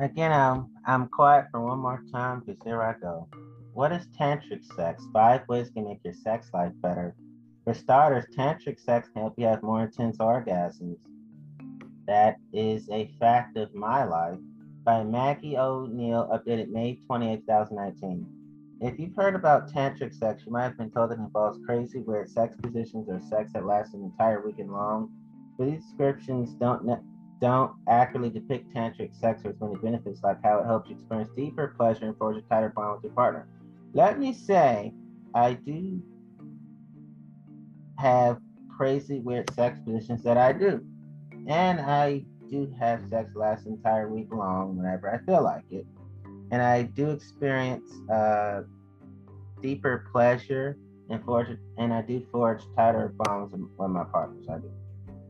Again, I'm, I'm quiet for one more time because here I go. What is tantric sex? Five ways can make your sex life better. For starters, tantric sex can help you have more intense orgasms. That is a fact of my life. By Maggie O'Neill, updated May 28, 2019. If you've heard about tantric sex, you might have been told it involves crazy, weird sex positions or sex that lasts an entire weekend long. But these descriptions don't ne- don't accurately depict tantric sex or its many benefits, like how it helps you experience deeper pleasure and forge a tighter bond with your partner. Let me say, I do have crazy, weird sex positions that I do. And I do have sex last entire week long whenever I feel like it. And I do experience uh, deeper pleasure and forge and I do forge tighter bonds with my partners. I do.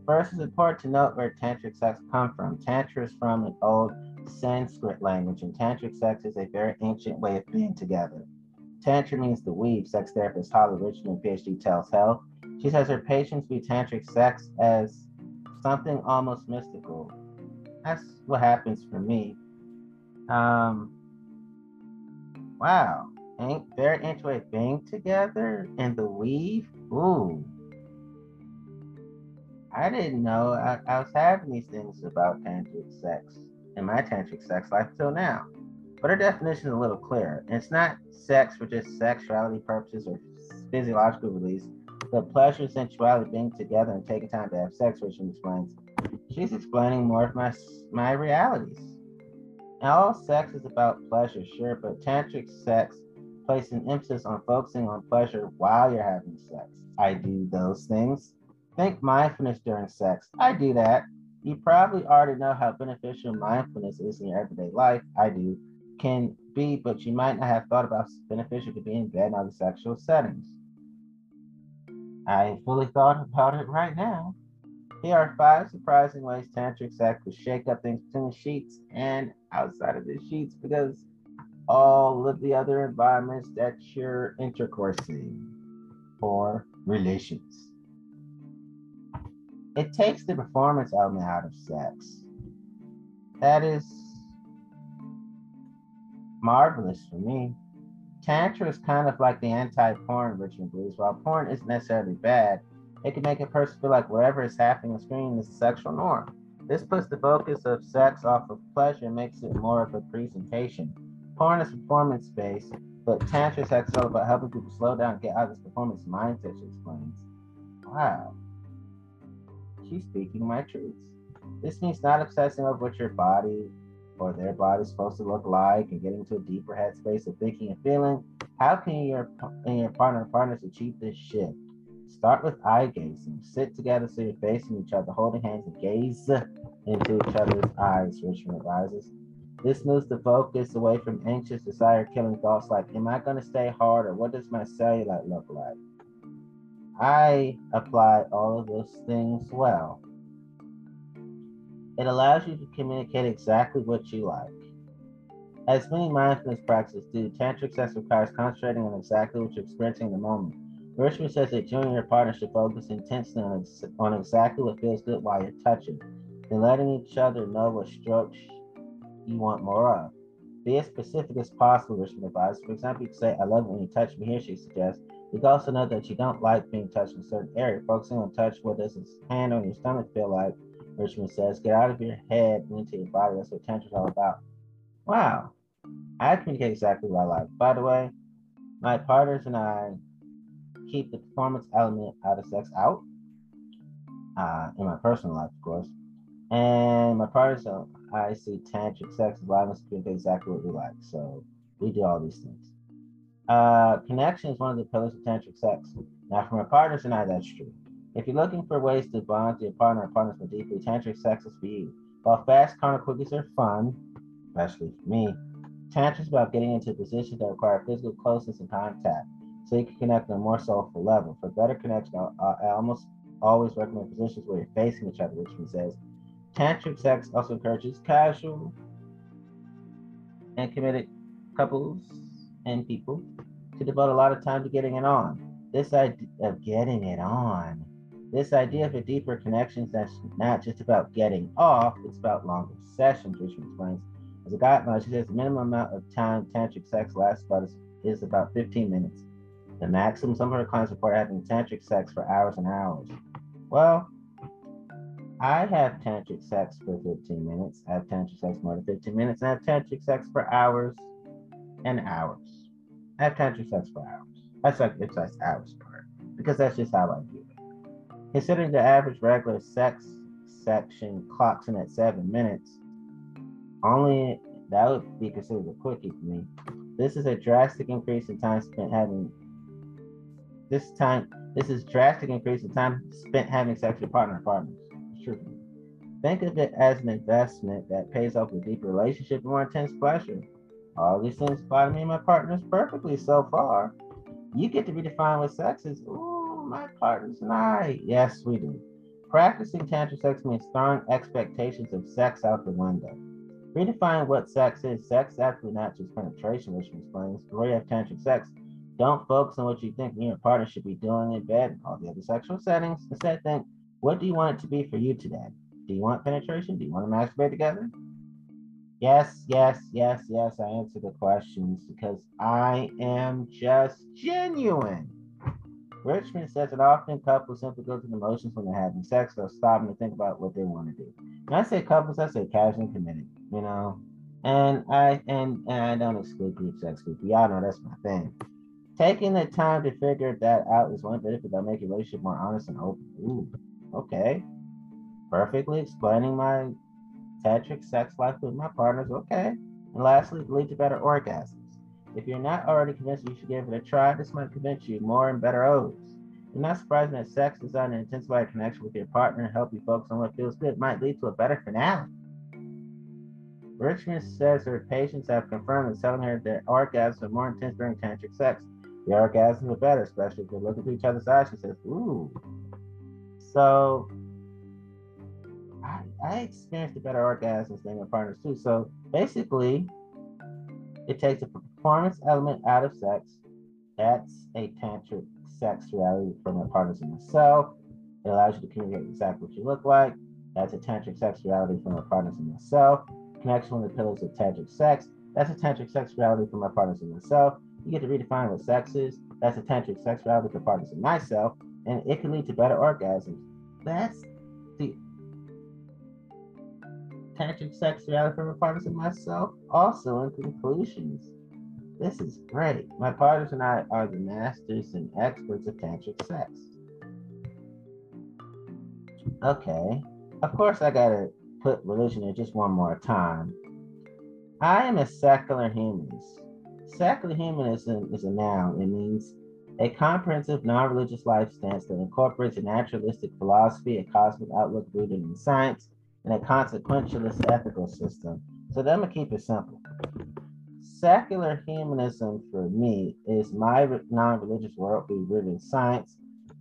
First, it's important to note where tantric sex come from. Tantra is from an old Sanskrit language, and tantric sex is a very ancient way of being together. Tantra means the weave, sex therapist Holly Richmond, PhD, tells Health. She says her patients view tantric sex as something almost mystical. That's what happens for me. Um, wow, ain't way of being together and the weave. Ooh. I didn't know I, I, was having these things about tantric sex in my tantric sex life till now. But her definition is a little clearer. It's not sex for just sexuality purposes or physiological release, but pleasure and sensuality being together and taking time to have sex, which she explains. She's explaining more of my my realities. All sex is about pleasure, sure, but tantric sex places an emphasis on focusing on pleasure while you're having sex. I do those things Think mindfulness during sex. I do that. You probably already know how beneficial mindfulness is in your everyday life. I do. Can be, but you might not have thought about beneficial to be in bed in other sexual settings. I fully thought about it right now. Here are five surprising ways tantric sex could shake up things between the sheets and outside of the sheets because all of the other environments that you're intercoursing or relations it takes the performance element out of sex. That is marvelous for me. Tantra is kind of like the anti-porn Richmond believes. While porn isn't necessarily bad, it can make a person feel like whatever is happening on screen is a sexual norm. This puts the focus of sex off of pleasure and makes it more of a presentation. Porn is performance based, but Tantra sex is all about helping people slow down and get out of this performance mindset, she explains. Wow she's speaking my truths. This means not obsessing over what your body or their body is supposed to look like and getting to a deeper headspace of thinking and feeling. How can your and your partner partners achieve this shift? Start with eye gazing. Sit together so you're facing each other, holding hands and gaze into each other's eyes, Richmond advises. This moves the focus away from anxious, desire killing thoughts like, Am I going to stay hard or what does my cellulite look like? I apply all of those things well. It allows you to communicate exactly what you like. As many mindfulness practices do, tantric sex requires concentrating on exactly what you're experiencing in the moment. Richmond says that you and your partner should focus intensely on, ex- on exactly what feels good while you're touching, and letting each other know what strokes you want more of. Be as specific as possible, Richmond advises. For example, you can say, I love it when you touch me here, she suggests. You also know that you don't like being touched in a certain area. Focusing on touch, what does his hand on your stomach feel like? Richmond says, get out of your head and into your body. That's what tantra is all about. Wow. I communicate exactly what I like. By the way, my partners and I keep the performance element out of sex out. Uh, in my personal life, of course. And my partners, so I see tantric sex to communicate exactly what we like. So we do all these things. Uh, connection is one of the pillars of tantric sex. Now, from my partners and I, that's true. If you're looking for ways to bond to your partner or partners more deeply, tantric sex is for you. While fast carnal quickies are fun, especially for me, tantra is about getting into positions that require physical closeness and contact, so you can connect on a more soulful level. For better connection, I, I almost always recommend positions where you're facing each other, which says tantric sex also encourages casual and committed couples and people to devote a lot of time to getting it on. This idea of getting it on. This idea of a deeper connection that's not just about getting off, it's about longer sessions, which explains. As a guideline, she says the minimum amount of time tantric sex lasts about is about 15 minutes. The maximum some of her clients report having tantric sex for hours and hours. Well, I have tantric sex for 15 minutes. I have tantric sex more than 15 minutes. I have tantric sex for hours and hours. I have tantric sex for hours. That's like it's like hours part because that's just how I do it. Considering the average regular sex section clocks in at seven minutes, only that would be considered a quickie for me. This is a drastic increase in time spent having this time this is drastic increase in time spent having sex with partner partners. It's true. Think of it as an investment that pays off with deeper relationship and more intense pleasure. All these things apply to me and my partners perfectly so far. You get to redefine what sex is. Ooh, my partner's I. Yes, we do. Practicing tantric sex means throwing expectations of sex out the window. Redefine what sex is. Sex actually not just penetration, which explains. The way of tantric sex don't focus on what you think your partner should be doing in bed and all the other sexual settings. Instead, think, what do you want it to be for you today? Do you want penetration? Do you want to masturbate together? Yes, yes, yes, yes. I answer the questions because I am just genuine. Richmond says that often couples simply go through the motions when they're having sex, they'll stop and think about what they want to do. When I say couples, I say casual and committed, you know. And I and, and I don't exclude group sex group. Y'all know that's my thing. Taking the time to figure that out is one benefit that make your relationship more honest and open. Ooh, okay. Perfectly explaining my tantric sex life with my partners. Okay. And lastly, lead to better orgasms. If you're not already convinced you should give it a try, this might convince you more and better oaths. You're not surprised that sex designed to intensify your connection with your partner and help you focus on what feels good might lead to a better finale. Richmond says her patients have confirmed that telling her that orgasms are more intense during tantric sex the orgasms are better, especially if they look into each other's eyes and says, ooh. So I, I experienced a better orgasms than my partners too. So basically, it takes a performance element out of sex. That's a tantric sex reality from my partners and myself. It allows you to communicate exactly what you look like. That's a tantric sex reality from my partners and myself. Connection with the pillars of tantric sex. That's a tantric sex reality from my partners and myself. You get to redefine what sex is. That's a tantric sexuality partners in myself, and it can lead to better orgasms. That's the tantric sexuality for partners in myself. Also, in conclusions, this is great. My partners and I are the masters and experts of tantric sex. Okay, of course, I gotta put religion in just one more time. I am a secular humanist. Secular humanism is a noun. It means a comprehensive non-religious life stance that incorporates a naturalistic philosophy, a cosmic outlook rooted in science, and a consequentialist ethical system. So I'm gonna keep it simple. Secular humanism for me is my non-religious worldview rooted in science,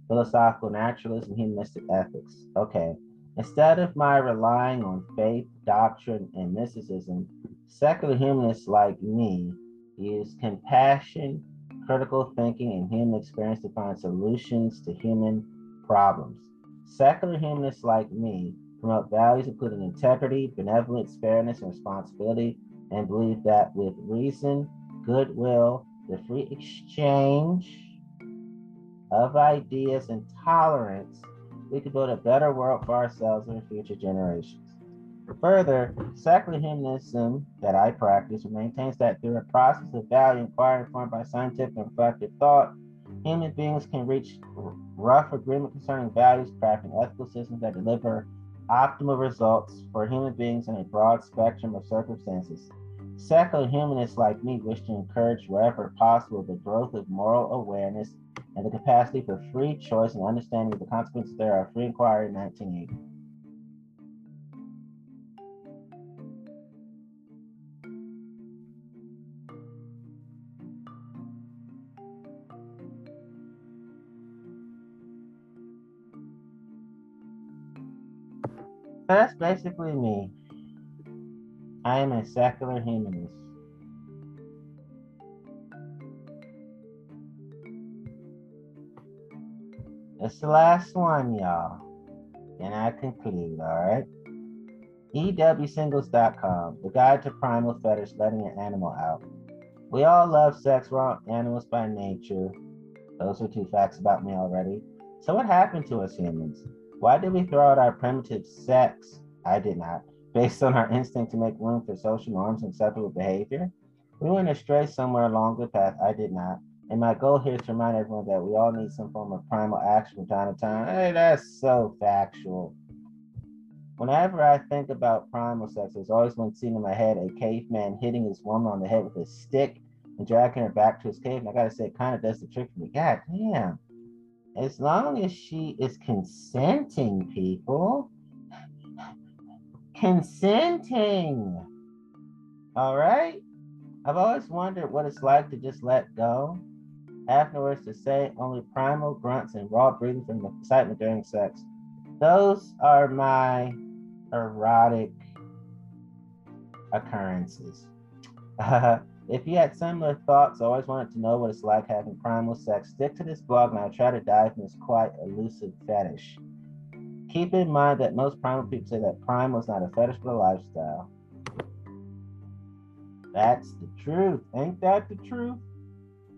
philosophical naturalism, humanistic ethics. Okay. Instead of my relying on faith, doctrine, and mysticism, secular humanists like me use compassion, critical thinking, and human experience to find solutions to human problems. Secular humanists like me promote values including integrity, benevolence, fairness, and responsibility, and believe that with reason, goodwill, the free exchange of ideas, and tolerance, we can build a better world for ourselves and future generations. Further, humanism that I practice maintains that through a process of value inquiry informed by scientific and reflective thought, human beings can reach rough agreement concerning values, crafting ethical systems that deliver optimal results for human beings in a broad spectrum of circumstances. Secular humanists like me wish to encourage wherever possible the growth of moral awareness and the capacity for free choice and understanding of the consequences thereof. Free inquiry 1980. that's basically me. I am a secular humanist. That's the last one, y'all. And I conclude, all right? EWSingles.com, the guide to primal fetish, letting an animal out. We all love sex, we're all animals by nature. Those are two facts about me already. So, what happened to us humans? Why did we throw out our primitive sex? I did not, based on our instinct to make room for social norms and acceptable behavior. We went astray somewhere along the path. I did not. And my goal here is to remind everyone that we all need some form of primal action from time to time. Hey, that's so factual. Whenever I think about primal sex, there's always one scene in my head a caveman hitting his woman on the head with a stick and dragging her back to his cave. And I gotta say, it kind of does the trick for me. God damn. As long as she is consenting, people. Consenting. All right? I've always wondered what it's like to just let go. Afterwards, to say only primal grunts and raw breathing from the excitement during sex. Those are my erotic occurrences. If you had similar thoughts, always wanted to know what it's like having primal sex, stick to this blog and I'll try to dive into this quite elusive fetish. Keep in mind that most primal people say that primal is not a fetish but a lifestyle. That's the truth. Ain't that the truth?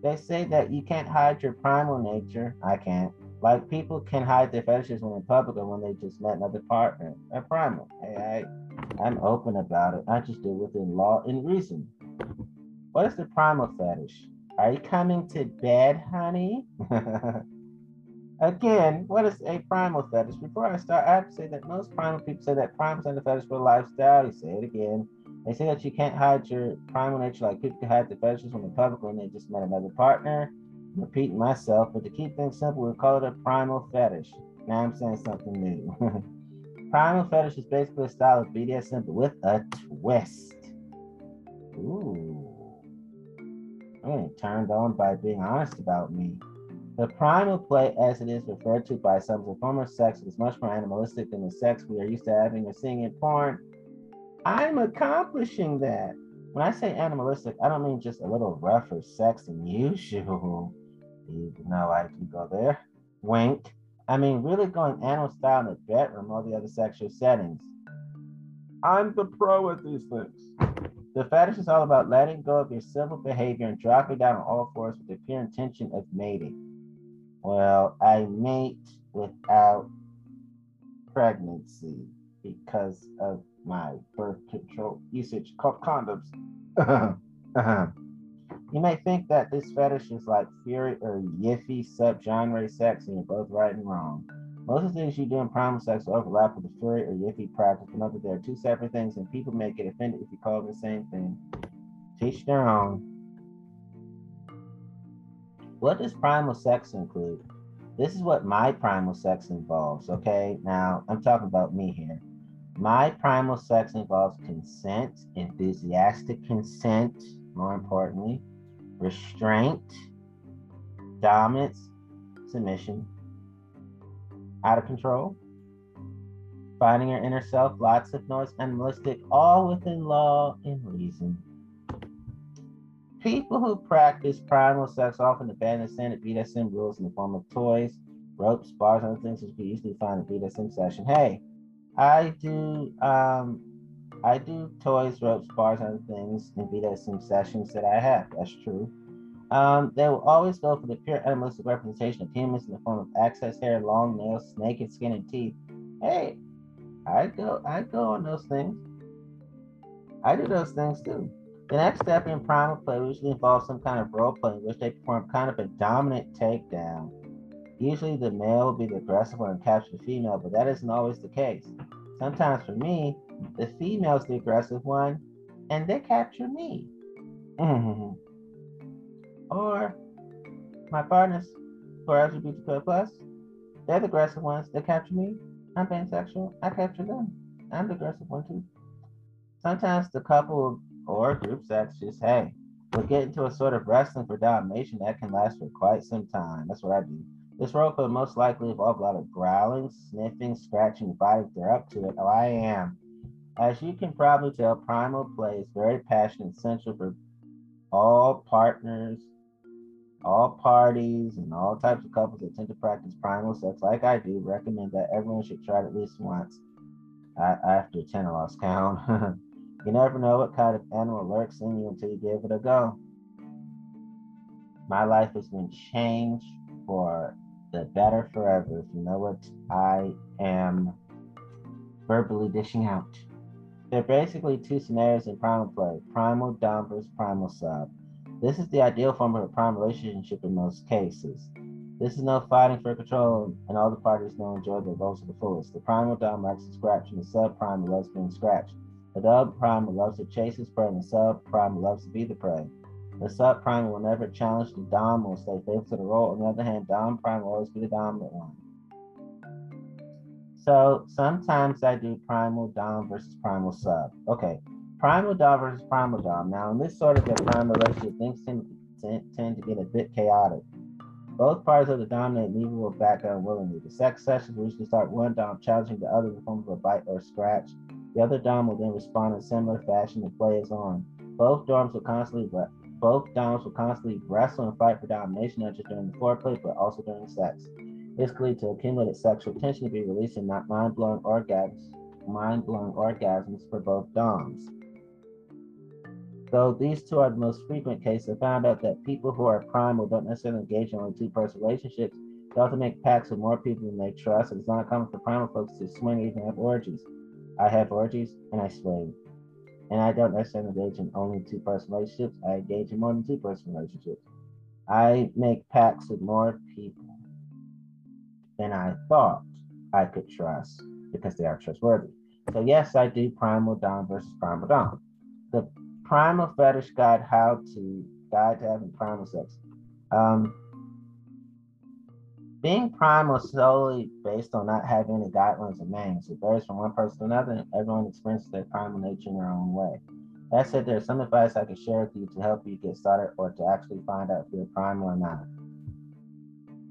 They say that you can't hide your primal nature. I can't. Like people can hide their fetishes when in public or when they just met another partner. They're primal. Hey, I, I'm open about it. I just do it within law and reason. What is the primal fetish? Are you coming to bed, honey? Again, what is a primal fetish? Before I start, I have to say that most primal people say that primal is a fetish for lifestyle. You say it again. They say that you can't hide your primal nature like people can hide their fetishes when in public when they just met another partner repeating myself, but to keep things simple, we call it a primal fetish. Now I'm saying something new. primal fetish is basically a style of BDSM but with a twist. Ooh. I'm turned on by being honest about me. The primal play, as it is referred to by some, is a form of sex is much more animalistic than the sex we are used to having or seeing in porn. I'm accomplishing that. When I say animalistic, I don't mean just a little rougher sex than usual even though I can go there. Wink. I mean, really going animal style in the bedroom or the other sexual settings. I'm the pro at these things. The fetish is all about letting go of your civil behavior and dropping down on all fours with the pure intention of mating. Well, I mate without pregnancy because of my birth control usage called condoms. Uh-huh. Uh-huh. You may think that this fetish is like fury or yiffy subgenre sex, and you're both right and wrong. Most of the things you do in primal sex overlap with the furry or yiffy practice, that they are two separate things, and people may get offended if you call them the same thing. Teach their own. What does primal sex include? This is what my primal sex involves, okay? Now, I'm talking about me here. My primal sex involves consent, enthusiastic consent, more importantly, restraint, dominance, submission, out of control, finding your inner self, lots of noise, animalistic, all within law and reason. People who practice primal sex often abandon standard BDSM rules in the form of toys, ropes, bars, and other things which we usually find in BDSM session. Hey, I do um, I do toys, ropes, bars, and things in BDSM sessions that I have. That's true. Um, they will always go for the pure animalistic representation of humans in the form of excess hair, long nails, naked skin, and teeth. Hey, I go, I go on those things. I do those things too. The next step in primal play usually involves some kind of role play in which they perform kind of a dominant takedown. Usually, the male will be the aggressive one and capture the female, but that isn't always the case. Sometimes, for me, the female's the aggressive one, and they capture me. or my partners who are LGBTQ plus, they're the aggressive ones. They capture me. I'm pansexual. I capture them. I'm the aggressive one too. Sometimes the couple or group sex just hey, we'll get into a sort of wrestling for domination that can last for quite some time. That's what I do. This role could most likely involve a lot of growling, sniffing, scratching, biting. If they're up to it. Oh, I am. As you can probably tell, Primal Play is very passionate, essential for all partners All parties and all types of couples that tend to practice primal sex, like I do, recommend that everyone should try it at least once after 10 I lost count. you never know what kind of animal lurks in you until you give it a go. My life has been changed for the better forever, if you know what I am verbally dishing out. There are basically two scenarios in primal play primal dom versus primal sub. This is the ideal form of a prime relationship in most cases. This is no fighting for control, and all the parties know enjoy their roles to the fullest. The primal dom likes to scratch, and the sub primal loves being scratched. The dom primal loves to chase his prey, and the sub primal loves to be the prey. The sub primal will never challenge the dom, will stay faithful to the role. On the other hand, dom primal will always be the dominant one. So sometimes I do primal dom versus primal sub. Okay, primal dom versus primal dom. Now, in this sort of a primal relationship, things tend, tend, tend to get a bit chaotic. Both parties of the dominant neither will back down willingly. The sex sessions usually start one dom challenging the other in the form of a bite or scratch. The other dom will then respond in similar fashion. The play is on. Both dorms will constantly both doms will constantly wrestle and fight for domination, not just during the foreplay, but also during sex. This can lead to accumulated sexual tension to be released and not mind-blowing orgasms, mind-blowing orgasms for both doms. Though these two are the most frequent cases, I found out that people who are primal don't necessarily engage in only two-person relationships. They also make pacts with more people than they trust. It's not common for primal folks to swing even have orgies. I have orgies and I swing. And I don't necessarily engage in only two person relationships. I engage in more than two person relationships. I make pacts with more people than I thought I could trust because they are trustworthy. So, yes, I do primal dom versus primal dom. The primal fetish guide how to guide to having primal sex. Um, being primal is solely based on not having any guidelines or manuals. It varies from one person to another, and everyone experiences their primal nature in their own way. That said, there's some advice I can share with you to help you get started or to actually find out if you're primal or not.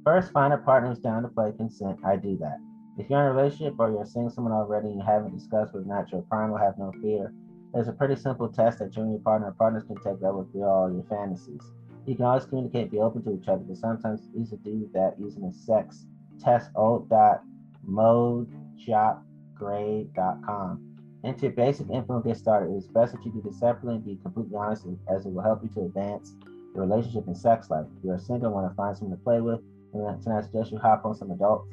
First, find a partner who's down to play consent. I do that. If you're in a relationship or you're seeing someone already and you haven't discussed with natural primal, have no fear. There's a pretty simple test that you and your partner or partners can take that will fulfill all your fantasies. You can always communicate, be open to each other, but sometimes it's easy to do that using a sex test old.modejopgrade.com. Enter your basic info and get started. It is best that you do this separately and be completely honest as it will help you to advance your relationship and sex life. If you're a single want to find someone to play with, then I suggest you hop on some adult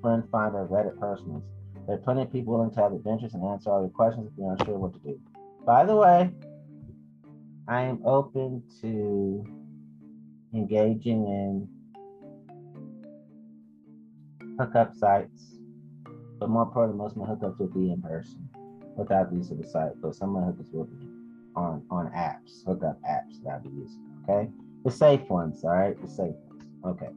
friend finder Reddit personals. There are plenty of people willing to have adventures and answer all your questions if you're unsure what to do. By the way, I am open to engaging in hookup sites, but more importantly, most of my hookups will be in person without the use of the site, but some of my hookups will be on on apps, hookup apps that I'll be using. Okay, the safe ones. All right, the safe ones. Okay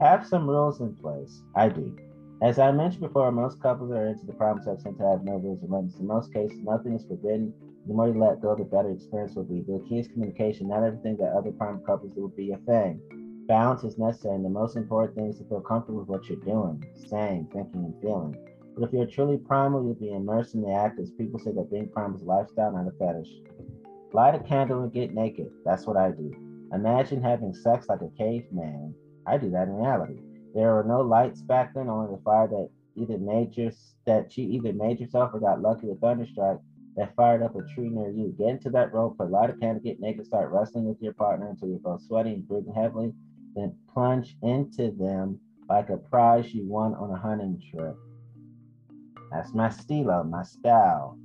have some rules in place. I do. As I mentioned before, most couples are into the problem sex tend to have no rules or limits. In most cases, nothing is forbidden. The more you let go, the better experience will be. The key is communication. Not everything that other prime couples will be a thing. Balance is necessary, and the most important thing is to feel comfortable with what you're doing, saying, thinking, and feeling. But if you're truly primal, you'll be immersed in the act, as people say that being primal is a lifestyle, not a fetish. Light a candle and get naked. That's what I do. Imagine having sex like a caveman I do that in reality. There were no lights back then, only the fire that either made your that you either made yourself or got lucky with thunderstrike that fired up a tree near you. Get into that rope, put a candle, get naked, start wrestling with your partner until you're both sweating and breathing heavily, then plunge into them like a prize you won on a hunting trip. That's my stilo, my style.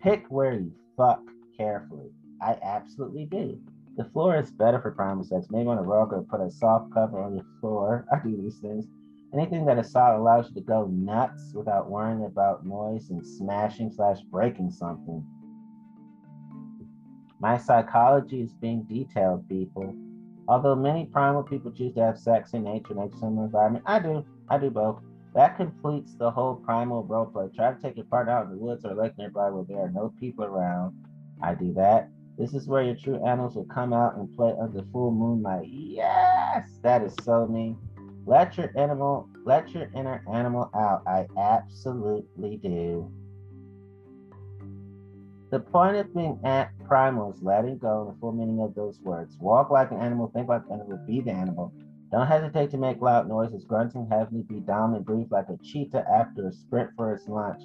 Pick where you fuck carefully. I absolutely do. The floor is better for primal sex. Maybe on a rug or put a soft cover on your floor. I do these things. Anything that solid allows you to go nuts without worrying about noise and smashing slash breaking something. My psychology is being detailed, people. Although many primal people choose to have sex in nature, nature similar environment, I do. I do both. That completes the whole primal role play. Try to take your partner out in the woods or lake nearby where there are no people around. I do that. This is where your true animals will come out and play under full moonlight. Yes, that is so me. Let your animal, let your inner animal out. I absolutely do. The point of being at primal is letting go the full meaning of those words. Walk like an animal, think like an animal, be the animal. Don't hesitate to make loud noises, grunting heavily, be dominant, breathe like a cheetah after a sprint for its lunch.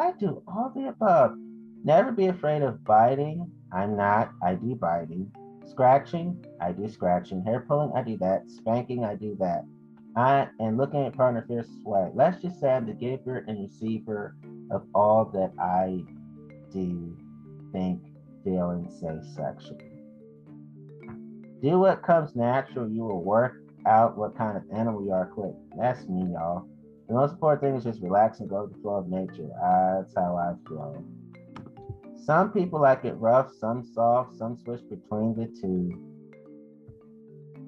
I do all the above. Never be afraid of biting. I'm not. I do biting. Scratching. I do scratching. Hair pulling. I do that. Spanking. I do that. I and looking at partner fierce way. Let's just say I'm the giver and receiver of all that I do, think, feel, and say sexually. Do what comes natural. You will work out what kind of animal you are quick. That's me, y'all. The most important thing is just relax and go with the flow of nature. That's how I feel. Some people like it rough, some soft, some switch between the two.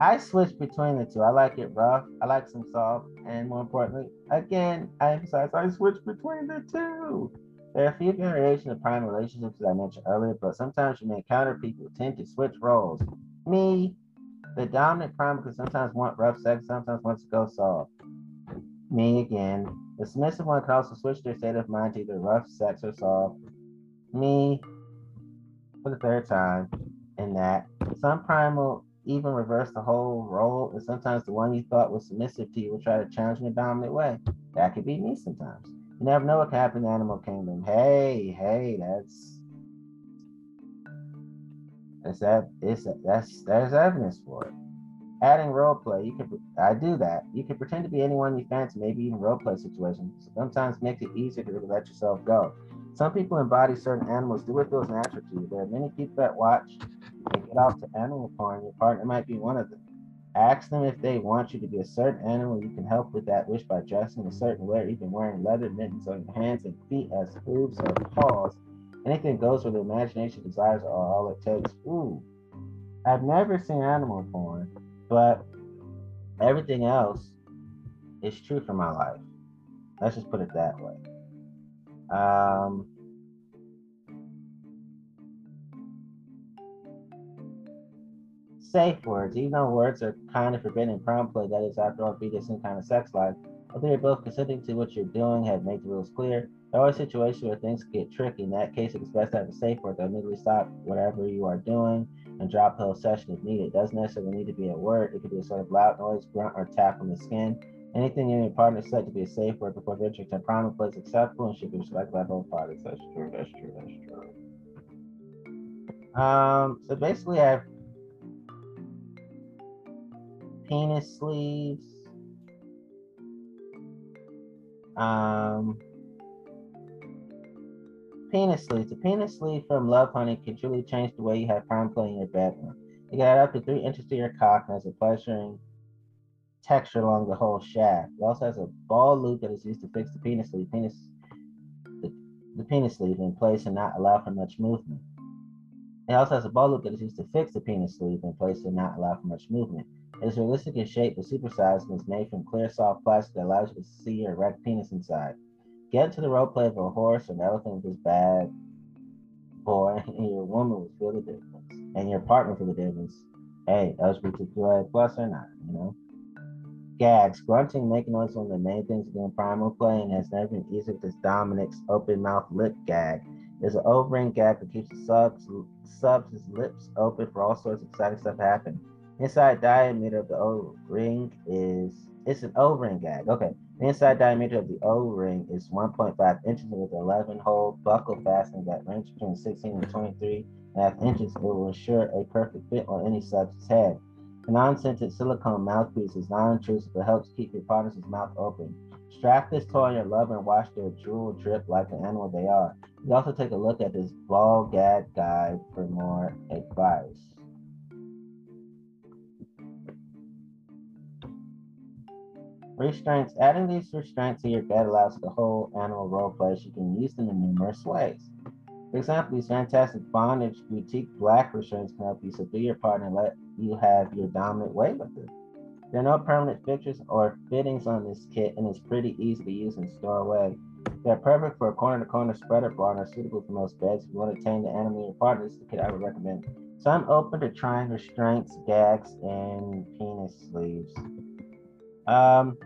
I switch between the two. I like it rough, I like some soft, and more importantly, again, I emphasize I switch between the two. There are a few variations of prime relationships that I mentioned earlier, but sometimes you may encounter people who tend to switch roles. Me, the dominant prime can sometimes want rough sex, sometimes wants to go soft. Me again. The submissive one can also switch their state of mind to either rough sex or soft. Me for the third time in that. Some primal even reverse the whole role, and sometimes the one you thought was submissive to you will try to challenge in a dominant way. That could be me sometimes. You never know what can happen in the animal kingdom. Hey, hey, that's that's that. It's that's there's evidence for it. Adding role play, you could I do that. You can pretend to be anyone you fancy, maybe even role play situations. Sometimes makes it easier to let yourself go. Some people embody certain animals, do what feels natural to you. There are many people that watch and get off to animal porn. Your partner might be one of them. Ask them if they want you to be a certain animal. You can help with that wish by dressing a certain way, or even wearing leather mittens on your hands and feet as hooves or paws. Anything goes where the imagination desires are all it takes. Ooh. I've never seen animal porn, but everything else is true for my life. Let's just put it that way. Um, safe words, even though words are kind of forbidden in prom play, that is, after all, be this some kind of sex life. Whether you're both consenting to what you're doing, have made the rules clear. There are situations where things get tricky. In that case, it's best to have a safe word that immediately stop whatever you are doing and drop the whole session if needed. It doesn't necessarily need to be a word. It could be a sort of loud noise, grunt, or tap on the skin. Anything in your partner said to be a safe word before venturing to prom play is acceptable and should be respected by both parties. That's true. That's true. That's true. Um. So basically, I have penis sleeves. Um, penis sleeves. The penis sleeve from Lovehoney can truly change the way you have prime play in your bedroom. You got up to three inches to your cock and has a pleasuring texture along the whole shaft. It also has a ball loop that is used to fix the penis sleeve, penis, the, the penis sleeve in place and not allow for much movement. It also has a ball loop that is used to fix the penis sleeve in place and not allow for much movement. It is realistic in shape but supersized and is made from clear, soft plastic that allows you to see your erect penis inside. Get into the role play of a horse or an elephant with this bad boy, and your woman will feel the difference, and your partner feel the difference. Hey, LGBTQIA plus or not, you know. Gags, grunting, making noise one of the main things doing primal play and has never been easier this Dominic's open mouth lip gag. It's an O-ring gag that keeps the subs subs his lips open for all sorts of exciting stuff to happen. Inside diameter of the O-ring is it's an O-ring gag. Okay. The inside diameter of the O-ring is 1.5 inches with 11 hole buckle fastening that range between 16 and 23 and a half inches. It will ensure a perfect fit on any subject's head. The non-scented silicone mouthpiece is non-intrusive but helps keep your partner's mouth open. Strap this toy on your lover and watch their drool drip like the animal they are. You also take a look at this ball gag guide for more advice. Restraints. Adding these restraints to your bed allows the whole animal role play. You can use them in numerous ways. For example, these fantastic bondage boutique black restraints can help you subdue your partner and let you have your dominant way with it. There are no permanent fixtures or fittings on this kit, and it's pretty easy to use and store away. They're perfect for a corner-to-corner spreader bar and are suitable for most beds. If you want to tame the animal in your partner, this is the kit I would recommend. So I'm open to trying restraints, gags, and penis sleeves. Um,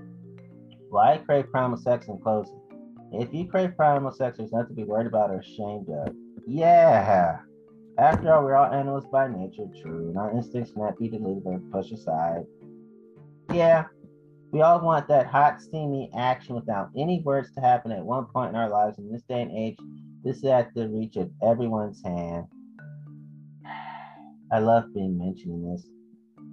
why crave primal sex in closing? If you crave primal sex, there's nothing to be worried about or ashamed of. Yeah. After all, we're all animals by nature, true, and our instincts cannot be deleted or pushed aside. Yeah, we all want that hot, steamy action without any words to happen at one point in our lives. In this day and age, this is at the reach of everyone's hand. I love being mentioning this.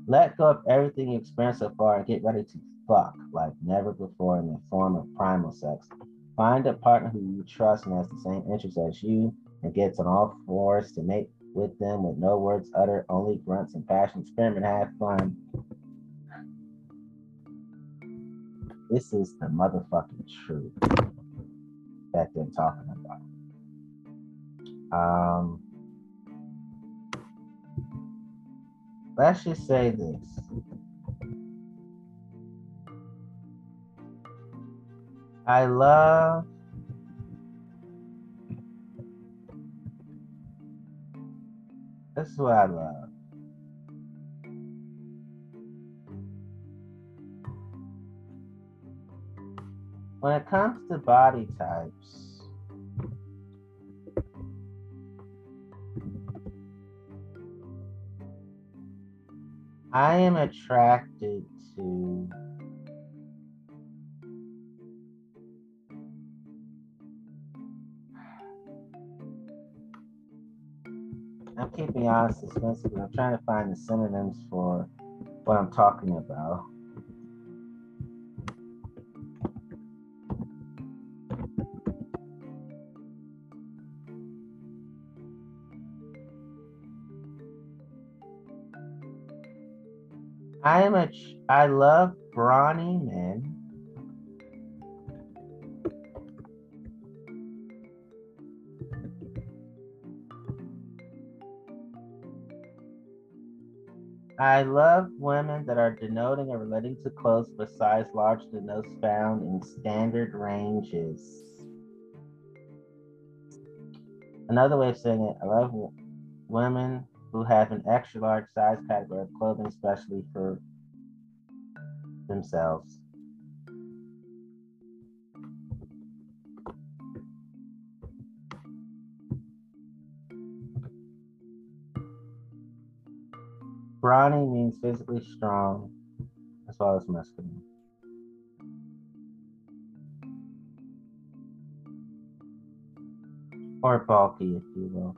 Let go of everything you've experienced so far and get ready to fuck like never before in the form of primal sex. Find a partner who you trust and has the same interests as you and gets on all fours to mate with them with no words uttered, only grunts and passion. Experiment, have fun. This is the motherfucking truth that they're talking about. Um, let's just say this. I love this is what I love. When it comes to body types, I am attracted to I'm keeping honest expensive, but I'm trying to find the synonyms for what I'm talking about. I am a I love brawny men. I love women that are denoting or relating to clothes with size larger than those found in standard ranges. Another way of saying it, I love women who have an extra large size category of clothing, especially for themselves. Brawny means physically strong as well as masculine. Or bulky, if you will.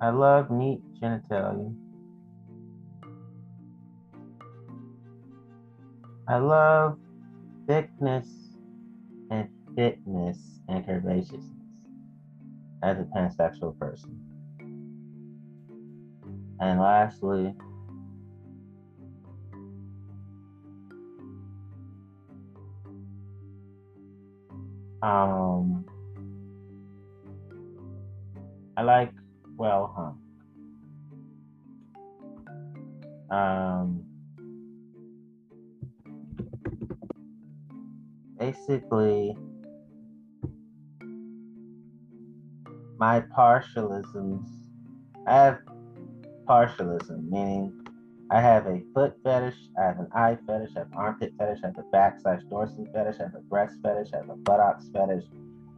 I love neat genitalia. I love thickness fitness and curvaceousness as a pansexual person. And lastly, um, I like well hung. Um, basically, my partialisms, I have partialism, meaning I have a foot fetish, I have an eye fetish, I have an armpit fetish, I have a back slash dorsal fetish, I have a breast fetish, I have a buttocks fetish,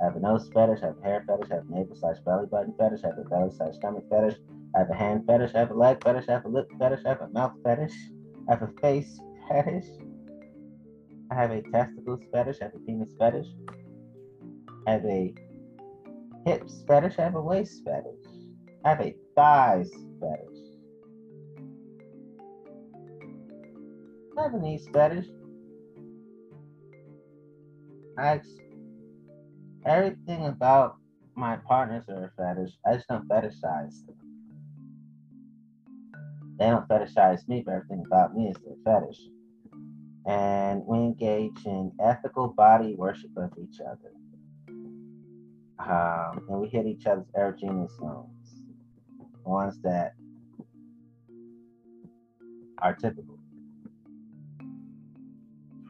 I have a nose fetish, I have a hair fetish, I have a navel slash belly button fetish, I have a belly slash stomach fetish, I have a hand fetish, I have a leg fetish, I have a lip fetish, I have a mouth fetish, I have a face fetish, I have a testicles fetish, I have a penis fetish, I have a hips fetish, I have a waist fetish, I have a thighs fetish. I have a knees fetish. I everything about my partners are a fetish. I just don't fetishize them. They don't fetishize me, but everything about me is their fetish. And we engage in ethical body worship of each other. Um, and we hit each other's erogenous zones, ones that are typical.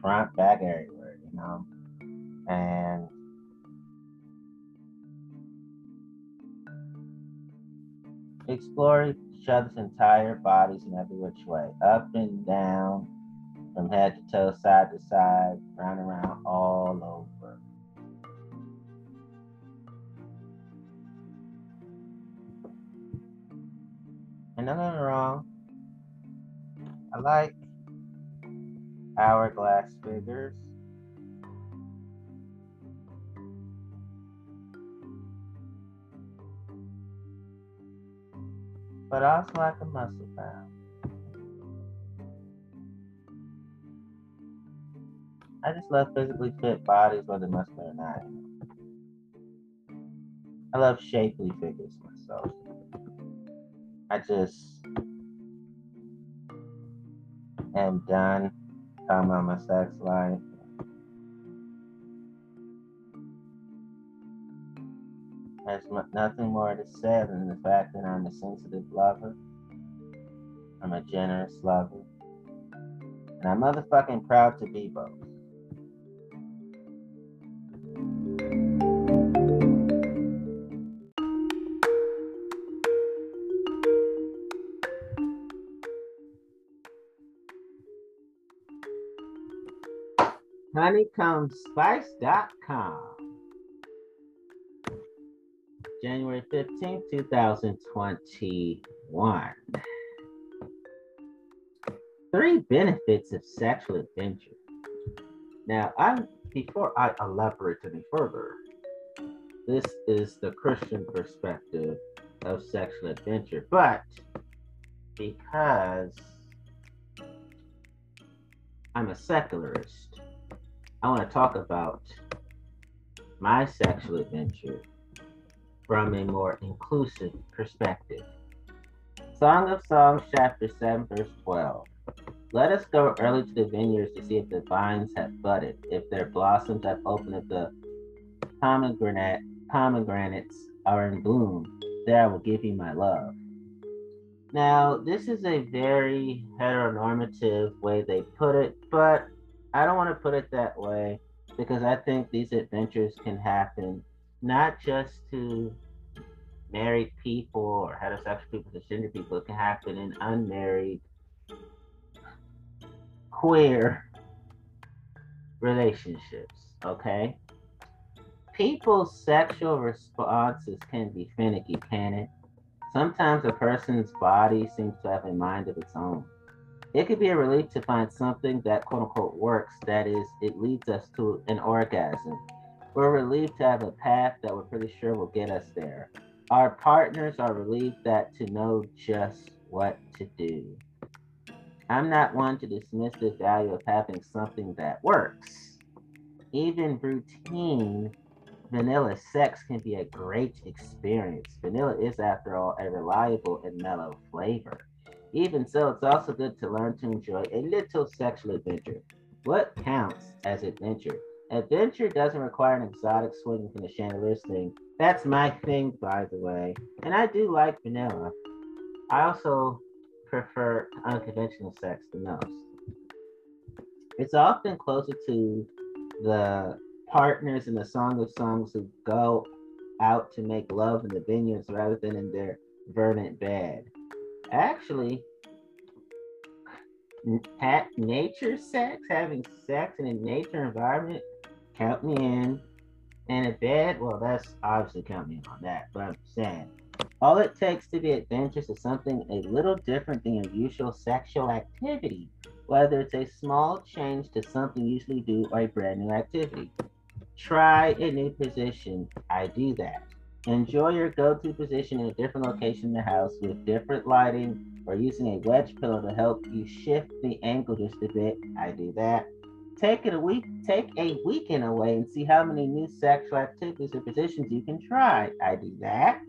Front, back, everywhere, you know. And Explore each other's entire bodies in every which way, up and down, from head to toe, side to side, round and round, all over. And nothing wrong. I like hourglass figures. But I also like a muscle bound. I just love physically fit bodies, whether muscular or not. I love shapely figures myself. I just am done talking about my sex life. There's nothing more to say than the fact that I'm a sensitive lover. I'm a generous lover. And I'm motherfucking proud to be both. honeycombspice.com. January 15th, 2021. Three benefits of sexual adventure. Now, I'm before I elaborate any further, this is the Christian perspective of sexual adventure, but because I'm a secularist, I want to talk about my sexual adventure from a more inclusive perspective. Song of Songs, chapter 7, verse 12. Let us go early to the vineyards to see if the vines have budded, if their blossoms have opened, if the pomegranate, pomegranates are in bloom. There I will give you my love. Now, this is a very heteronormative way they put it, but I don't want to put it that way because I think these adventures can happen not just to married people or heterosexual people, gender people. It can happen in unmarried, queer relationships. Okay. People's sexual responses can be finicky, can it? Sometimes a person's body seems to have a mind of its own it could be a relief to find something that quote unquote works. That is, it leads us to an orgasm. We're relieved to have a path that we're pretty sure will get us there. Our partners are relieved that to know just what to do. I'm not one to dismiss the value of having something that works. Even routine vanilla sex can be a great experience. Vanilla is, after all, a reliable and mellow flavor. Even so, it's also good to learn to enjoy a little sexual adventure. What counts as adventure? Adventure doesn't require an exotic swinging from the chandeliers thing. That's my thing, by the way. And I do like vanilla. I also prefer unconventional sex the most. It's often closer to the partners in the Song of Songs who go out to make love in the vineyards rather than in their verdant bed actually at nature sex, having sex in a nature environment, count me in. And a bed, well, that's obviously count me in on that. But I'm saying, all it takes to be adventurous is something a little different than your usual sexual activity, whether it's a small change to something you usually do or a brand new activity. Try a new position. I do that. Enjoy your go-to position in a different location in the house with different lighting or using a wedge pillow to help you shift the angle just a bit. I do that. Take it a week, take a weekend away and see how many new sexual activities or positions you can try. I do that.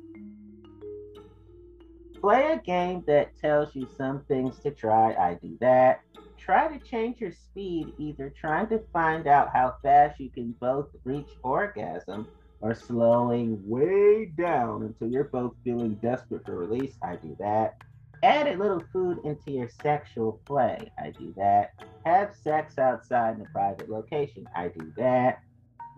Play a game that tells you some things to try. I do that. Try to change your speed, either trying to find out how fast you can both reach orgasm or slowing way down until you're both feeling desperate for release. I do that. Add a little food into your sexual play. I do that. Have sex outside in a private location. I do that.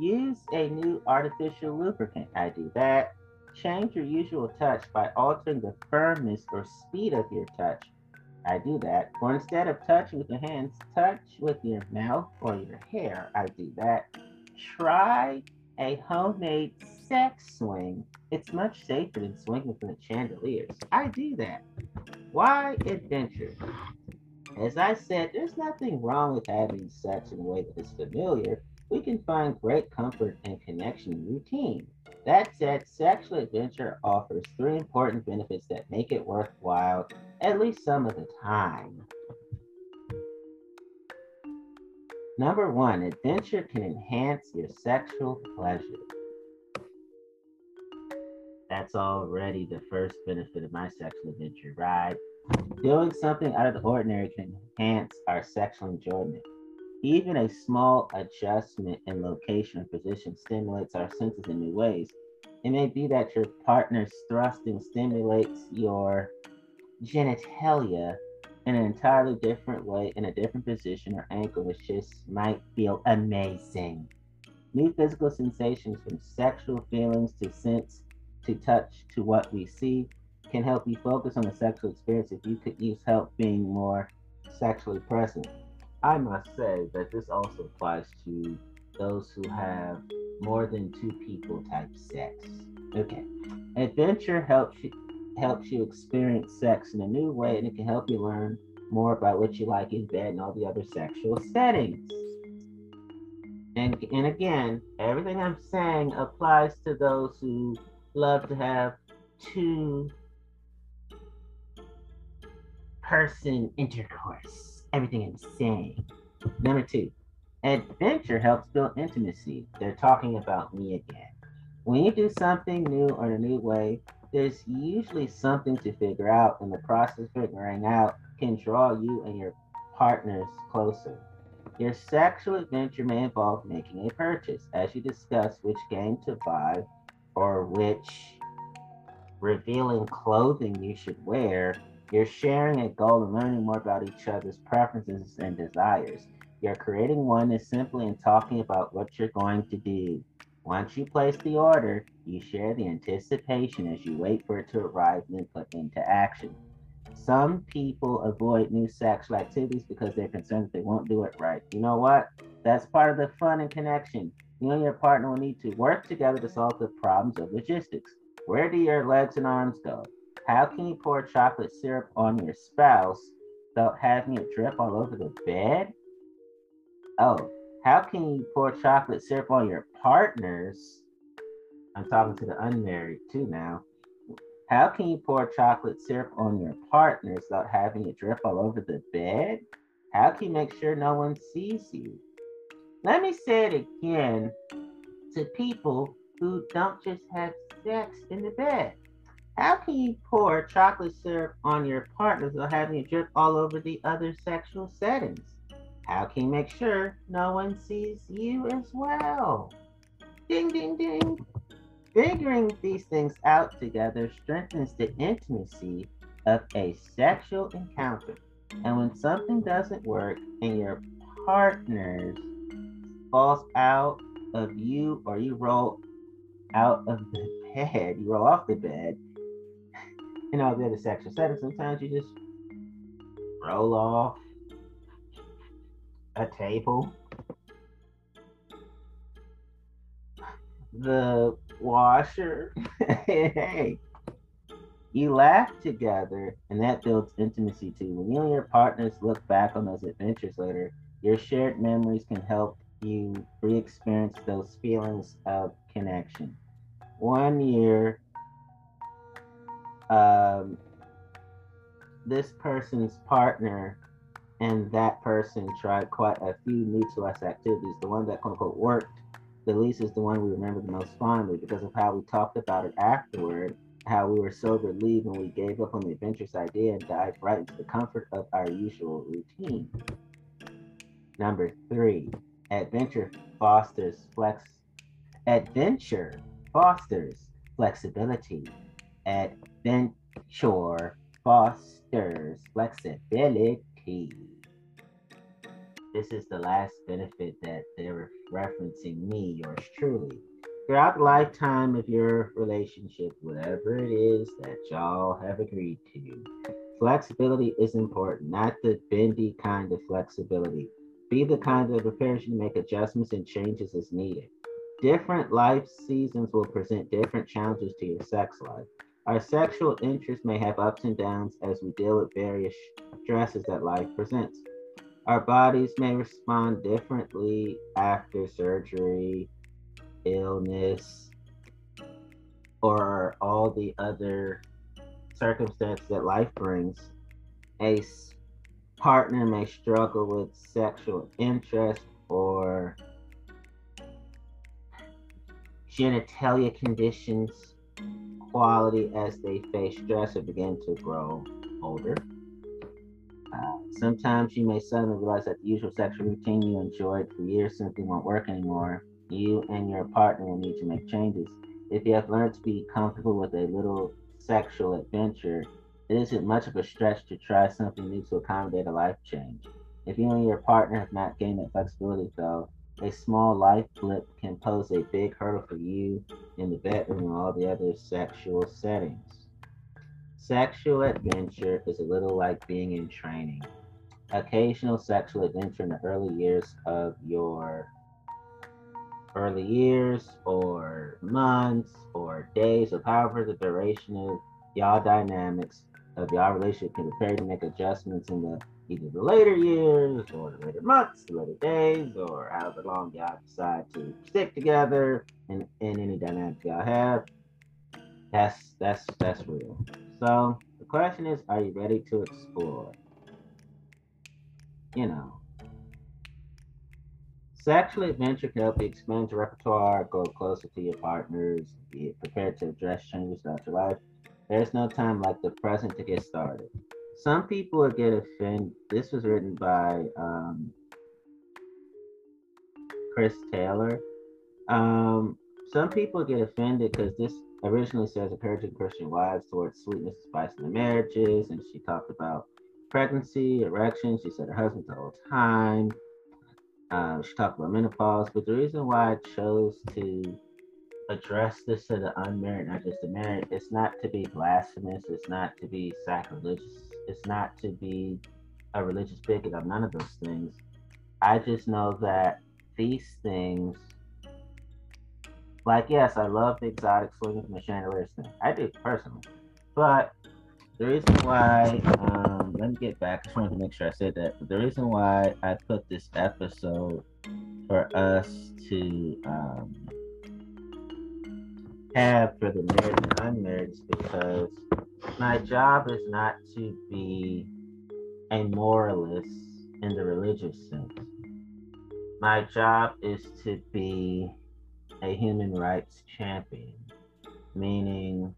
Use a new artificial lubricant. I do that. change your usual touch by altering the firmness or speed of your touch. I do that. Or instead of touching with your hands, touch with your mouth or your hair. I do that. Try a homemade sex swing. It's much safer than swinging from the chandeliers. I do that. Why adventure? As I said, there's nothing wrong with having sex in a way that is familiar. We can find great comfort and connection in routine. That said, sexual adventure offers three important benefits that make it worthwhile at least some of the time. Number one, adventure can enhance your sexual pleasure. That's already the first benefit of my sexual adventure, right? Doing something out of the ordinary can enhance our sexual enjoyment. Even a small adjustment in location or position stimulates our senses in new ways. It may be that your partner's thrusting stimulates your genitalia in an entirely different way, in a different position or angle, which just might feel amazing. New physical sensations from sexual feelings to sense to touch to what we see can help you focus on the sexual experience if you could use help being more sexually present. I must say that this also applies to those who have more than two people type sex. Okay. Adventure helps you helps you experience sex in a new way and it can help you learn more about what you like in bed and all the other sexual settings. And, and again, everything I'm saying applies to those who love to have two person intercourse. Everything I'm saying. Number two, adventure helps build intimacy. They're talking about me again. When you do something new or in a new way, there's usually something to figure out, and the process of figuring out can draw you and your partners closer. Your sexual adventure may involve making a purchase as you discuss which game to buy or which revealing clothing you should wear. You're sharing a goal and learning more about each other's preferences and desires. You're creating one is simply in talking about what you're going to do. Once you place the order, you share the anticipation as you wait for it to arrive and then put into action. Some people avoid new sexual activities because they're concerned that they won't do it right. You know what? That's part of the fun and connection. You and your partner will need to work together to solve the problems of logistics. Where do your legs and arms go? How can you pour chocolate syrup on your spouse without having it drip all over the bed? Oh, how can you pour chocolate syrup on your partners? I'm talking to the unmarried too now. How can you pour chocolate syrup on your partners without having it drip all over the bed? How can you make sure no one sees you? Let me say it again to people who don't just have sex in the bed. How can you pour chocolate syrup on your partners without having it drip all over the other sexual settings? How can you make sure no one sees you as well? Ding, ding, ding. Figuring these things out together strengthens the intimacy of a sexual encounter. And when something doesn't work and your partner falls out of you or you roll out of the bed, you roll off the bed, you know, the other sexual setting, sometimes you just roll off a table. The washer. hey, you laugh together, and that builds intimacy too. When you and your partners look back on those adventures later, your shared memories can help you re experience those feelings of connection. One year, um, this person's partner and that person tried quite a few new to us activities. The one that quote unquote worked the least is the one we remember the most fondly because of how we talked about it afterward, how we were so relieved when we gave up on the adventurous idea and dived right into the comfort of our usual routine. Number three, adventure fosters flex. Adventure fosters flexibility. Adventure fosters flexibility. This is the last benefit that they're referencing me, yours truly. throughout the lifetime of your relationship, whatever it is that y'all have agreed to, flexibility is important, not the bendy kind of flexibility. Be the kind that prepares you to make adjustments and changes as needed. Different life seasons will present different challenges to your sex life. Our sexual interests may have ups and downs as we deal with various stresses that life presents. Our bodies may respond differently after surgery, illness, or all the other circumstances that life brings. A partner may struggle with sexual interest or genitalia conditions quality as they face stress or begin to grow older. Uh, sometimes you may suddenly realize that the usual sexual routine you enjoyed for years simply won't work anymore. You and your partner will need to make changes. If you have learned to be comfortable with a little sexual adventure, it isn't much of a stretch to try something new to accommodate a life change. If you and your partner have not gained that flexibility, though, a small life blip can pose a big hurdle for you in the bedroom and all the other sexual settings. Sexual adventure is a little like being in training. Occasional sexual adventure in the early years of your early years or months or days of however the duration of y'all dynamics of y'all relationship can prepare to make adjustments in the either the later years or the later months, the later days, or however long y'all decide to stick together in, in any dynamic y'all have. That's that's that's real. So the question is, are you ready to explore? You know. Sexual adventure can help you expand your repertoire, go closer to your partners, be prepared to address changes throughout your life. There's no time like the present to get started. Some people get offended. This was written by um, Chris Taylor. Um, some people get offended because this originally says a encouraging Christian wives towards sweetness and spice in their marriages, and she talked about pregnancy, erections. She said her husband the whole time. Um, she talked about menopause, but the reason why I chose to address this to the unmarried, not just the married, it's not to be blasphemous, it's not to be sacrilegious, it's not to be a religious bigot of none of those things. I just know that these things, like, yes, I love the exotic swinging from the chandeliers thing. I do personally. But the reason why, um, let me get back. I just wanted to make sure I said that. But the reason why I put this episode for us to um, have for the married and unmarried because my job is not to be a moralist in the religious sense. My job is to be a human rights champion, meaning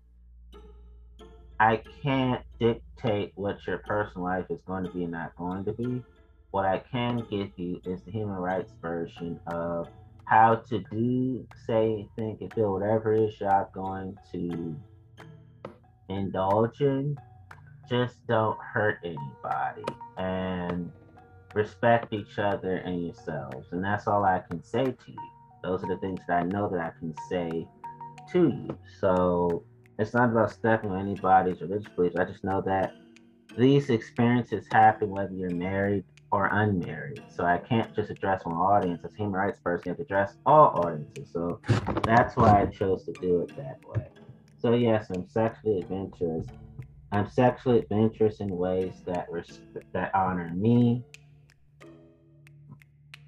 I can't dictate what your personal life is going to be and not going to be. What I can give you is the human rights version of how to do, say, think, and feel whatever it is you're going to indulge in. Just don't hurt anybody and respect each other and yourselves. And that's all I can say to you. Those are the things that I know that I can say to you. So it's not about stepping on anybody's religious beliefs. I just know that these experiences happen whether you're married or unmarried. So I can't just address one audience. As a human rights person, you have to address all audiences. So that's why I chose to do it that way. So yes, I'm sexually adventurous. I'm sexually adventurous in ways that res- that honor me.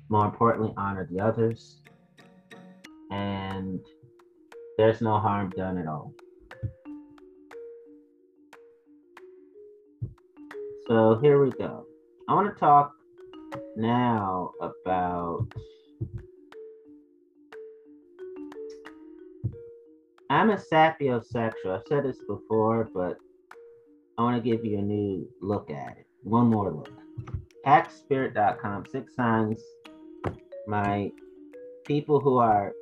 More importantly, honor the others. And there's no harm done at all. So here we go. I want to talk now about. I'm a sapiosexual. I've said this before, but I want to give you a new look at it. One more look. Hackspirit.com, six signs. My people who are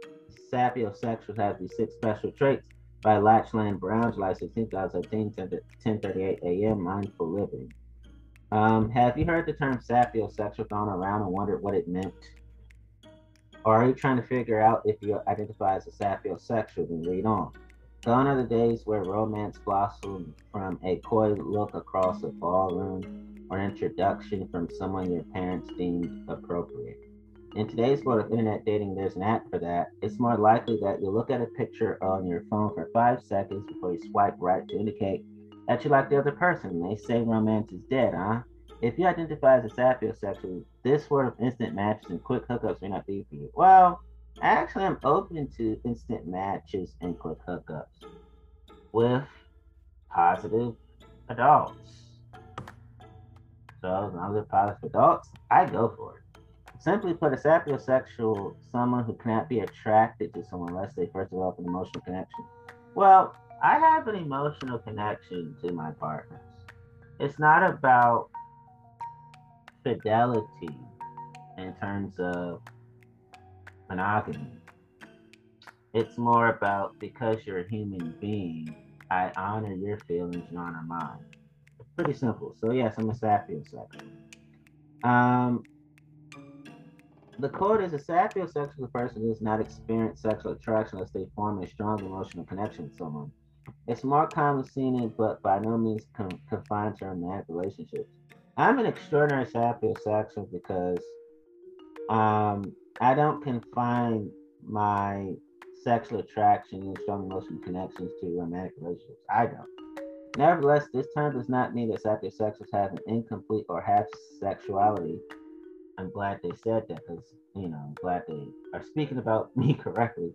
sapiosexuals have these six special traits by Lachlan Brown, July 16, 2017, 10 38 a.m. Mindful Living. Um, have you heard the term sapiosexual thrown around and wondered what it meant? Or are you trying to figure out if you identify as a sapiosexual? Then read on. Gone are the days where romance blossomed from a coy look across a ballroom or an introduction from someone your parents deemed appropriate. In today's world of internet dating, there's an app for that. It's more likely that you'll look at a picture on your phone for five seconds before you swipe right to indicate that you like the other person. They say romance is dead, huh? If you identify as a sapiosexual, this sort of instant matches and quick hookups may not be for you. Well, actually, I'm open to instant matches and quick hookups with positive adults. So, as long as positive adults, I go for it. Simply put, a sapiosexual, someone who cannot be attracted to someone unless they first develop an emotional connection. Well, I have an emotional connection to my partners. It's not about fidelity in terms of monogamy. It's more about because you're a human being, I honor your feelings, you honor mine. Pretty simple. So yes, I'm a sapiosexual. Um, the quote is a sapiosexual person does not experience sexual attraction unless they form a strong emotional connection with someone. It's more common seen in, but by no means con- confined to romantic relationships. I'm an extraordinary sapiosexual because um, I don't confine my sexual attraction and strong emotional connections to romantic relationships. I don't. Nevertheless, this term does not mean that sapiosexuals have an incomplete or half sexuality. I'm glad they said that because, you know, I'm glad they are speaking about me correctly.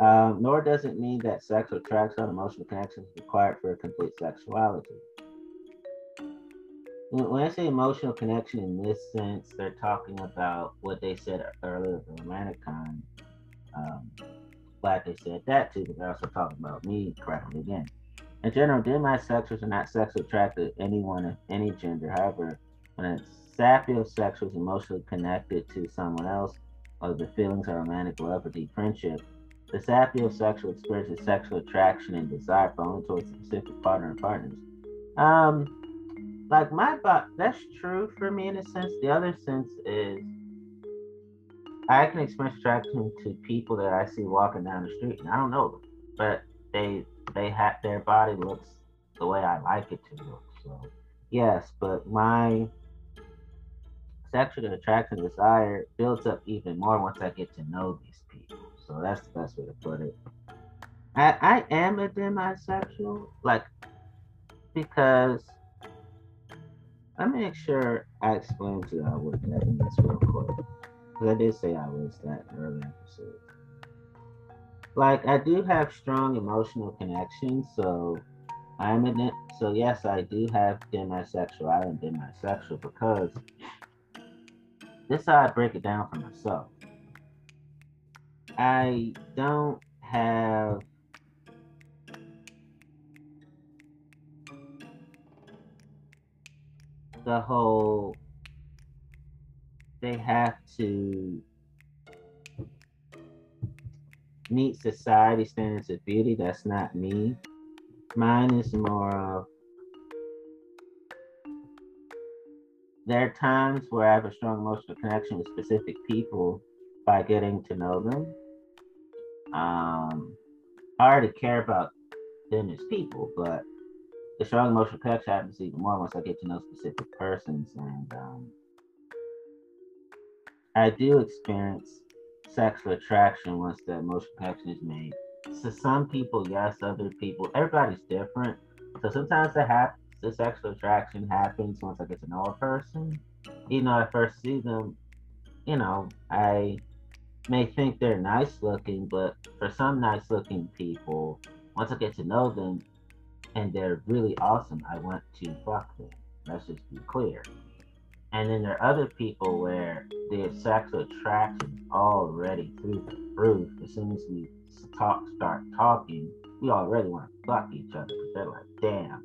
Um, nor does it mean that sexual attraction and emotional connection is required for a complete sexuality. When I say emotional connection in this sense, they're talking about what they said earlier, the romantic kind. Um, glad they said that too, but they're also talking about me correctly again. In general, demisexuals are not sexually attracted to anyone of any gender. However, when a sapiosexual is emotionally connected to someone else, or the feelings of romantic love or deep friendship, the sapiosexual experiences sexual attraction and desire for only towards specific partner or partners. Um, like my thought, that's true for me in a sense. The other sense is I can express attraction to people that I see walking down the street, and I don't know them, but they they have their body looks the way I like it to look. So yes, but my sexual attraction desire builds up even more once I get to know these people. So that's the best way to put it. I I am a demisexual, like because me make sure I explain to you what that means real quick. Because I did say I was that earlier episode. Like I do have strong emotional connections, so I'm in it. So yes, I do have demisexuality am demisexual because this is how I break it down for myself. I don't have the whole they have to meet society standards of beauty. That's not me. Mine is more of there are times where I have a strong emotional connection with specific people by getting to know them. Um, I already care about them as people, but the strong emotional connection happens even more once I get to know specific persons. And um, I do experience sexual attraction once that emotional connection is made. So some people, yes, other people, everybody's different. So sometimes the hap- the sexual attraction happens once I get to know a person. Even though I first see them, you know, I may think they're nice looking, but for some nice looking people, once I get to know them and they're really awesome, I want to fuck them. Let's just be clear. And then there are other people where their sexual attraction is already through the roof. As soon as we talk, start talking, we already want to fuck each other they're like, damn,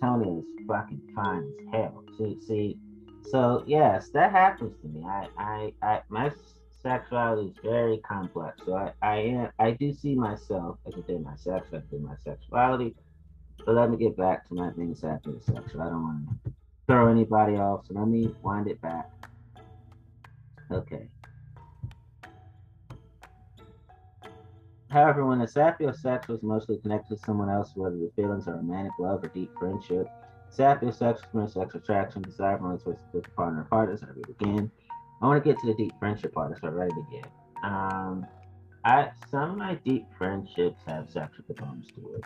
Tony is fucking fine as hell. See, see, so yes, that happens to me. I, I, I, my sexuality is very complex. So I, I am I do see myself as a thing my sex, I do my sexuality. But let me get back to my things after the sex. I don't want to throw anybody off. So let me wind it back. Okay. However, when the sapiosex was mostly connected to someone else, whether the feelings are romantic love or deep friendship, sapiosex was mere sexual attraction, desire for one towards the partner or partners, I read again. I want to get to the deep friendship part. Let's start right again. Um, I some of my deep friendships have sexual components to it.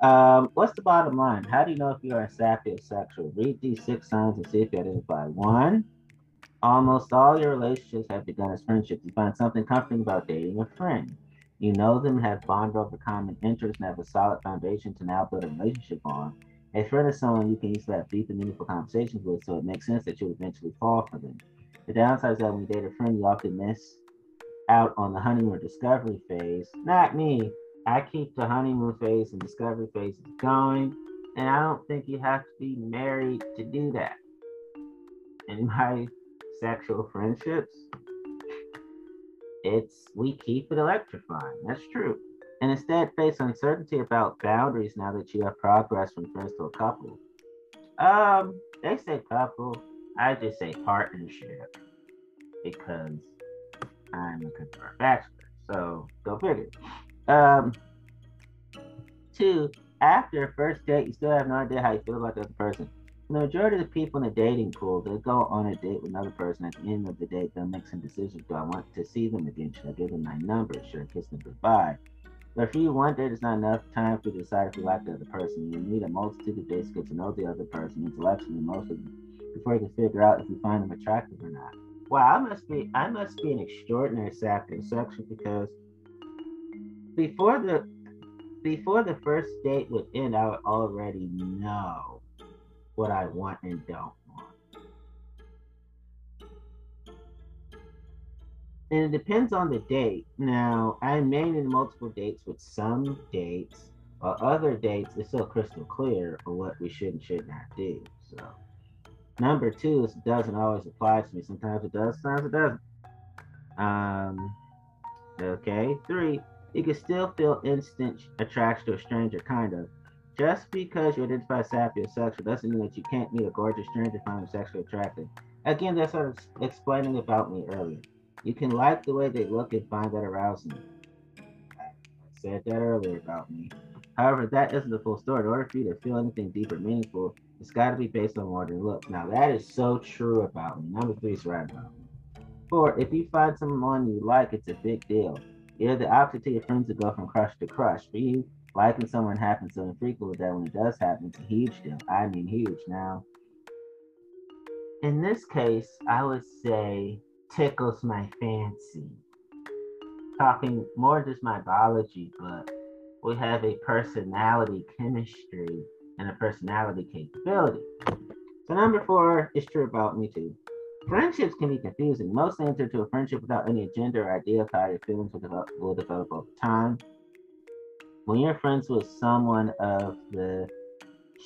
Um, what's the bottom line? How do you know if you are a sapiosexual? Read these six signs and see if you identify. One, almost all your relationships have begun as friendships. You find something comforting about dating a friend. You know them, have bonded over common interests, and have a solid foundation to now build a relationship on. A friend is someone you can easily have deep and meaningful conversations with, so it makes sense that you would eventually fall for them. The downside is that when you date a friend, you often miss out on the honeymoon discovery phase. Not me. I keep the honeymoon phase and discovery phase going, and I don't think you have to be married to do that. In my sexual friendships, it's we keep it electrifying. That's true. And instead face uncertainty about boundaries now that you have progressed from friends to a couple. Um, they say couple. I just say partnership because I'm a confirmed bachelor. So go figure. Um, two, after a first date, you still have no idea how you feel about the other person the majority of the people in the dating pool, they go on a date with another person. At the end of the date, they'll make some decisions. Do I want to see them again? Should I give them my number? Should I kiss them goodbye? But for you, one date is not enough time to decide if you like the other person. You need a multitude of dates to get to know the other person intellectually, emotionally, before you can figure out if you find them attractive or not. Wow, I must be I must be an extraordinary sap sapiosexual because before the before the first date would end, I would already know what I want and don't want. And it depends on the date. Now, I made in multiple dates with some dates, or other dates, it's still crystal clear on what we should and should not do. So, number two doesn't always apply to me. Sometimes it does, sometimes it doesn't. Um, okay. Three, you can still feel instant attraction to a stranger, kind of. Just because you identify as sapiosexual doesn't mean that you can't meet a gorgeous stranger and find them sexually attractive. Again, that's what I was explaining about me earlier. You can like the way they look and find that arousing. I said that earlier about me. However, that isn't the full story. In order for you to feel anything deep or meaningful, it's got to be based on than looks. Now, that is so true about me. Number three is right me. Four, if you find someone you like, it's a big deal. You're the opposite to your friends to go from crush to crush. For you, liking someone happens so infrequently that when it does happen, it's a huge deal. I mean, huge. Now, in this case, I would say tickles my fancy. Talking more just my biology, but we have a personality chemistry and a personality capability. So number four is true about me too. Friendships can be confusing. Most enter into a friendship without any agenda or idea of how your feelings will develop, will develop over time when you're friends with someone of the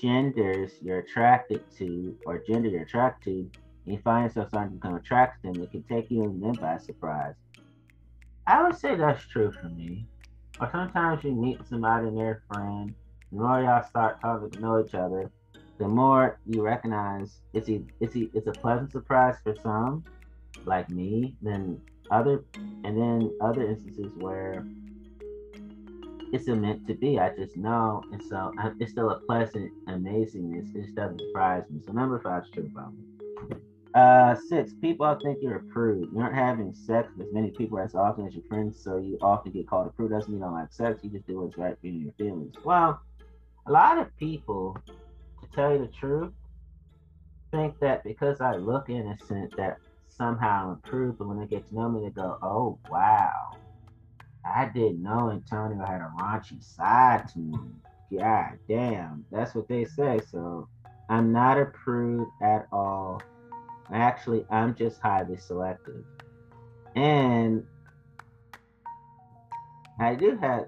genders you're attracted to or gender you're attracted to, and you find yourself starting to become attracted to them, it can take you and them by surprise. I would say that's true for me. Or sometimes you meet somebody and a friend, the more y'all start talking to know each other, the more you recognize it's a, it's a, it's a pleasant surprise for some, like me, then other and then other instances where it's meant to be. I just know, and so I, it's still a pleasant amazingness. It just doesn't surprise me. So number five is true about me. Uh, six, people think you're a prude. You aren't having sex with as many people as often as your friends, so you often get called a prude. Doesn't mean you don't like sex. You just do what's right for your feelings. Well, a lot of people, to tell you the truth, think that because I look innocent, that somehow I'm a prude. But when they get to know me, they go, "Oh wow." I didn't know Antonio had a raunchy side to him. God damn, that's what they say. So I'm not a prude at all. Actually, I'm just highly selective. And I do have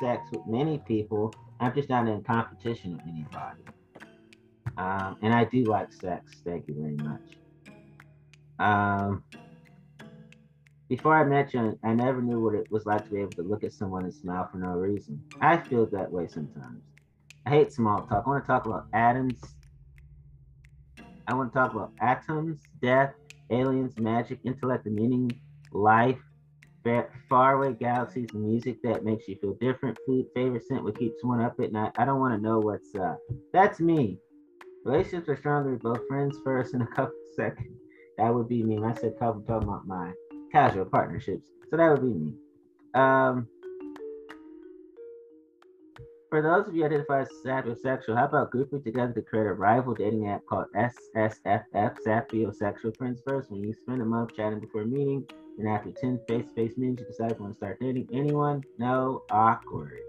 sex with many people. I'm just not in competition with anybody. Um, and I do like sex. Thank you very much. Um, before I met you, I never knew what it was like to be able to look at someone and smile for no reason. I feel that way sometimes. I hate small talk. I want to talk about atoms. I want to talk about atoms, death, aliens, magic, intellect, meaning, life, faraway galaxies music that makes you feel different. Food favorite scent what keeps one up at night. I don't want to know what's up. That's me. Relationships are stronger with both friends first and a couple second. That would be me. When I said couple, talking about my casual partnerships. So that would be me. Um, for those of you identify as sapiosexual, how about grouping together to create a rival dating app called SSFF, Sapiosexual Friends First? When you spend a month chatting before meeting, and after 10 face to face meetings, you decide you want to start dating anyone? No, awkward.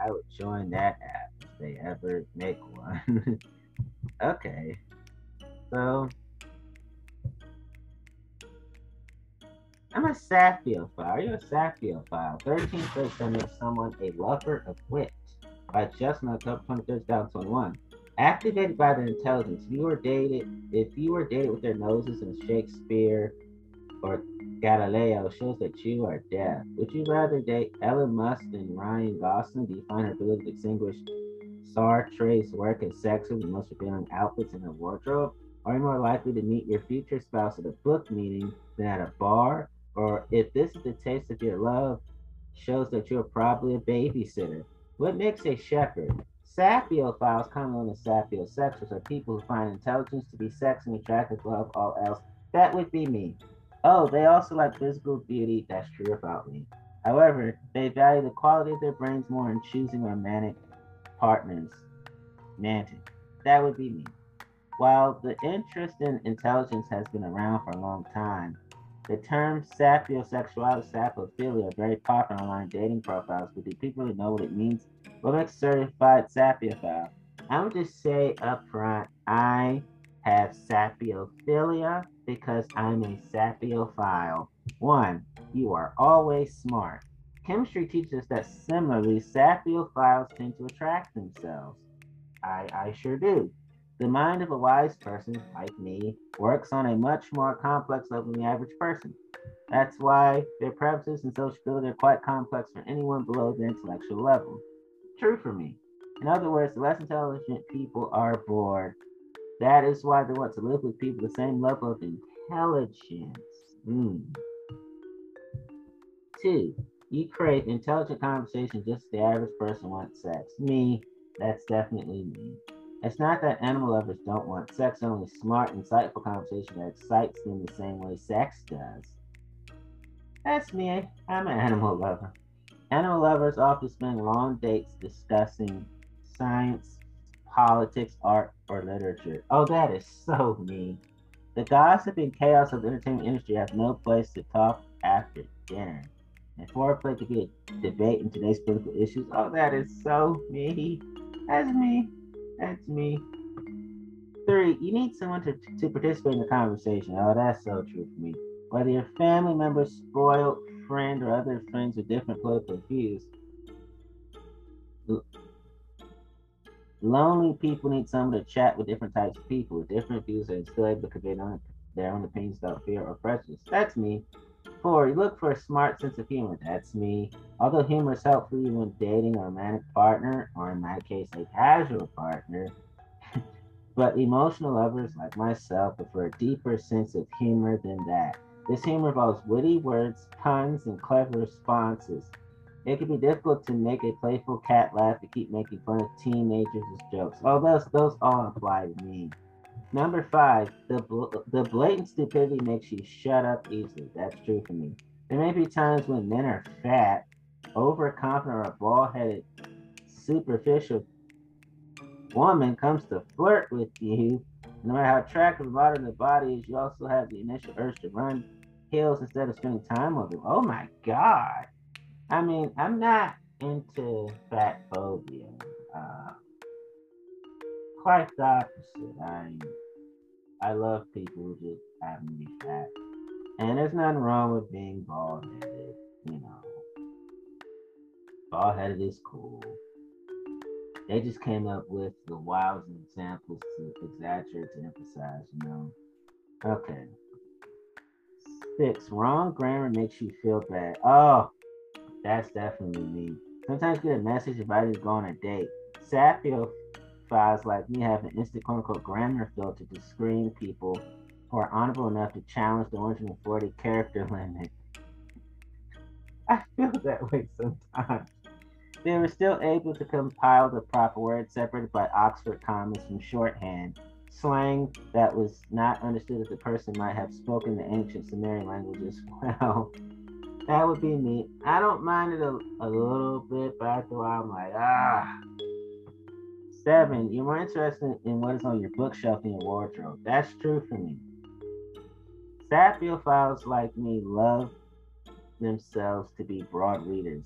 I would join that app if they ever make one. okay. So, I'm a sapiophile. Are you a sapiophile? 13 traits that make someone a lover of wit by Chestnut, October 23, 2021. Activated by their intelligence, you were dated. If you were dated with their noses in Shakespeare or Galileo, shows that you are deaf. Would you rather date Elon Musk than Ryan Gosling? Do you find her ability to distinguish Sartre's work and sex with the most revealing outfits in her wardrobe? Are you more likely to meet your future spouse at a book meeting than at a bar? Or if this is the taste of your love, shows that you're probably a babysitter. What makes a shepherd? Sapiophiles, commonly known as sapiosexuals, are people who find intelligence to be sexy and attractive above all else. That would be me. Oh, they also like physical beauty. That's true about me. However, they value the quality of their brains more in choosing romantic partners. Mantic. That would be me. While the interest in intelligence has been around for a long time, the term sapiosexuality, sapiophilia are very popular online dating profiles, but do people really know what it means? What makes certified sapiophile? I would just say up front, I have sapiophilia because I'm a sapiophile. One, you are always smart. Chemistry teaches us that similarly, sapiophiles tend to attract themselves. I, I sure do. The mind of a wise person, like me, works on a much more complex level than the average person. That's why their preferences and sociability are quite complex for anyone below the intellectual level. True for me. In other words, the less intelligent people are bored. That is why they want to live with people the same level of intelligence. Mm. Two, you crave intelligent conversation just the average person wants sex. Me, that's definitely me. It's not that animal lovers don't want sex, only smart, insightful conversation that excites them the same way sex does. That's me. I'm an animal lover. Animal lovers often spend long dates discussing science, politics, art, or literature. Oh, that is so me. The gossip and chaos of the entertainment industry have no place to talk after dinner. And foreplay be a debate in today's political issues. Oh, that is so me. That's me. That's me. Three, you need someone to, to participate in the conversation. Oh, that's so true for me. Whether your family member, spoiled friend, or other friends with different political views, lonely people need someone to chat with different types of people with different views and still able to convey their own opinions without fear or prejudice. That's me. Four, you look for a smart sense of humor. That's me. Although humor is helpful even when dating a romantic partner, or in my case, a casual partner, but emotional lovers like myself prefer a deeper sense of humor than that. This humor involves witty words, puns, and clever responses. It can be difficult to make a playful cat laugh to keep making fun of teenagers' jokes. Oh, those those all apply to me. Number five, the bl- the blatant stupidity makes you shut up easily. That's true for me. There may be times when men are fat, overconfident, or a bald-headed, superficial woman comes to flirt with you. No matter how attractive and modern the body is, you also have the initial urge to run hills instead of spending time with them. Oh my god! I mean, I'm not into fat phobia. Uh, quite the opposite. I I love people just having be fat. And there's nothing wrong with being bald headed, you know. Bald headed is cool. They just came up with the wild examples to exaggerate to emphasize, you know. Okay. Six, wrong grammar makes you feel bad. Oh, that's definitely me. Sometimes get a message inviting to go on a date. Sapio files like me have an instant quote unquote grammar filter to screen people who are honorable enough to challenge the 140 character limit. I feel that way sometimes. They were still able to compile the proper words separated by Oxford commas from shorthand, slang that was not understood if the person might have spoken the ancient Sumerian language as well. That would be me. I don't mind it a, a little bit, but after a while, I'm like, ah. Seven, you're more interested in what is on your bookshelf than your wardrobe. That's true for me. Sapiophiles like me love themselves to be broad readers.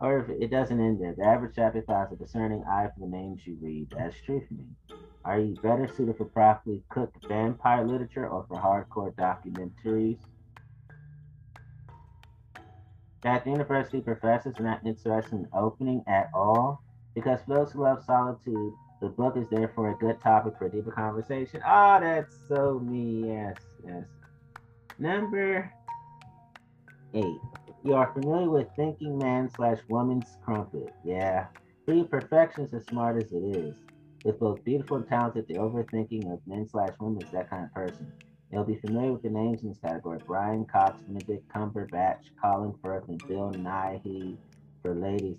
Or if it doesn't end there, the average sapiophile has a discerning eye for the names you read. That's true for me. Are you better suited for properly cooked vampire literature or for hardcore documentaries? At the university, professors are not interested in opening at all because those who love solitude, the book is therefore a good topic for a deeper conversation. Oh, that's so me. Yes, yes. Number eight. You are familiar with thinking man slash woman's crumpet. Yeah. Pretty perfection is as smart as it is. With both beautiful and talented, the overthinking of men slash women is that kind of person. You'll be familiar with the names in this category. Brian Cox, Benedict Cumberbatch, Colin Firth, and Bill Nighy for ladies,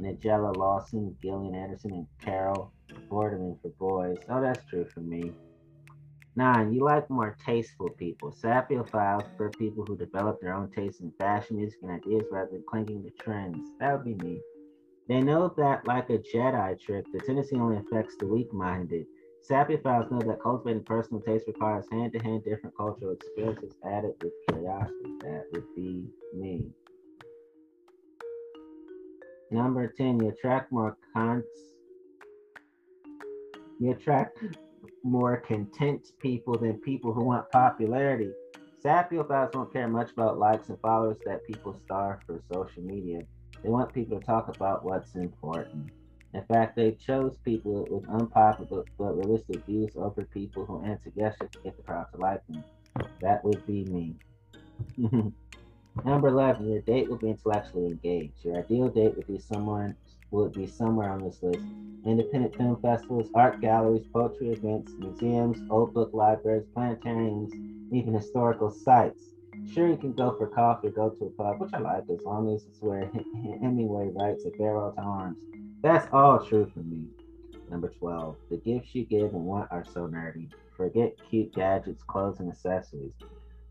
Nigella Lawson, Gillian Anderson, and Carol Vorderman for boys. Oh, that's true for me. Nine, you like more tasteful people. Sapiophiles for people who develop their own taste in fashion, music, and ideas rather than clinging to trends. That would be me. They know that, like a Jedi trick, the tendency only affects the weak minded. Sapiophiles know that cultivating personal taste requires hand to hand different cultural experiences added with curiosity. That would be me. Number 10, you attract more cons. You attract more content people than people who want popularity. Sapiophiles don't care much about likes and followers that people starve for social media. They want people to talk about what's important. In fact, they chose people with unpopular but realistic views over people who answered yes to get the crowd to like them. That would be me. Number 11, your date will be intellectually engaged. Your ideal date would be someone would be somewhere on this list. Independent film festivals, art galleries, poetry events, museums, old book libraries, planetariums, even historical sites. Sure, you can go for coffee go to a pub, which I like as long as it's where Hemingway writes a farewell to arms. That's all true for me. Number 12. The gifts you give and want are so nerdy. Forget cute gadgets, clothes, and accessories.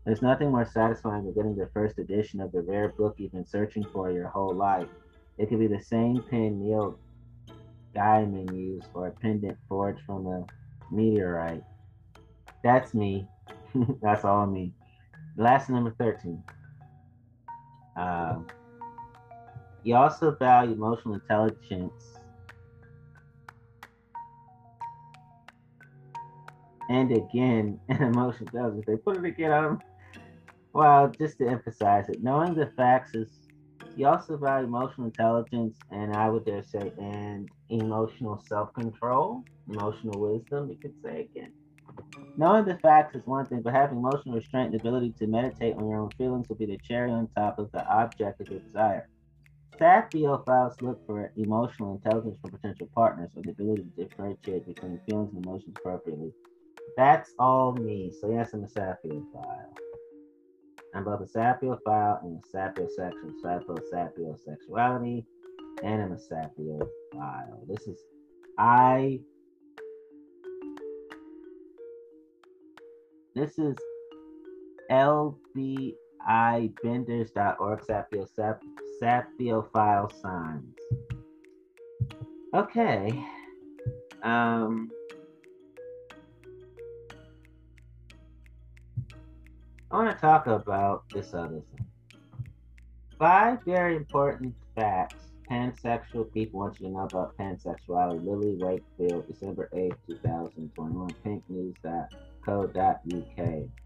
There's nothing more satisfying than getting the first edition of the rare book you've been searching for your whole life. It could be the same pen Neil Gaiman used or a pendant forged from a meteorite. That's me. That's all me. Last number 13. Um, you also value emotional intelligence and again and emotional intelligence. They put it again on well, just to emphasize it, knowing the facts is you also value emotional intelligence and I would dare say and emotional self-control, emotional wisdom, you could say again. Knowing the facts is one thing, but having emotional restraint and ability to meditate on your own feelings will be the cherry on top of the object of your desire. Sapiophiles look for emotional intelligence from potential partners or the ability to differentiate between feelings and emotions appropriately. That's all me. So yes, I'm a sapiophiles. I'm both a sapiophile and a sapo sapiosexuality, and I'm a sapiophile. This is I. This is lbibenders.org sapio sap, sapiophile signs. Okay. Um. I want to talk about this other thing. Five very important facts pansexual people want you to know about pansexuality. Lily Wakefield, December 8th, 2021, pinknews.co.uk.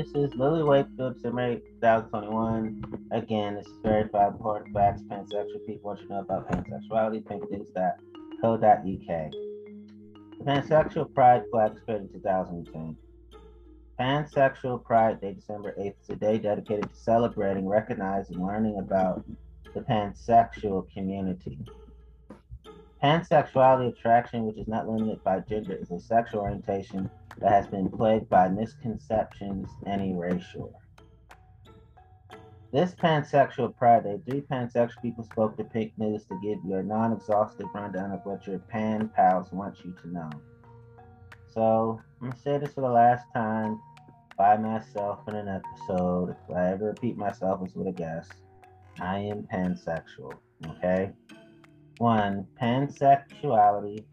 This is Lily Wakefield, December 8th, 2021. Again, this is very five important facts pansexual people want to know about pansexuality. Pinknews.co.uk co.uk. The Pansexual Pride flag spread in 2010. Pansexual Pride Day, December 8th, is a day dedicated to Pansexuality attraction, which is not limited by gender, is a sexual orientation that has been plagued by misconceptions and erasure. This pansexual pride day, three pansexual people spoke to Pink News to give you a non-exhaustive rundown of what your pan pals want you to know. So I'm gonna say this for the last time by myself in an episode. If I ever repeat myself as with a guest, I am pansexual. Okay. One, pansexuality.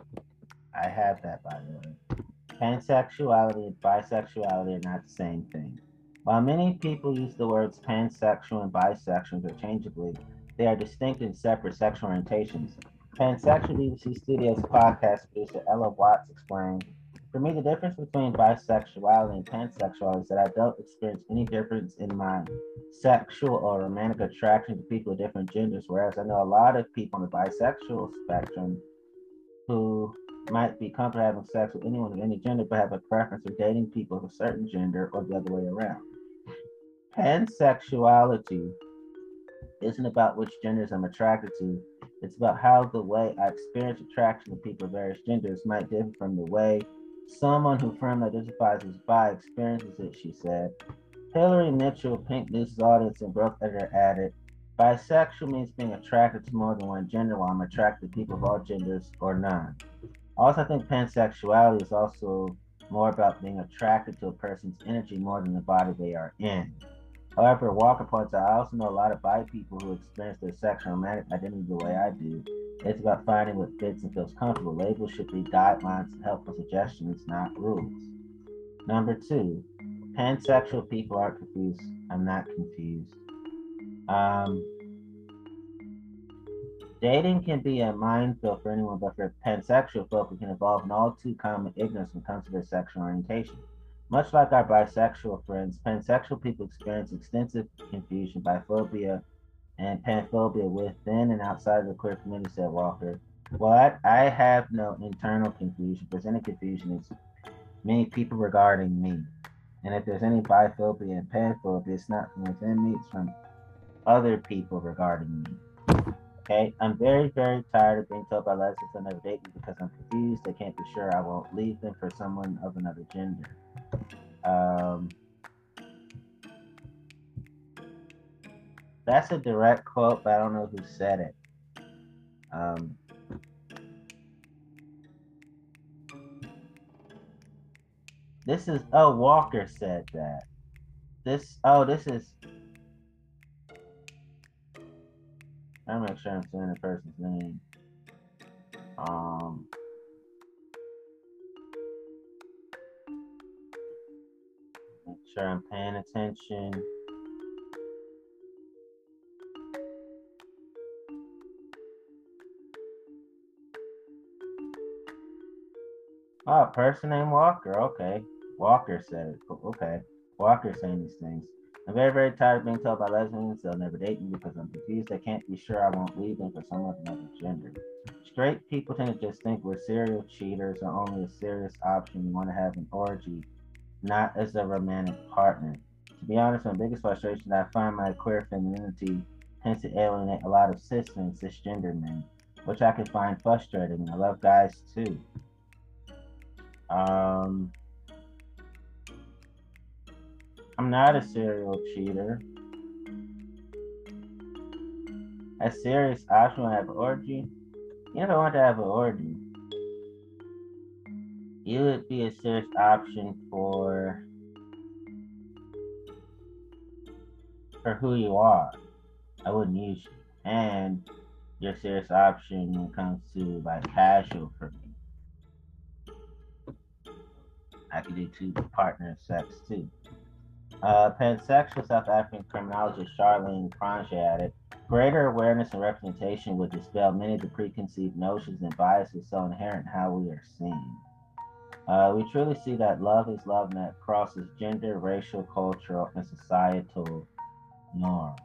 I have that by the way. Pansexuality and bisexuality are not the same thing. While many people use the words pansexual and bisexual interchangeably, they are distinct and separate sexual orientations. Pansexual BBC Studios podcast producer Ella Watts explained for me, the difference between bisexuality and pansexuality is that I don't experience any difference in my sexual or romantic attraction to people of different genders, whereas I know a lot of people on the bisexual spectrum who might be comfortable having sex with anyone of any gender but have a preference for dating people of a certain gender or the other way around. Pansexuality isn't about which genders I'm attracted to. It's about how the way I experience attraction to people of various genders might differ from the way Someone who firmly identifies as bi experiences it, she said. Hillary Mitchell, Pink News' audience and growth editor, added, Bisexual means being attracted to more than one gender, while I'm attracted to people of all genders or none. Also, I think pansexuality is also more about being attracted to a person's energy more than the body they are in. However, Walker points out, I also know a lot of bi people who experience their sexual romantic identity the way I do. It's about finding what fits and feels comfortable. Labels should be guidelines and helpful suggestions, not rules. Number two, pansexual people aren't confused. I'm not confused. Um, dating can be a minefield for anyone, but for pansexual folk, it can involve an all too common ignorance when it comes to their sexual orientation. Much like our bisexual friends, pansexual people experience extensive confusion, biphobia, and panphobia within and outside of the queer community, said Walker. Well, I, I have no internal confusion. There's any confusion, it's many people regarding me. And if there's any biphobia and panphobia, it's not from within me, it's from other people regarding me. Okay, I'm very, very tired of being told by lesbians I never date me because I'm confused. They can't be sure I won't leave them for someone of another gender. Um, that's a direct quote, but I don't know who said it. Um, this is oh Walker said that. This oh this is. I'm not sure I'm saying the person's name. Um, sure I'm paying attention. Oh, person named Walker. Okay. Walker said it. Okay. Walker saying these things. I'm very, very tired of being told by lesbians they'll never date me because I'm confused. I can't be sure I won't leave them for someone of another gender. Straight people tend to just think we're serial cheaters or only a serious option you want to have an orgy not as a romantic partner. To be honest, my biggest frustration I find my queer femininity tends to alienate a lot of cis and cisgender men, which I can find frustrating. I love guys too. Um, I'm not a serial cheater. A serious option to have an orgy. You never want to have an orgy you would be a serious option for for who you are. I wouldn't use you. And your serious option when it comes to like casual for me. I could do two partner sex too. Uh, pansexual South African criminologist Charlene Cronje added, greater awareness and representation would dispel many of the preconceived notions and biases so inherent in how we are seen. Uh, we truly see that love is love that crosses gender, racial, cultural, and societal norms.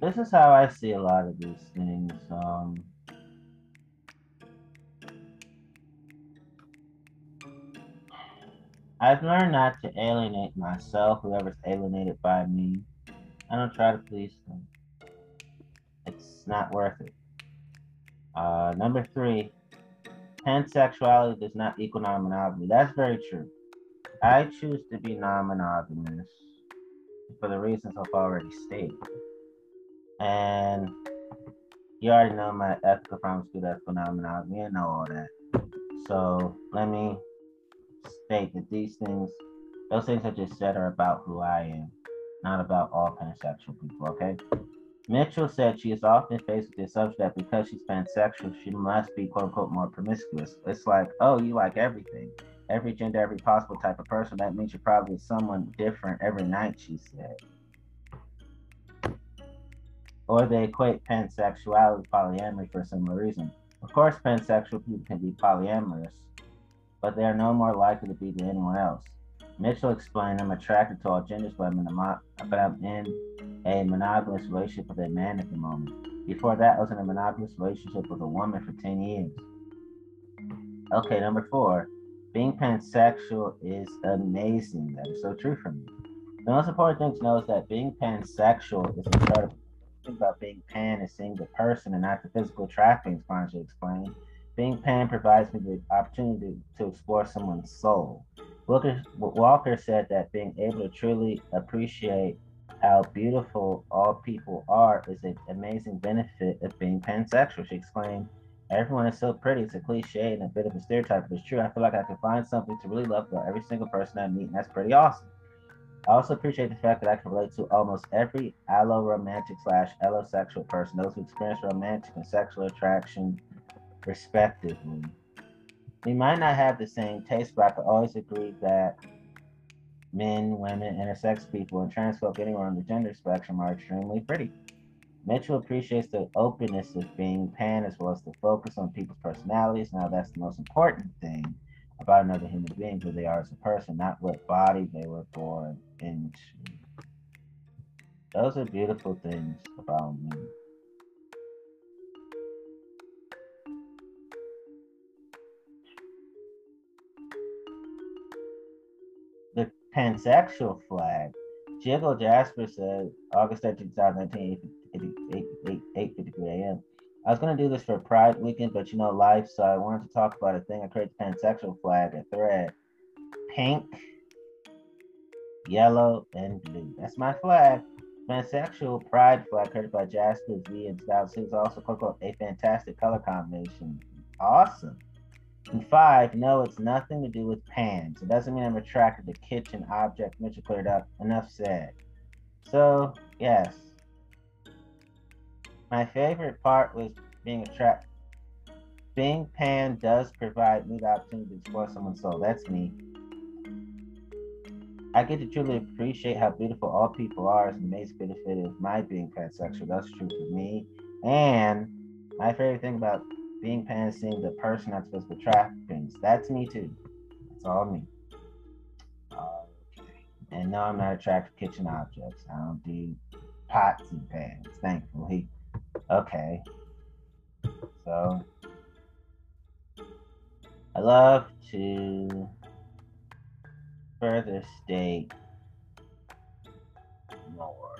This is how I see a lot of these things. Um, I've learned not to alienate myself, whoever's alienated by me. I don't try to please them. It's not worth it. Uh, number three, pansexuality does not equal non-monogamy. That's very true. I choose to be non-monogamous for the reasons I've already stated. And you already know my ethical promise to ethical non-monogamy. I know all that. So let me state that these things, those things I just said are about who I am, not about all pansexual people, okay? Mitchell said she is often faced with the assumption that because she's pansexual, she must be quote unquote more promiscuous. It's like, oh, you like everything, every gender, every possible type of person. That means you're probably someone different every night, she said. Or they equate pansexuality with polyamory for a similar reason. Of course, pansexual people can be polyamorous, but they are no more likely to be than anyone else. Mitchell explained, I'm attracted to all genders, but I'm in a, but I'm in a monogamous relationship with a man at the moment. Before that, I was in a monogamous relationship with a woman for 10 years. Okay, number four, being pansexual is amazing. That is so true for me. The most important thing to know is that being pansexual is incredible. Think about being pan is seeing the person and not the physical trappings, Cronje explained. Being pan provides me the opportunity to explore someone's soul. Walker, Walker said that being able to truly appreciate how beautiful all people are is an amazing benefit of being pansexual. She exclaimed, Everyone is so pretty. It's a cliche and a bit of a stereotype, but it's true. I feel like I can find something to really love about every single person I meet, and that's pretty awesome. I also appreciate the fact that I can relate to almost every allo-romantic slash allosexual person, those who experience romantic and sexual attraction respectively. We might not have the same taste, but I can always agree that men, women, intersex people, and trans folk anywhere on the gender spectrum are extremely pretty. Mitchell appreciates the openness of being pan as well as the focus on people's personalities. Now, that's the most important thing about another human being, who they are as a person, not what body they were born into. Those are beautiful things about me. Pansexual flag. Jiggle Jasper said August 13, 2019, 8, a.m. I was going to do this for Pride weekend, but you know, life, so I wanted to talk about a thing. I created the pansexual flag, a thread. Pink, yellow, and blue. That's my flag. Pansexual pride flag created by Jasper V and Style 6 also quote, a fantastic color combination. Awesome. And five, no, it's nothing to do with pans. It doesn't mean I'm attracted to kitchen objects. Mitchell cleared up. Enough said. So, yes. My favorite part was being attracted. Being pan does provide me the opportunity to explore someone's soul. That's me. I get to truly appreciate how beautiful all people are as an amazing benefit of my being pansexual. That's true for me. And my favorite thing about being seeing the person that's supposed to attract things. That's me too. It's all me. Uh, and no, I'm not attracted to kitchen objects. I don't do pots and pans, thankfully. Okay. So I love to further state more.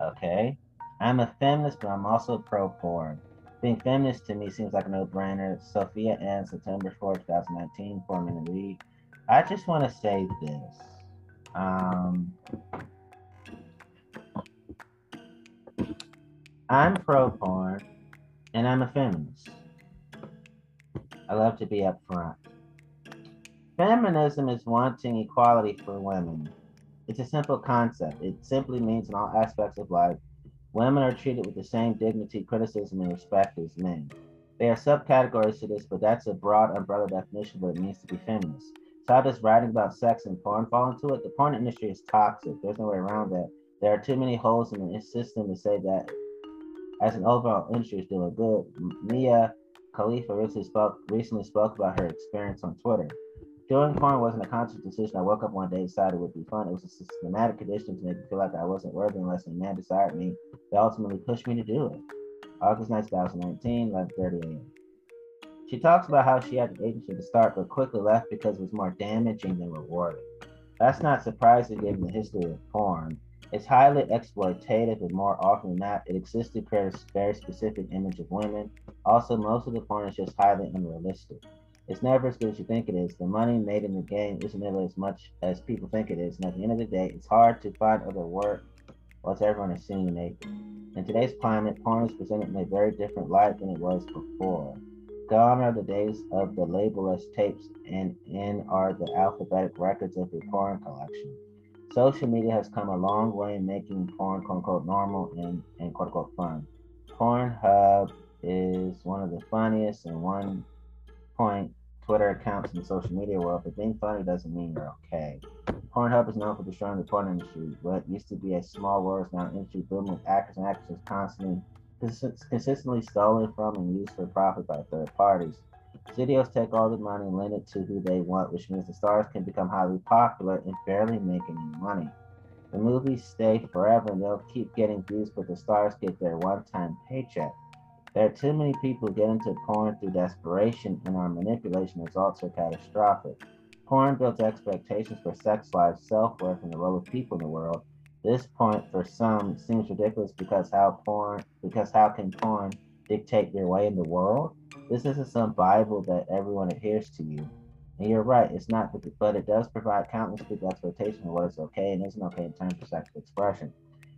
Okay. I'm a feminist, but I'm also pro porn. Being feminist to me seems like a no brainer. Sophia Ann, September 4, 2019, four minute read. I just want to say this. Um, I'm pro porn and I'm a feminist. I love to be upfront. Feminism is wanting equality for women. It's a simple concept. It simply means in all aspects of life, Women are treated with the same dignity, criticism, and respect as men. There are subcategories to this, but that's a broad umbrella definition of what it means to be feminist. So how does writing about sex and porn fall into it? The porn industry is toxic. There's no way around that. There are too many holes in the system to say that as an overall industry is doing good. Mia Khalifa recently spoke, recently spoke about her experience on Twitter. Doing porn wasn't a conscious decision. I woke up one day and decided it would be fun. It was a systematic condition to make me feel like I wasn't worthy unless a man desired me. They ultimately pushed me to do it. August 9, 2019, 11:30 a.m. She talks about how she had the agency to start, but quickly left because it was more damaging than rewarding. That's not surprising given the history of porn. It's highly exploitative, and more often than not, it exists to create a very specific image of women. Also, most of the porn is just highly unrealistic. It's never as good as you think it is. The money made in the game isn't nearly as much as people think it is. And at the end of the day, it's hard to find other work once everyone is seeing you naked. In today's climate, porn is presented in a very different light than it was before. Gone are the days of the labelless tapes, and in are the alphabetic records of your porn collection. Social media has come a long way in making porn quote unquote normal and, and quote unquote fun. Pornhub is one of the funniest and one point Twitter accounts the social media world, but being funny doesn't mean you're okay. Pornhub is known for destroying the porn industry. What used to be a small world is now an industry booming with actors and actresses constantly consistently stolen from and used for profit by third parties. Studios take all the money and lend it to who they want, which means the stars can become highly popular and barely make any money. The movies stay forever and they'll keep getting views, but the stars get their one time paycheck. There are too many people who get into porn through desperation, and our manipulation results are catastrophic. Porn builds expectations for sex lives, self worth, and the role of people in the world. This point, for some, seems ridiculous because how porn, because how can porn dictate your way in the world? This isn't some Bible that everyone adheres to you. And you're right, it's not, but it does provide countless people expectation of what is okay and isn't okay in terms of sexual expression.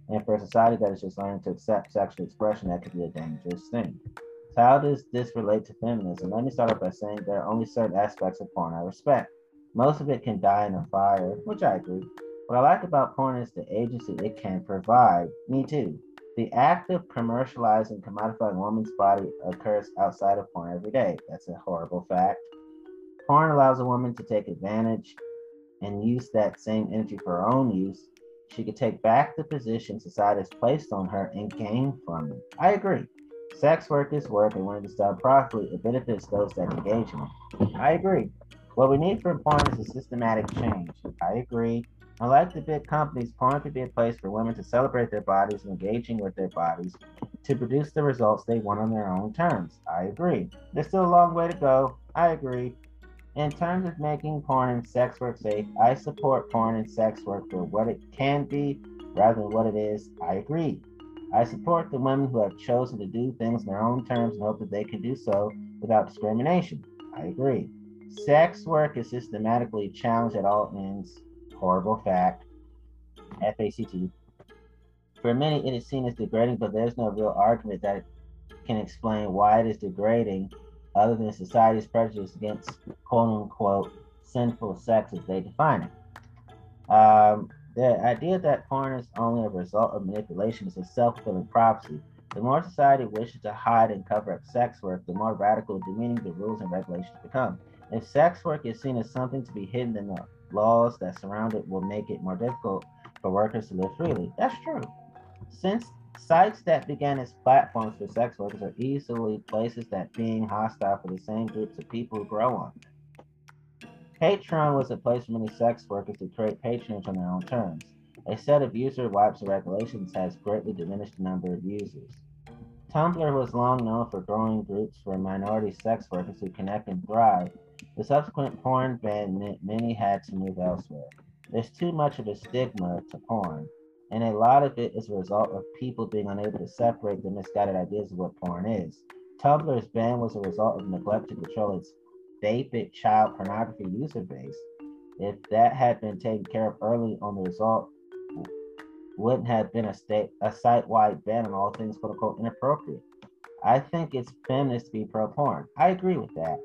And for a society that is just learning to accept sexual expression, that could be a dangerous thing. So how does this relate to feminism? Let me start off by saying there are only certain aspects of porn I respect. Most of it can die in a fire, which I agree. What I like about porn is the agency it can provide. Me too. The act of commercializing, commodifying a woman's body occurs outside of porn every day. That's a horrible fact. Porn allows a woman to take advantage and use that same energy for her own use she could take back the position society has placed on her and gain from it. I agree. Sex work is work, and when it is done properly, it benefits those that engage in it. I agree. What we need for porn is a systematic change. I agree. Unlike the big companies, porn could be a place for women to celebrate their bodies and engaging with their bodies to produce the results they want on their own terms. I agree. There's still a long way to go. I agree. In terms of making porn and sex work safe, I support porn and sex work for what it can be rather than what it is. I agree. I support the women who have chosen to do things in their own terms and hope that they can do so without discrimination. I agree. Sex work is systematically challenged at all ends. Horrible fact. FACT. For many, it is seen as degrading, but there's no real argument that can explain why it is degrading other than society's prejudice against quote unquote sinful sex as they define it. Um, the idea that porn is only a result of manipulation is a self fulfilling prophecy. The more society wishes to hide and cover up sex work, the more radical and demeaning the rules and regulations become. If sex work is seen as something to be hidden, then the laws that surround it will make it more difficult for workers to live freely. That's true. Since Sites that began as platforms for sex workers are easily places that being hostile for the same groups of people grow on. Patreon was a place for many sex workers to create patronage on their own terms. A set of user wipes and regulations has greatly diminished the number of users. Tumblr was long known for growing groups for minority sex workers who connect and thrive. The subsequent porn ban meant many had to move elsewhere. There's too much of a stigma to porn, and a lot of it is a result of people being unable to separate the misguided ideas of what porn is. Tumblr's ban was a result of neglect to control its vapid child pornography user base. If that had been taken care of early on, the result wouldn't have been a state a site-wide ban on all things quote unquote inappropriate. I think it's feminist to be pro porn. I agree with that.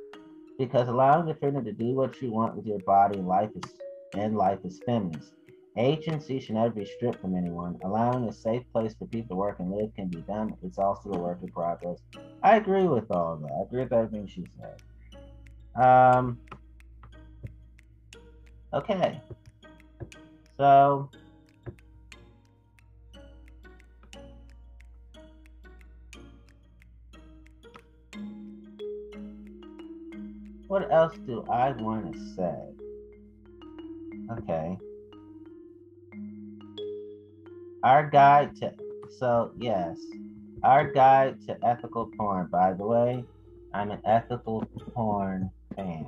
Because allowing the freedom to do what you want with your body and life is and life is feminist. Agency should never be stripped from anyone. Allowing a safe place for people to work and live can be done. It's also a work in progress. I agree with all of that. I agree with everything she said. Um, okay. So, what else do I want to say? Okay our guide to so yes our guide to ethical porn by the way I'm an ethical porn fan.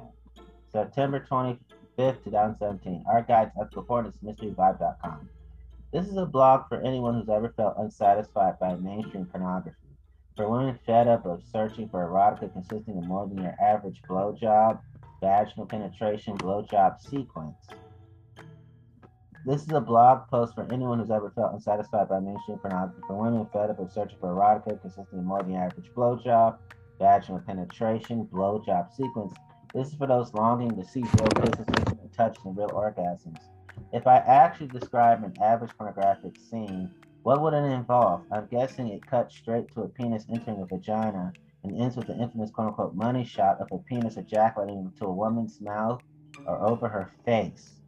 September 25th, 2017. Our guide to ethical porn is mysteryvibe.com. This is a blog for anyone who's ever felt unsatisfied by mainstream pornography. For women fed up of searching for erotica consisting of more than your average blowjob, vaginal penetration, blowjob sequence. This is a blog post for anyone who's ever felt unsatisfied by mainstream pornography. For women fed up of searching for erotica consisting of more than average blowjob, vaginal penetration, blowjob sequence. This is for those longing to see real kisses, and touch, and real orgasms. If I actually describe an average pornographic scene, what would it involve? I'm guessing it cuts straight to a penis entering a vagina and ends with the infamous quote unquote money shot of a penis ejaculating into a woman's mouth or over her face.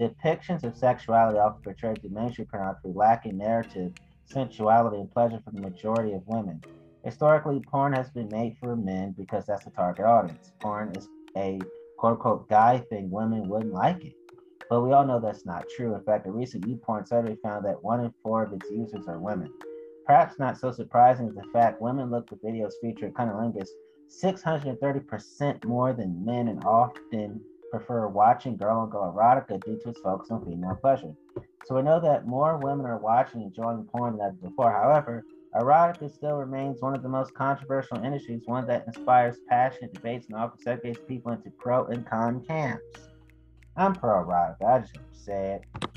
Depictions of sexuality often portrayed through mainstream pornography lacking narrative, sensuality, and pleasure for the majority of women. Historically, porn has been made for men because that's the target audience. Porn is a quote unquote guy thing, women wouldn't like it. But we all know that's not true. In fact, a recent YouPorn survey found that one in four of its users are women. Perhaps not so surprising is the fact women look for videos featuring cunnilingus 630% more than men and often prefer watching girl on girl erotica due to its focus on female pleasure. So we know that more women are watching and enjoying porn than ever before. However, erotica still remains one of the most controversial industries, one that inspires passionate debates and often segregates people into pro and con camps. I'm pro erotica, I just say it.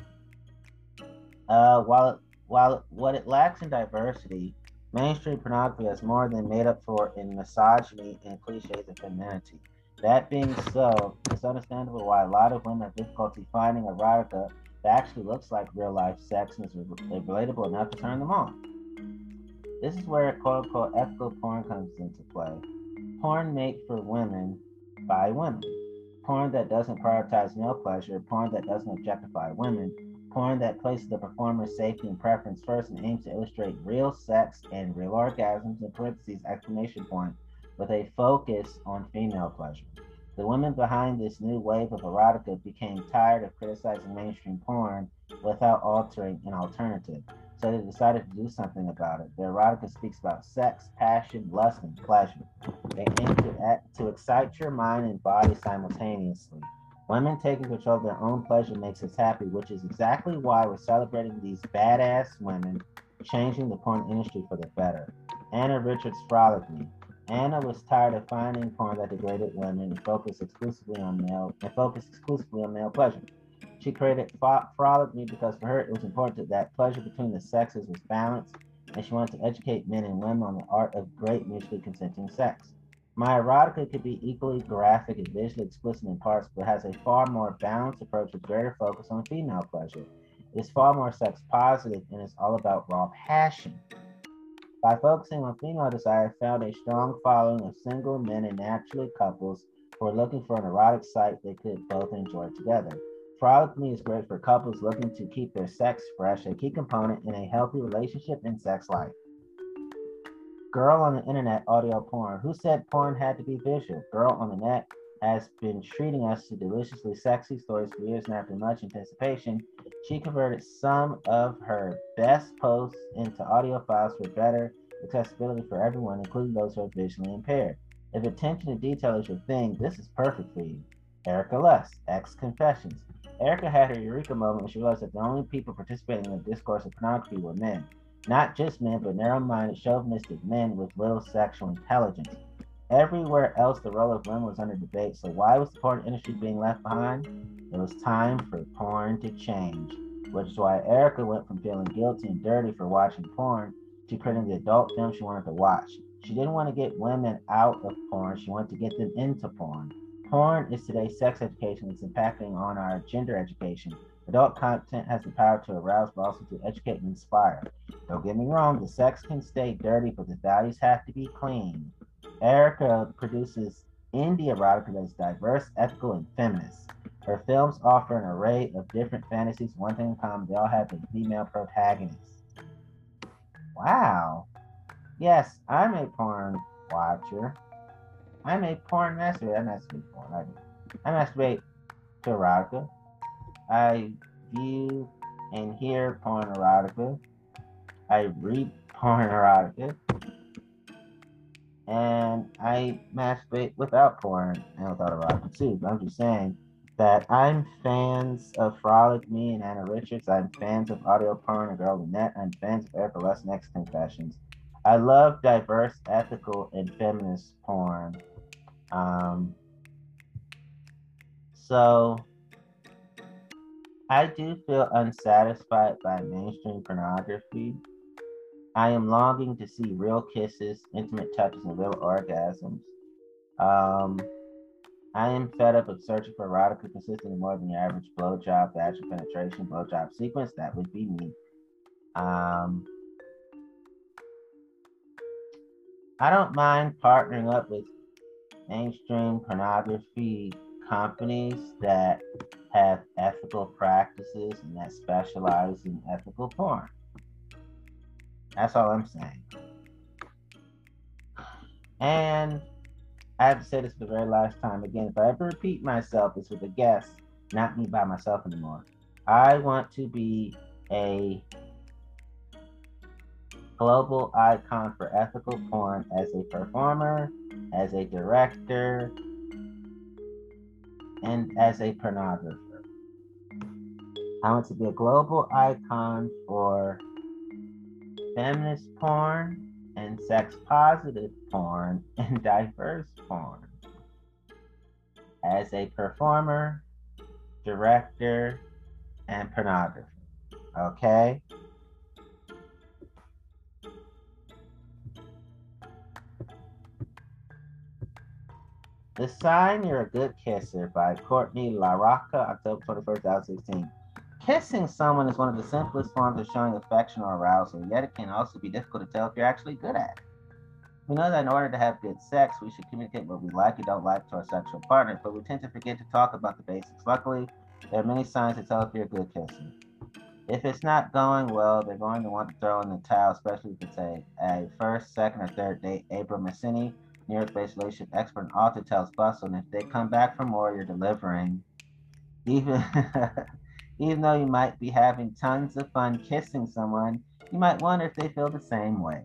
Uh, while it, while it, what it lacks in diversity, mainstream pornography has more than made up for in misogyny and cliches of femininity. That being so, it's understandable why a lot of women have difficulty finding erotica that actually looks like real life sex and is relatable enough to turn them on. This is where quote unquote ethical porn comes into play. Porn made for women by women. Porn that doesn't prioritize male pleasure, porn that doesn't objectify women, porn that places the performer's safety and preference first and aims to illustrate real sex and real orgasms in parentheses exclamation point with a focus on female pleasure. The women behind this new wave of erotica became tired of criticizing mainstream porn without altering an alternative, so they decided to do something about it. The erotica speaks about sex, passion, lust, and pleasure. They aim to, to excite your mind and body simultaneously. Women taking control of their own pleasure makes us happy, which is exactly why we're celebrating these badass women changing the porn industry for the better. Anna Richards Frolic Me. Anna was tired of finding porn that degraded women and focused exclusively on male and focused exclusively on male pleasure. She created Frolic Me because for her it was important that pleasure between the sexes was balanced, and she wanted to educate men and women on the art of great mutually consenting sex. My erotica could be equally graphic and visually explicit in parts, but has a far more balanced approach with greater focus on female pleasure. It's far more sex positive and it's all about raw passion. By focusing on female desire, found a strong following of single men and naturally couples who are looking for an erotic site they could both enjoy together. Frolic Me is great for couples looking to keep their sex fresh, a key component in a healthy relationship and sex life. Girl on the internet audio porn. Who said porn had to be visual? Girl on the net has been treating us to deliciously sexy stories for years, and after much anticipation, she converted some of her best posts into audio files for better accessibility for everyone, including those who are visually impaired. If attention to detail is your thing, this is perfect for you. Erika Lust, X Confessions. Erika had her eureka moment when she realized that the only people participating in the discourse of pornography were men. Not just men, but narrow minded, chauvinistic men with little sexual intelligence. Everywhere else, the role of women was under debate. So, why was the porn industry being left behind? It was time for porn to change, which is why Erika went from feeling guilty and dirty for watching porn to creating the adult film she wanted to watch. She didn't want to get women out of porn, she wanted to get them into porn. Porn is today's sex education It's impacting on our gender education. Adult content has the power to arouse, but also to educate and inspire. Don't get me wrong, the sex can stay dirty, but the values have to be clean. Erika produces indie erotica that is diverse, ethical, and feminist. Her films offer an array of different fantasies. One thing in common, they all have a female protagonist. Wow. Yes, I'm a porn watcher. I'm a porn masturbator. I masturbate porn. I, I masturbate to erotica. I view and hear porn erotica. I read porn erotica. And I masturbate without porn and without erotic too. But I'm just saying that I'm fans of Frolic Me and Anna Richards. I'm fans of audio porn and Girl Net. I'm fans of Erika Lesnick's Confessions. I love diverse, ethical, and feminist porn. Um, so I do feel unsatisfied by mainstream pornography. I am longing to see real kisses, intimate touches, and real orgasms. Um, I am fed up of searching for erotica consisting more than your average blowjob, vaginal penetration, blowjob sequence. That would be me. Um, I don't mind partnering up with mainstream pornography companies that have ethical practices and that specialize in ethical porn. That's all I'm saying. And I have to say this for the very last time again. If I ever repeat myself, it's with a guest, not me by myself anymore. I want to be a global icon for ethical porn as a performer, as a director, and as a pornographer. I want to be a global icon for feminist porn and sex positive porn and diverse porn. As a performer, director, and pornographer. Okay? The Sign You're a Good Kisser by Courtney LaRocca, October 21st, 2016. Kissing someone is one of the simplest forms of showing affection or arousal, yet it can also be difficult to tell if you're actually good at it. We know that in order to have good sex, we should communicate what we like and don't like to our sexual partner, but we tend to forget to talk about the basics. Luckily, there are many signs to tell if you're good kisser. If it's not going well, they're going to want to throw in the towel, especially if it's a, a first, second, or third date. April Masini, New York based relationship expert and author, tells Bustle, and if they come back for more, you're delivering. Even, even though you might be having tons of fun kissing someone, you might wonder if they feel the same way.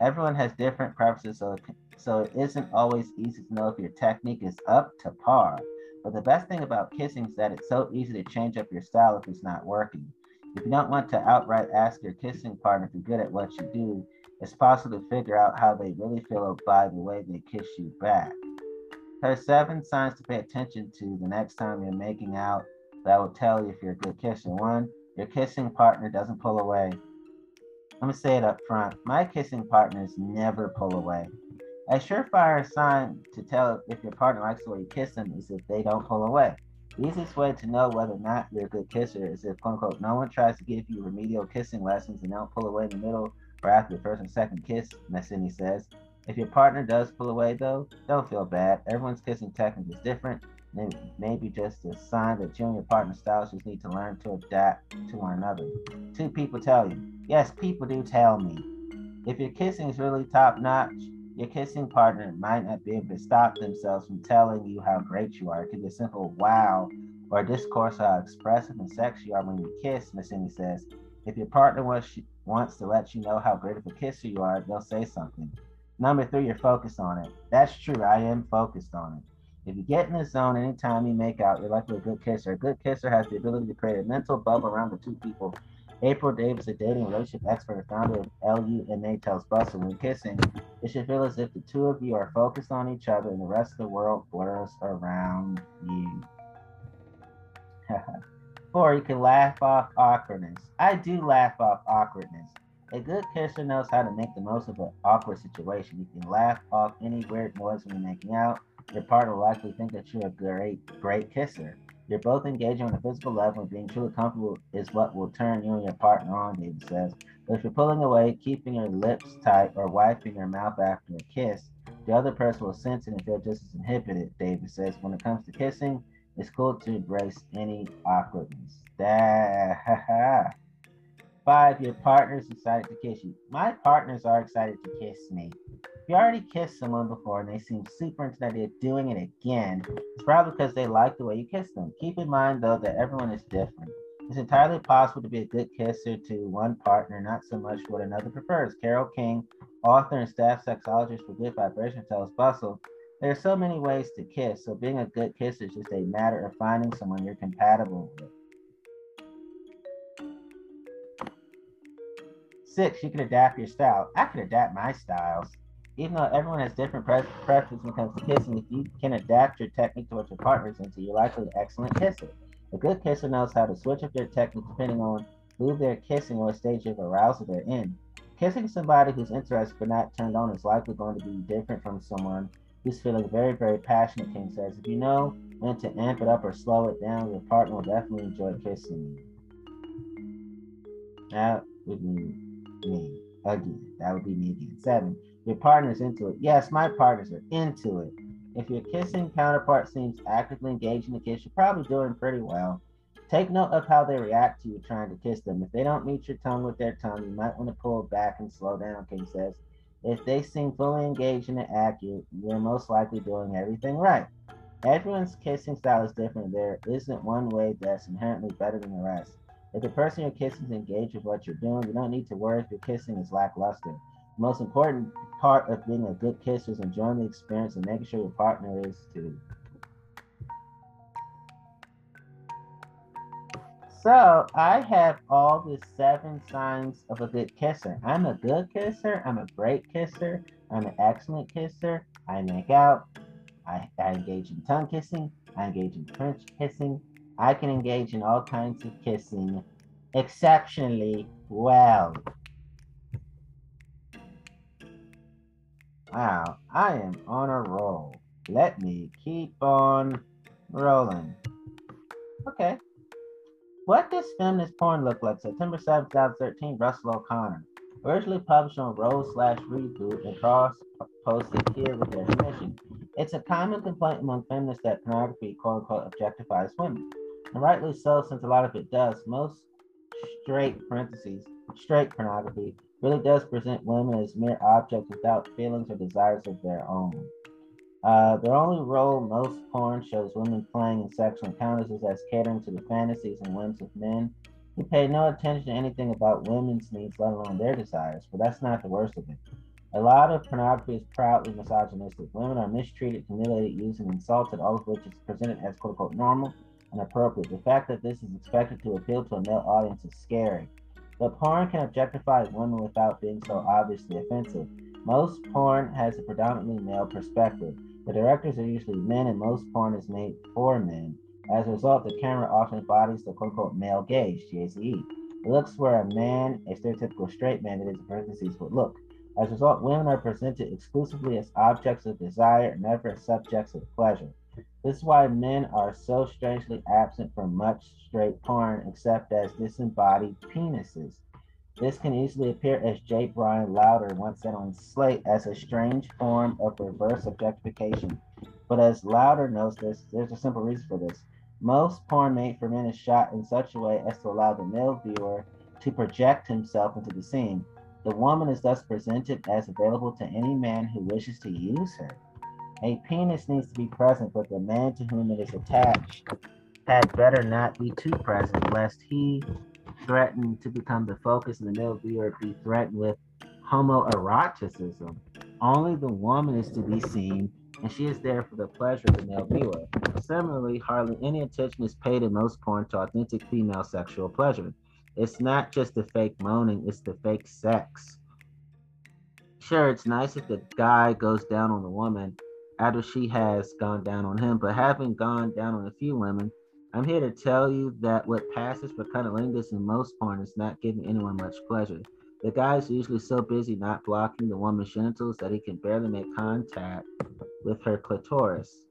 Everyone has different preferences, so it, so it isn't always easy to know if your technique is up to par. But the best thing about kissing is that it's so easy to change up your style if it's not working. If you don't want to outright ask your kissing partner if you're good at what you do, it's possible to figure out how they really feel by the way they kiss you back. There are seven signs to pay attention to the next time you're making out that will tell you if you're a good kisser. One, your kissing partner doesn't pull away. Let me say it up front. My kissing partners never pull away. A surefire sign to tell if your partner likes the way you kiss them is if they don't pull away. The easiest way to know whether or not you're a good kisser is if, quote unquote, no one tries to give you remedial kissing lessons and don't pull away in the middle or after the first and second kiss, Masini says. If your partner does pull away, though, don't feel bad. Everyone's kissing technique is different. It just a sign that you and your partner styles just need to learn to adapt to one another. Two people tell you. Yes, people do tell me. If your kissing is really top notch, your kissing partner might not be able to stop themselves from telling you how great you are. It could be a simple wow or a discourse how expressive and sexy you are when you kiss, Masini says. If your partner wants, wants to let you know how great of a kisser you are, they'll say something. Number three, you're focused on it. That's true. I am focused on it. If you get in the zone anytime you make out, you're likely a good kisser. A good kisser has the ability to create a mental bubble around the two people. April Davis, a dating relationship expert and founder of LUMA, tells Bustle when kissing, it should feel as if the two of you are focused on each other and the rest of the world blurs around you. Four, you can laugh off awkwardness. I do laugh off awkwardness. A good kisser knows how to make the most of an awkward situation. You can laugh off any weird noise when you're making out. Your partner will likely think that you're a great, great kisser. You're both engaging on a physical level and being truly comfortable is what will turn you and your partner on, Davis says. But if you're pulling away, keeping your lips tight, or wiping your mouth after a kiss, the other person will sense it and feel just as inhibited, Davis says. When it comes to kissing, it's cool to embrace any awkwardness. That, Five, your partner's excited to kiss you. My partners are excited to kiss me. If you already kissed someone before and they seem super into the idea of doing it again, it's probably because they like the way you kiss them. Keep in mind, though, that everyone is different. It's entirely possible to be a good kisser to one partner, not so much what another prefers. Carol King, Author and staff sexologist for Good Vibration tells Bustle, there are so many ways to kiss, so being a good kisser is just a matter of finding someone you're compatible with. Six, you can adapt your style. I can adapt my styles. Even though everyone has different pre- preferences when it comes to kissing, if you can adapt your technique to what your partner's into, you're likely an excellent kisser. A good kisser knows how to switch up their technique depending on who they're kissing or what stage of arousal they're in. Kissing somebody who's interested but not turned on is likely going to be different from someone who's feeling very, very passionate, King says. If you know when to amp it up or slow it down, your partner will definitely enjoy kissing you. That would be me again. That would be me again. Seven, your partner's into it. Yes, my partners are into it. If your kissing counterpart seems actively engaged in the kiss, you're probably doing pretty well. Take note of how they react to you trying to kiss them. If they don't meet your tongue with their tongue, you might want to pull back and slow down, King says. If they seem fully engaged in the act, you, you're most likely doing everything right. Everyone's kissing style is different. There isn't one way that's inherently better than the rest. If the person you're kissing is engaged with what you're doing, you don't need to worry if your kissing is lackluster. The most important part of being a good kisser is enjoying the experience and making sure your partner is too. So I have all the seven signs of a good kisser. I'm a good kisser. I'm a great kisser. I'm an excellent kisser. I make out. I, I engage in tongue kissing. I engage in French kissing. I can engage in all kinds of kissing exceptionally well. Wow, I am on a roll. Let me keep on rolling. Okay. What does feminist porn look like? September 7, 2013, Russell O'Connor. Originally published on Role slash Reboot and cross posted here with their permission. It's a common complaint among feminists that pornography, quote unquote, objectifies women. And rightly so, since a lot of it does. Most straight parentheses, straight pornography really does present women as mere objects without feelings or desires of their own. Uh, only role most porn shows women playing in sexual encounters is as catering to the fantasies and whims of men who pay no attention to anything about women's needs, let alone their desires. But that's not the worst of it. A lot of pornography is proudly misogynistic. Women are mistreated, humiliated, used, and insulted, all of which is presented as quote unquote normal and appropriate. The fact that this is expected to appeal to a male audience is scary. But porn can objectify women without being so obviously offensive. Most porn has a predominantly male perspective. The directors are usually men, and most porn is made for men. As a result, the camera often embodies the quote unquote male gaze, GAZE. It looks where a man, a stereotypical straight man, it is in parentheses, would look. As a result, women are presented exclusively as objects of desire, never as subjects of pleasure. This is why men are so strangely absent from much straight porn, except as disembodied penises. This can easily appear, as J. Bryan Lowder once said on Slate, as a strange form of reverse objectification. But as Lowder knows this, there's a simple reason for this. Most porn made for men is shot in such a way as to allow the male viewer to project himself into the scene. The woman is thus presented as available to any man who wishes to use her. A penis needs to be present, but the man to whom it is attached had better not be too present, lest he threaten to become the focus and the male viewer be threatened with homoeroticism. Only the woman is to be seen, and she is there for the pleasure of the male viewer. Similarly, hardly any attention is paid in most porn to authentic female sexual pleasure. It's not just the fake moaning, it's the fake sex. Sure, it's nice if the guy goes down on the woman after she has gone down on him, but having gone down on a few women, I'm here to tell you that what passes for cunnilingus in most porn is not giving anyone much pleasure. The guy is usually so busy not blocking the woman's genitals that he can barely make contact with her clitoris.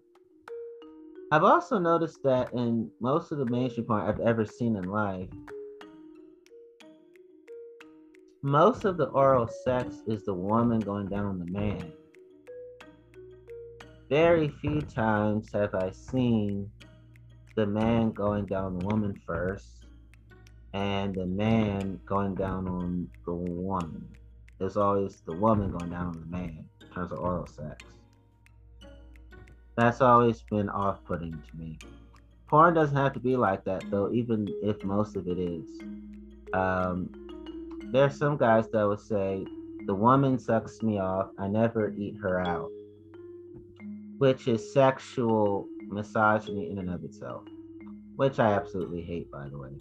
I've also noticed that in most of the mainstream porn I've ever seen in life, most of the oral sex is the woman going down on the man. Very few times have I seen the man going down the woman first and the man going down on the woman. There's always the woman going down on the man in terms of oral sex. That's always been off putting to me. Porn doesn't have to be like that though, even if most of it is. Um, there's some guys that would say the woman sucks me off. I never eat her out, which is sexual misogyny in and of itself, which I absolutely hate, by the way.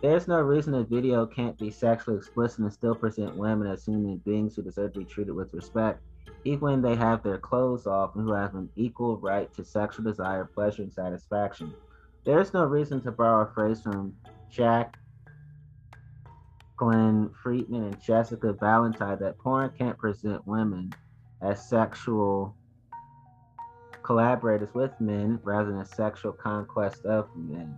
There's no reason a video can't be sexually explicit and still present women as human beings who deserve to be treated with respect, even when they have their clothes off and who have an equal right to sexual desire, pleasure, and satisfaction. There's no reason to borrow a phrase from Jack Glenn Friedman and Jessica Valentine that porn can't present women as sexual collaborators with men rather than sexual conquest of men.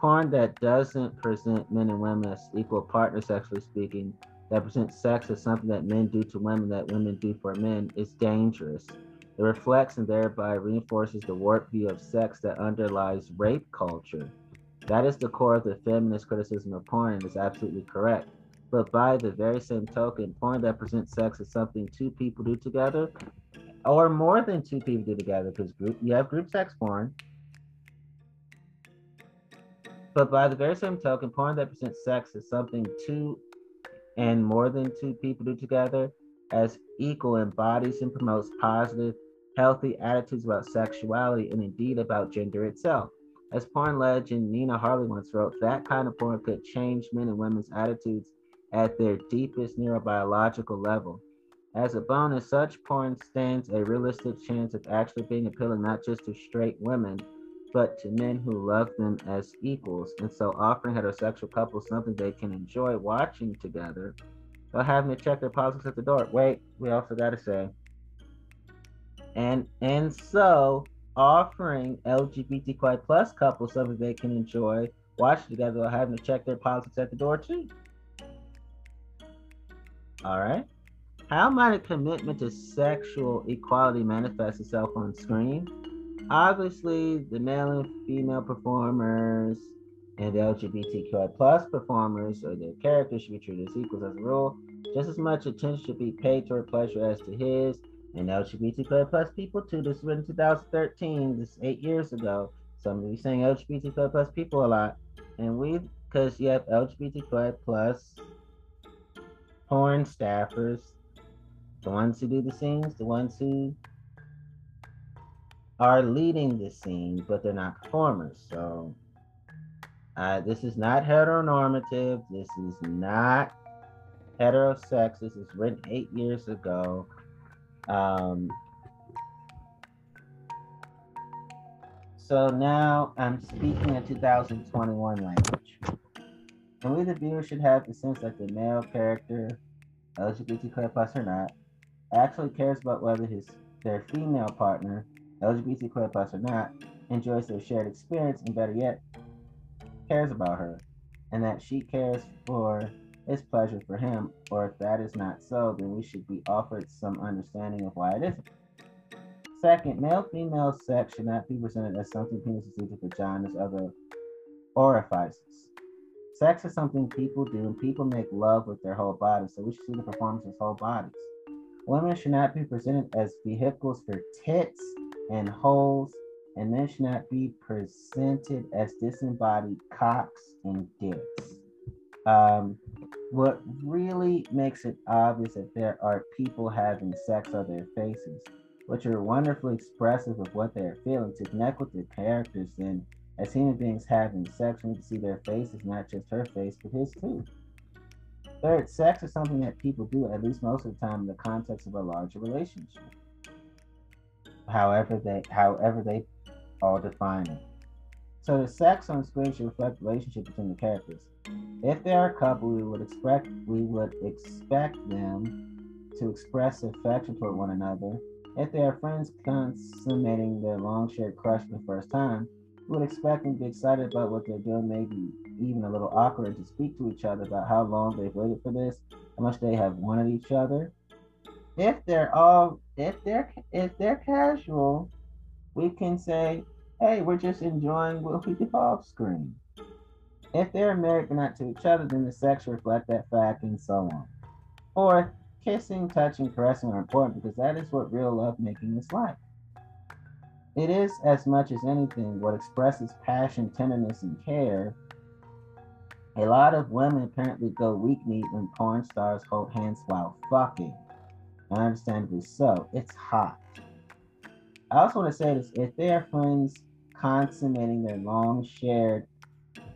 Porn that doesn't present men and women as equal partners, sexually speaking, that presents sex as something that men do to women that women do for men is dangerous. It reflects and thereby reinforces the warped view of sex that underlies rape culture. That is the core of the feminist criticism of porn and is absolutely correct. But by the very same token, porn that presents sex as something two people do together, or more than two people do together, because group you have group sex porn. But by the very same token, porn that presents sex as something two and more than two people do together as equal embodies and promotes positive, healthy attitudes about sexuality and indeed about gender itself. As porn legend Nina Hartley once wrote, that kind of porn could change men and women's attitudes at their deepest neurobiological level. As a bonus, such porn stands a realistic chance of actually being appealing not just to straight women, but to men who love them as equals. And so offering heterosexual couples something they can enjoy watching together while having to check their politics at the door. Wait, we also gotta say. And and so offering LGBTQI plus couples something they can enjoy watching together while having to check their politics at the door too. All right. How might a commitment to sexual equality manifest itself on screen? Obviously, the male and female performers and the LGBTQI plus performers or their characters should be treated as equals as a rule. Just as much attention should be paid to her pleasure as to his and LGBTQ plus people too. This was written 2013. This is eight years ago. Some of you saying LGBTQ plus people a lot, and we because you have LGBTQ plus porn staffers, the ones who do the scenes, the ones who are leading the scene, but they're not performers. So uh, this is not heteronormative. This is not heterosex. This is written eight years ago. Um, so now I'm speaking in 2021 language. And we, the viewer, should have the sense that the male character, LGBTQ plus or not, actually cares about whether his their female partner, LGBTQ plus or not, enjoys their shared experience, and better yet, cares about her, and that she cares for is pleasure for him, or if that is not so, then we should be offered some understanding of why it isn't. Second, male female sex should not be presented as something penises do to vaginas other orifices. Sex is something people do, and people make love with their whole bodies, so we should see the performance as whole bodies. Women should not be presented as vehicles for tits and holes, and men should not be presented as disembodied cocks and dicks. Um, what really makes it obvious that there are people having sex on their faces, which are wonderfully expressive of what they're feeling. To connect with the characters, then as human beings having sex, we need to see their faces, not just her face, but his too. Third, sex is something that people do at least most of the time in the context of a larger relationship. However they however they all define it. So the sex on screen should reflect the relationship between the characters. If they are a couple, we would expect we would expect them to express affection toward one another. If they are friends consummating their long shared crush for the first time, would expect to be excited about what they're doing, maybe even a little awkward to speak to each other about how long they've waited for this, how much they have wanted each other. If they're all if they're if they're casual, we can say, hey, we're just enjoying what we do off screen. If they're married but not to each other, then the sex reflect that fact and so on. Fourth, kissing, touching, caressing are important because that is what real love making is like. It is, as much as anything, what expresses passion, tenderness, and care. A lot of women apparently go weak kneed when porn stars hold hands while fucking. Understandably so. It's hot. I also want to say this if they are friends consummating their long shared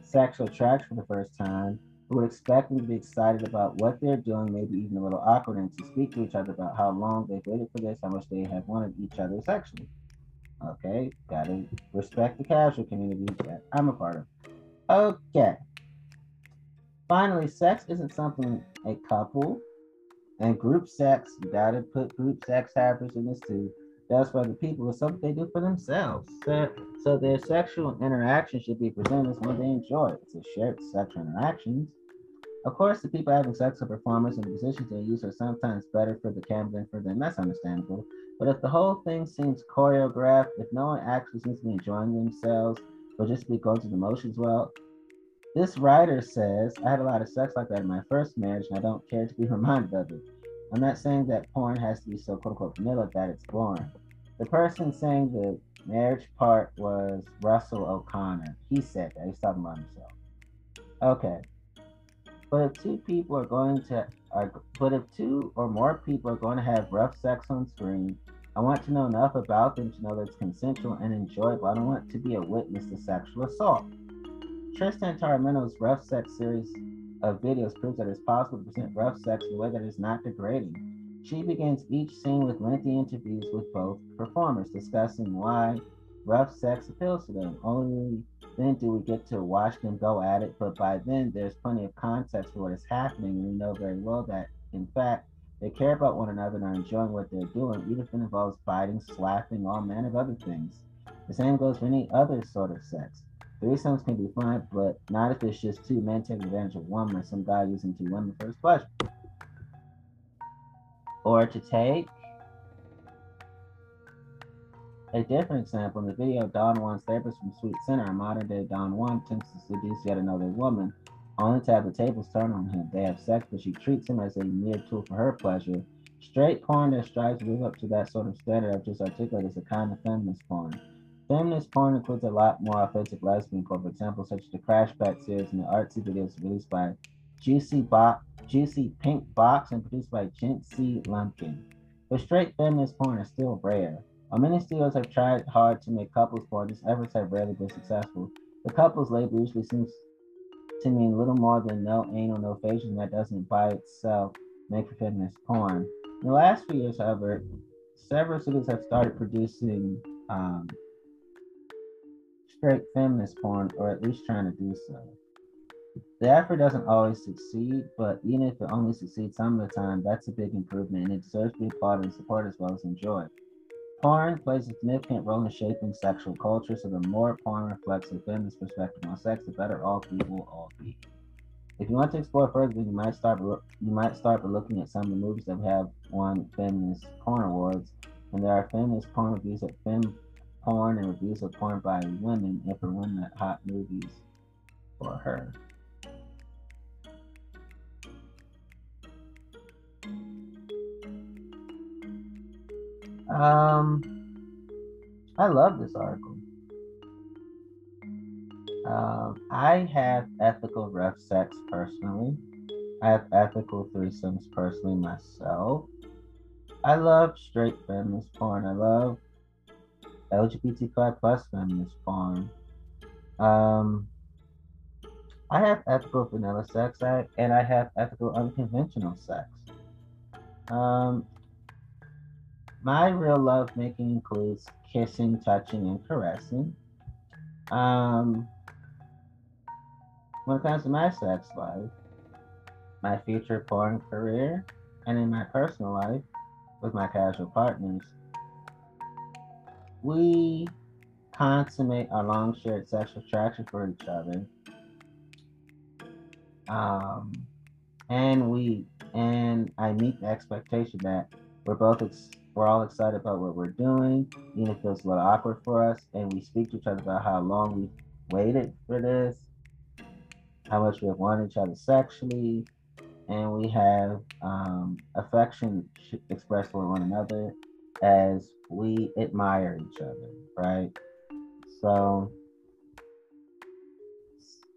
sexual attraction for the first time, we would expect them to be excited about what they're doing, maybe even a little awkward, and to speak to each other about how long they've waited for this, how much they have wanted each other sexually. Okay, gotta respect the casual community that I'm a part of. Okay. Finally, sex isn't something a couple and group sex, you gotta put group sex happens in this too. That's for the people. It's something they do for themselves. So, so their sexual interaction should be presented as one they enjoy. It's a shared sexual interactions. Of course, the people having sexual performance and the positions they use are sometimes better for the camera than for them. That's understandable. But if the whole thing seems choreographed, if no one actually seems to be enjoying themselves, or just be going through the motions, well, this writer says, I had a lot of sex like that in my first marriage, and I don't care to be reminded of it. I'm not saying that porn has to be so quote unquote vanilla that it's boring. The person saying the marriage part was Russell O'Connor. He said that. He's talking about himself. Okay. But if two people are going to are but if two or more people are going to have rough sex on screen, I want to know enough about them to know that it's consensual and enjoyable. I don't want to be a witness to sexual assault. Tristan Taormino's rough sex series of videos proves that it's possible to present rough sex in a way that is not degrading. She begins each scene with lengthy interviews with both performers discussing why rough sex appeals to them. Only then do we get to watch them go at it, but by then there's plenty of context for what is happening, we know very well that, in fact, they care about one another and are enjoying what they're doing, even if it involves biting, slapping, all manner of other things. The same goes for any other sort of sex. Threesomes can be fun, but not if it's just two men taking advantage of one or some guy using two women for his pleasure. Or to take a different example, in the video, Don Juan's therapist from Sweet Sinner, a modern day Don Juan attempts to seduce yet another woman, only to have the tables turned on him. They have sex, but she treats him as a mere tool for her pleasure. Straight porn that strives to live up to that sort of standard I've just articulated is a kind of feminist porn. Feminist porn includes a lot more authentic lesbian porn, for example, such as the Crash Pad series and the artsy videos released by Juicy, Bo- Juicy Pink Box and produced by Jincey Lumpkin. But straight feminist porn is still rare. While many studios have tried hard to make couples porn, these efforts have rarely been successful. The couples label usually seems to mean little more than no anal, no facial, and that doesn't by itself make for feminist porn. In the last few years, however, several studios have started producing um, straight feminist porn, or at least trying to do so. The effort doesn't always succeed, but even if it only succeeds some of the time, that's a big improvement and it deserves to be applauded and supported as well as enjoyed. Porn plays a significant role in shaping sexual culture, so the more porn reflects a feminist perspective on sex, the better all people will all be. If you want to explore further, you might start you might start by looking at some of the movies that have won feminist porn awards, and there are feminist porn reviews at Fem porn and reviews of porn by women and for women hot movies for her. Um, I love this article. Um, I have ethical rough sex personally. I have ethical threesomes personally myself. I love straight feminist porn. I love LGBTQI plus feminist porn. Um, I have ethical vanilla sex, I, and I have ethical unconventional sex. Um, my real love making includes kissing, touching, and caressing. Um, when it comes to my sex life, my future porn career, and in my personal life with my casual partners, we consummate our long shared sexual attraction for each other. Um, and we and I meet the expectation that we're both ex- we're all excited about what we're doing, if it feels a little awkward for us, and we speak to each other about how long we've waited for this, how much we have wanted each other sexually, and we have um, affection expressed for one another as we admire each other, right? So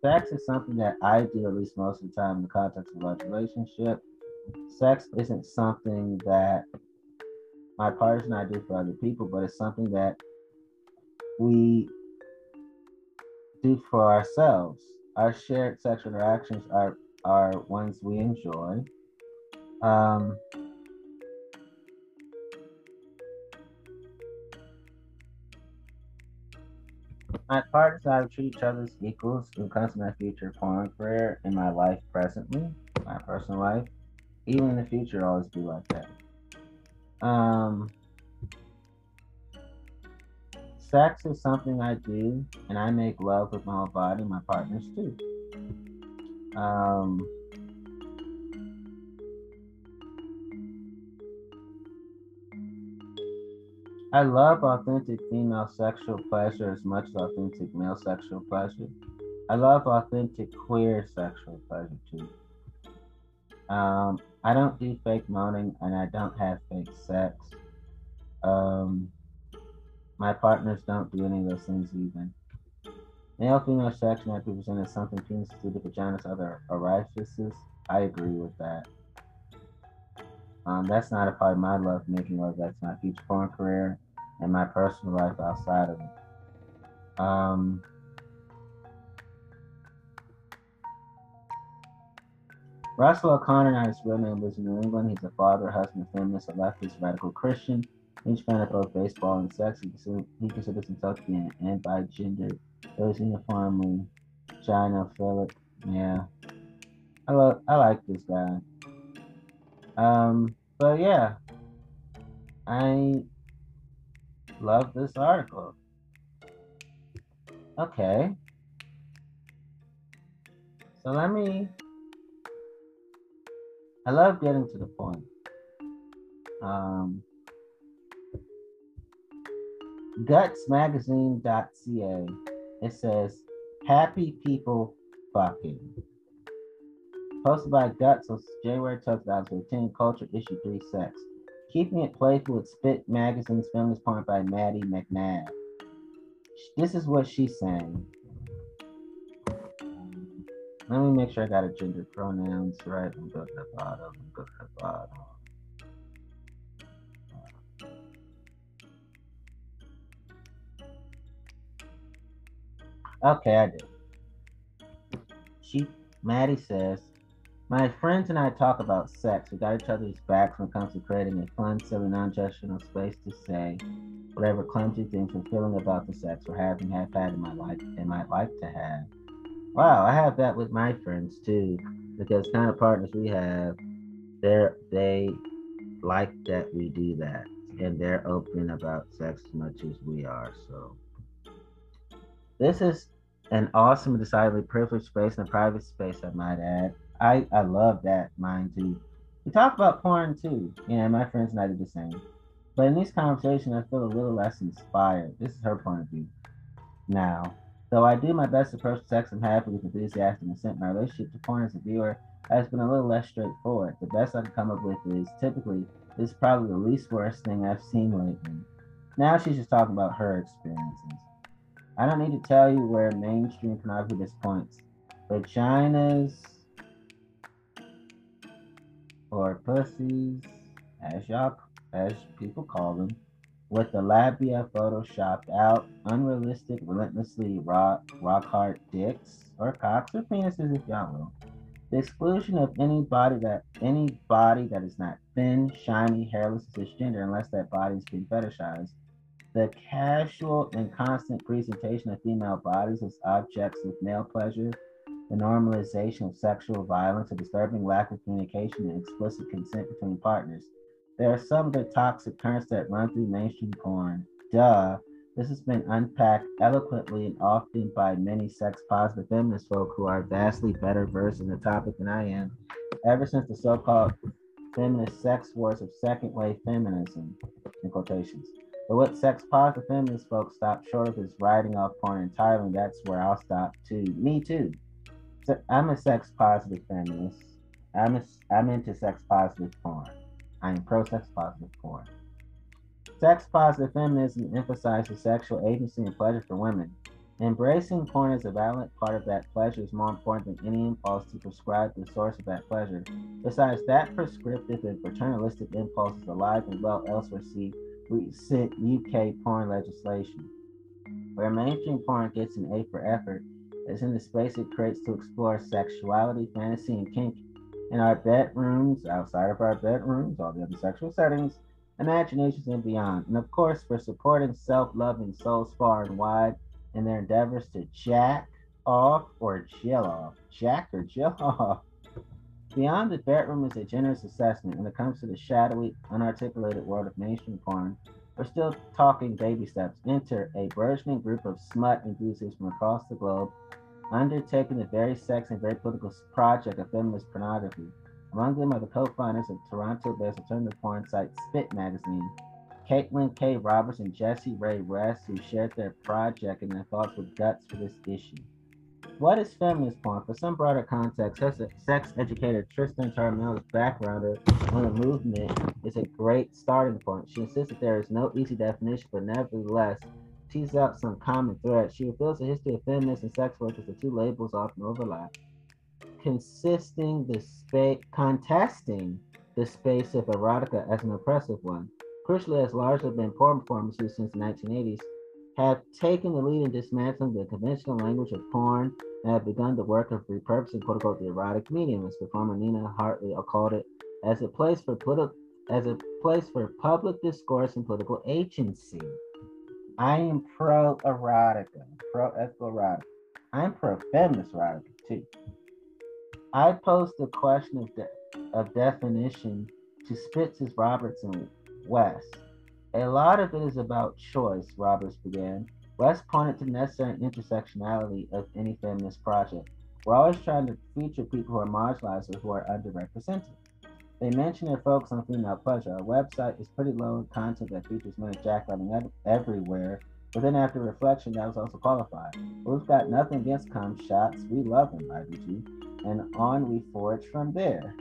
sex is something that I do at least most of the time in the context of a relationship. Sex isn't something that my and I do for other people, but it's something that we do for ourselves. Our shared sexual interactions are are ones we enjoy. Um, my partners and I treat each other as equals to my future porn career in my life presently, my personal life. Even in the future, I'll always be like that. Um, sex is something I do, and I make love with my whole body. My partners too. Um, I love authentic female sexual pleasure as much as authentic male sexual pleasure. I love authentic queer sexual pleasure too. Um, I don't do fake moaning and I don't have fake sex. Um, my partners don't do any of those things even. Male female sex might be presented as something penises do to vaginas, other orifices. I agree with that. Um, that's not a part of my love making love. That's my future porn career and my personal life outside of it. Um, Russell O'Connor, not his real name, lives in New England. He's a father, husband, feminist, a leftist, radical Christian. Huge fan of both baseball and sex. He considers, himself to be an anti-gender, lives uniformly, gynophilic. Yeah, I love, I like this guy. Um, but yeah, I love this article. Okay. So let me I love getting to the point. Um, gutsmagazine.ca it says happy people fucking. Posted by guts on january 2015 culture issue 3 sex. Keeping it playful with spit magazine's feminist point by maddie mcnabb. This is what she's saying let me make sure I got a gender pronouns right. Me go to the bottom. Go to the bottom. Okay, I did. She, Maddie says, my friends and I talk about sex. We got each other's backs when it comes to creating a fun, silly, non-judgmental space to say whatever clumsy things we're feeling about the sex we're having, have had in my life, and might like to have. Wow, I have that with my friends too, because kind of partners we have, they're they like that we do that, and they're open about sex as much as we are. So this is an awesome, and decidedly privileged space and a private space. I might add. I I love that mine too. We talk about porn too. Yeah, my friends and I do the same. But in this conversation, I feel a little less inspired. This is her point of view. Now, Though I do my best to approach sex and happy with enthusiastic consent, my relationship to porn as a viewer has been a little less straightforward. The best I can come up with is typically this is probably the least worst thing I've seen lately. Now she's just talking about her experiences. I don't need to tell you where mainstream pornography disappoints. Vaginas or pussies, as y'all as people call them, with the labia photoshopped out, unrealistic, relentlessly rock, rock hard dicks or cocks or penises, if y'all will. The exclusion of any body that any body that is not thin, shiny, hairless, cisgender, unless that body is being fetishized. The casual and constant presentation of female bodies as objects of male pleasure, the normalization of sexual violence, a disturbing lack of communication and explicit consent between partners there are some of the toxic currents that run through mainstream porn. Duh. This has been unpacked eloquently and often by many sex positive feminist folk who are vastly better versed in the topic than I am. Ever since the so called feminist sex wars of second wave feminism, in quotations. But what sex positive feminist folks stop short of is writing off porn entirely. and That's where I'll stop too. Me too. So I'm a sex positive feminist. I'm a, I'm into sex positive porn. I am pro sex positive porn. Sex positive feminism emphasizes sexual agency and pleasure for women. Embracing porn as a valid part of that pleasure is more important than any impulse to prescribe the source of that pleasure. Besides, that prescriptive and paternalistic impulse is alive and well elsewhere. See recent UK porn legislation. Where mainstream porn gets an A for effort is in the space it creates to explore sexuality, fantasy, and kink in our bedrooms, outside of our bedrooms, all the other sexual settings, imaginations, and beyond. And of course, for supporting self loving souls far and wide in their endeavors to jack off or jill off. Jack or jill off. Beyond the bedroom is a generous assessment when it comes to the shadowy, unarticulated world of mainstream porn. We're still talking baby steps. Enter a burgeoning group of smut enthusiasts from across the globe undertaking the very sex and very political project of feminist pornography. Among them are the co-founders of Toronto-based alternative porn site Spit Magazine, Caitlin K. Roberts and Jesse Ray West, who shared their project and their thoughts with guts for this issue. What is feminist porn? For some broader context, sex educator Tristan Charmel's backgrounder on the movement is a great starting point. She insists that there is no easy definition, but nevertheless, tease out some common threads. She reveals the history of feminists and sex workers. The two labels often overlap, consisting the space, contesting the space of erotica as an oppressive one. Crucially, as largely been porn performances since the 1980s, have taken the lead in dismantling the conventional language of porn and have begun the work of repurposing "quote unquote" the erotic medium, as performer Nina Hartley called it, as a place for politi- as a place for public discourse and political agency. I am pro erotica, pro erotica. I'm pro feminist erotica too. I posed the question of, de- of definition to Spitz's Roberts and West. A lot of it is about choice, Roberts began. West pointed to the necessary intersectionality of any feminist project. We're always trying to feature people who are marginalized or who are underrepresented. They mention their focus on female pleasure. Our website is pretty low in content that features men ejaculating everywhere, but then after reflection, that was also qualified. We've got nothing against cum shots. We love them, IBG. And on we forge from there.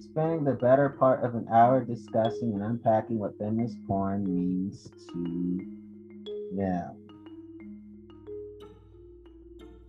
Spending the better part of an hour discussing and unpacking what feminist porn means to them.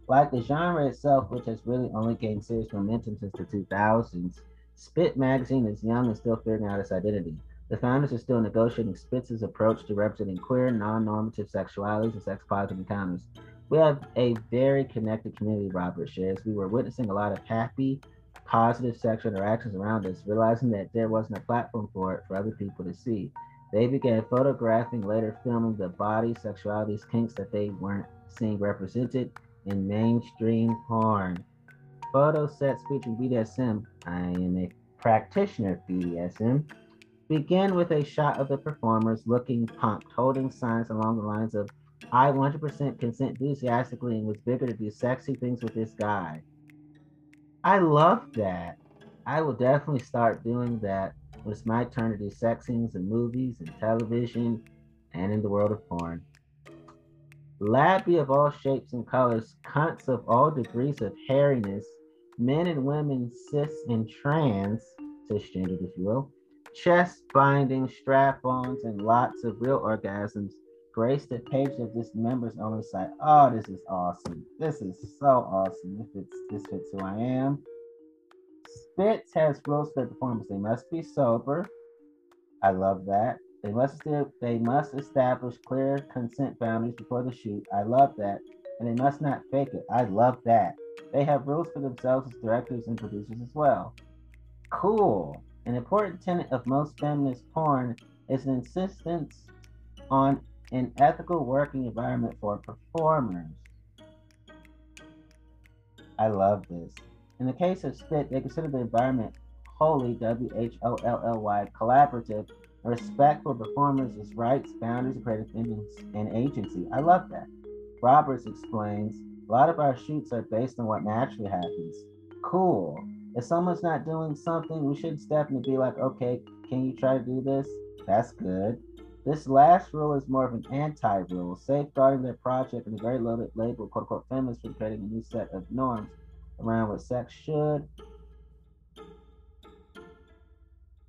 Like the genre itself, which has really only gained serious momentum since the 2000s, Spit magazine is young and still figuring out its identity. The founders are still negotiating Spitz's approach to representing queer, non normative sexualities and sex positive encounters. We have a very connected community, Robert shares. We were witnessing a lot of happy, positive sexual interactions around us, realizing that there wasn't a platform for it for other people to see. They began photographing, later filming the body, sexualities, kinks that they weren't seeing represented in mainstream porn photo sets featuring BDSM, I am a practitioner of BDSM, begin with a shot of the performers looking pumped, holding signs along the lines of, I 100% consent enthusiastically and was bigger to do sexy things with this guy. I love that. I will definitely start doing that when it's my turn to do sex scenes in movies and television and in the world of porn. Labia of all shapes and colors, cunts of all degrees of hairiness, men and women, cis and trans, cisgendered, if you will, chest binding, strap ons, and lots of real orgasms grace the page of this members only site. Oh, this is awesome. This is so awesome. If it's this fits who I am. Spitz has rules for performance. They must be sober. I love that. They must they must establish clear consent boundaries before the shoot. I love that. And they must not fake it. I love that. They have rules for themselves as directors and producers as well. Cool. An important tenet of most feminist porn is an insistence on an ethical working environment for performers. I love this. In the case of Spit, they consider the environment wholly W H O L L Y collaborative, respect for performers' rights, boundaries, creative and agency. I love that. Roberts explains a lot of our shoots are based on what naturally happens. Cool. If someone's not doing something, we should and be like, okay, can you try to do this? That's good. This last rule is more of an anti rule, safeguarding their project and a very loaded label, quote unquote, feminist for creating a new set of norms around what sex should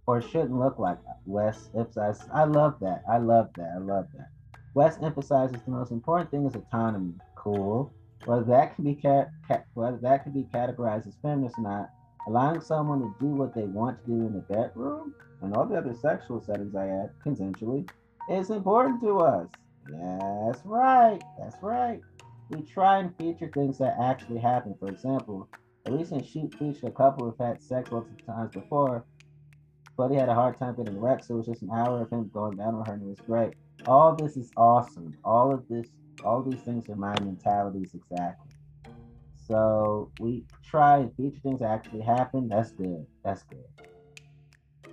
or shouldn't look like. West emphasizes, I love that. I love that. I love that. West emphasizes the most important thing is autonomy cool. Whether that can be cat, whether that can be categorized as feminist or not, allowing someone to do what they want to do in the bedroom and all the other sexual settings I add consensually is important to us. That's right. That's right. We try and feature things that actually happen. For example, a recent shoot featured a couple who've had sex multiple times before, but he had a hard time getting erect, so it was just an hour of him going down on her, and it was great. All this is awesome. All of this, all these things are my mentalities exactly. So we try and feature things that actually happen. That's good. That's good.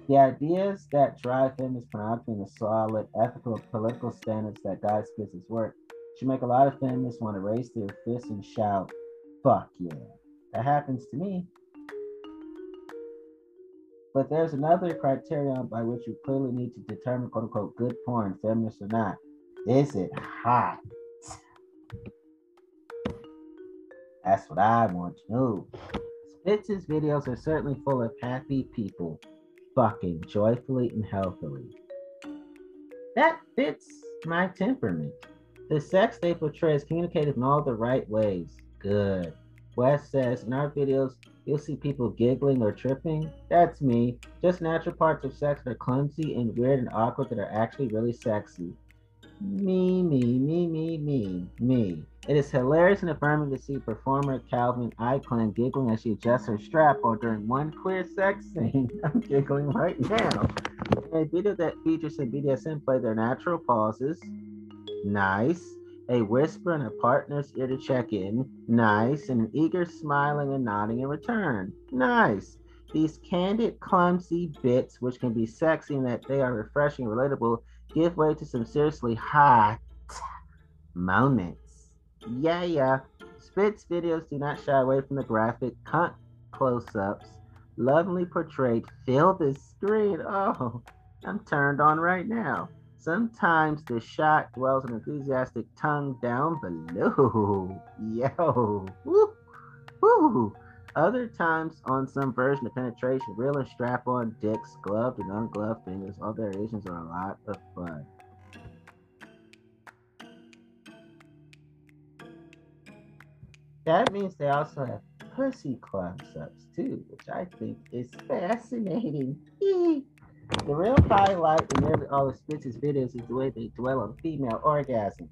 The ideas that drive feminist pornography and the solid ethical political standards that guide Spitz's work should make a lot of feminists want to raise their fists and shout, fuck yeah. That happens to me. But there's another criterion by which you clearly need to determine quote unquote good porn, feminist or not. Is it hot? That's what I want to know. Spitz's videos are certainly full of happy people fucking joyfully and healthily. That fits my temperament. The sex they portray is communicated in all the right ways. Good. West says, in our videos, you'll see people giggling or tripping. That's me. Just natural parts of sex that are clumsy and weird and awkward that are actually really sexy. Me, me, me, me, me, me. It is hilarious and affirming to see performer Calvin Eichlin giggling as she adjusts her strap while during one queer sex scene. I'm giggling right now. A video that features some BDSM play their natural pauses. Nice. A whisper in a partner's ear to check in. Nice. And an eager smiling and nodding in return. Nice. These candid, clumsy bits, which can be sexy in that they are refreshing, and relatable, give way to some seriously hot moments. Yeah, yeah. Spitz videos do not shy away from the graphic cunt close-ups. Lovingly portrayed, fill the screen. Oh, I'm turned on right now. Sometimes the shot dwells an enthusiastic tongue down below. Yo. Woo. Woo. Other times on some version of penetration, real and strap on dicks, gloved and ungloved fingers. All variations are a lot of fun. That means they also have pussy close-ups too, which I think is fascinating. the real highlight in nearly all of Spitz's videos is the way they dwell on female orgasm.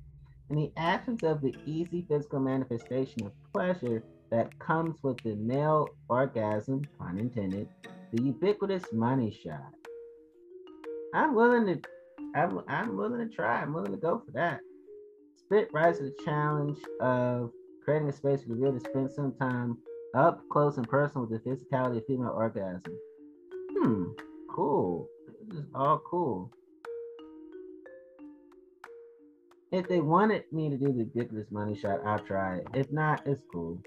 In the absence of the easy physical manifestation of pleasure that comes with the male orgasm, pun intended, the ubiquitous money shot. I'm willing to I'm, I'm willing to try. I'm willing to go for that. Spit rises to the challenge of creating a space for the viewer to spend some time up close and personal with the physicality of female orgasm. Hmm, cool. This is all cool. If they wanted me to do the ridiculous money shot, I'll try it. If not, it's cool.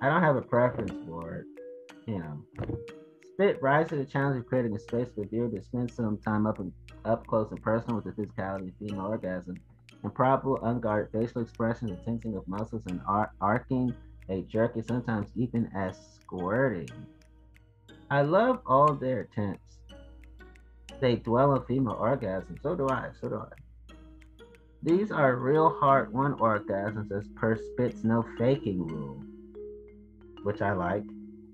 I don't have a preference for it. You know. Spit rise to the challenge of creating a space for the viewer to spend some time up and up close and personal with the physicality of female orgasm. Improbable, unguarded facial expressions, a tensing of muscles, and ar- arcing, a jerk, and sometimes even as squirting. I love all their attempts. They dwell on female orgasm. So do I. So do I. These are real hard won orgasms as per Spit's no faking rule, which I like.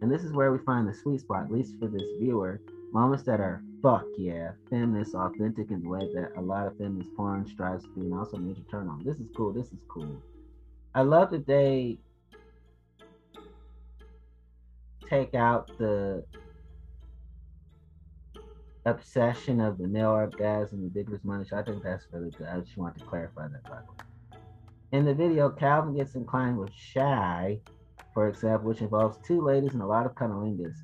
And this is where we find the sweet spot, at least for this viewer. Moments that are fuck yeah, feminist, authentic in the way that a lot of feminist porn strives to be, and also major turn on. This is cool. This is cool. I love that they take out the obsession of the male orgasm, ridiculous money. I think that's really good. I just want to clarify that. In the video, Calvin gets inclined with shy, for example, which involves two ladies and a lot of cunnilingus.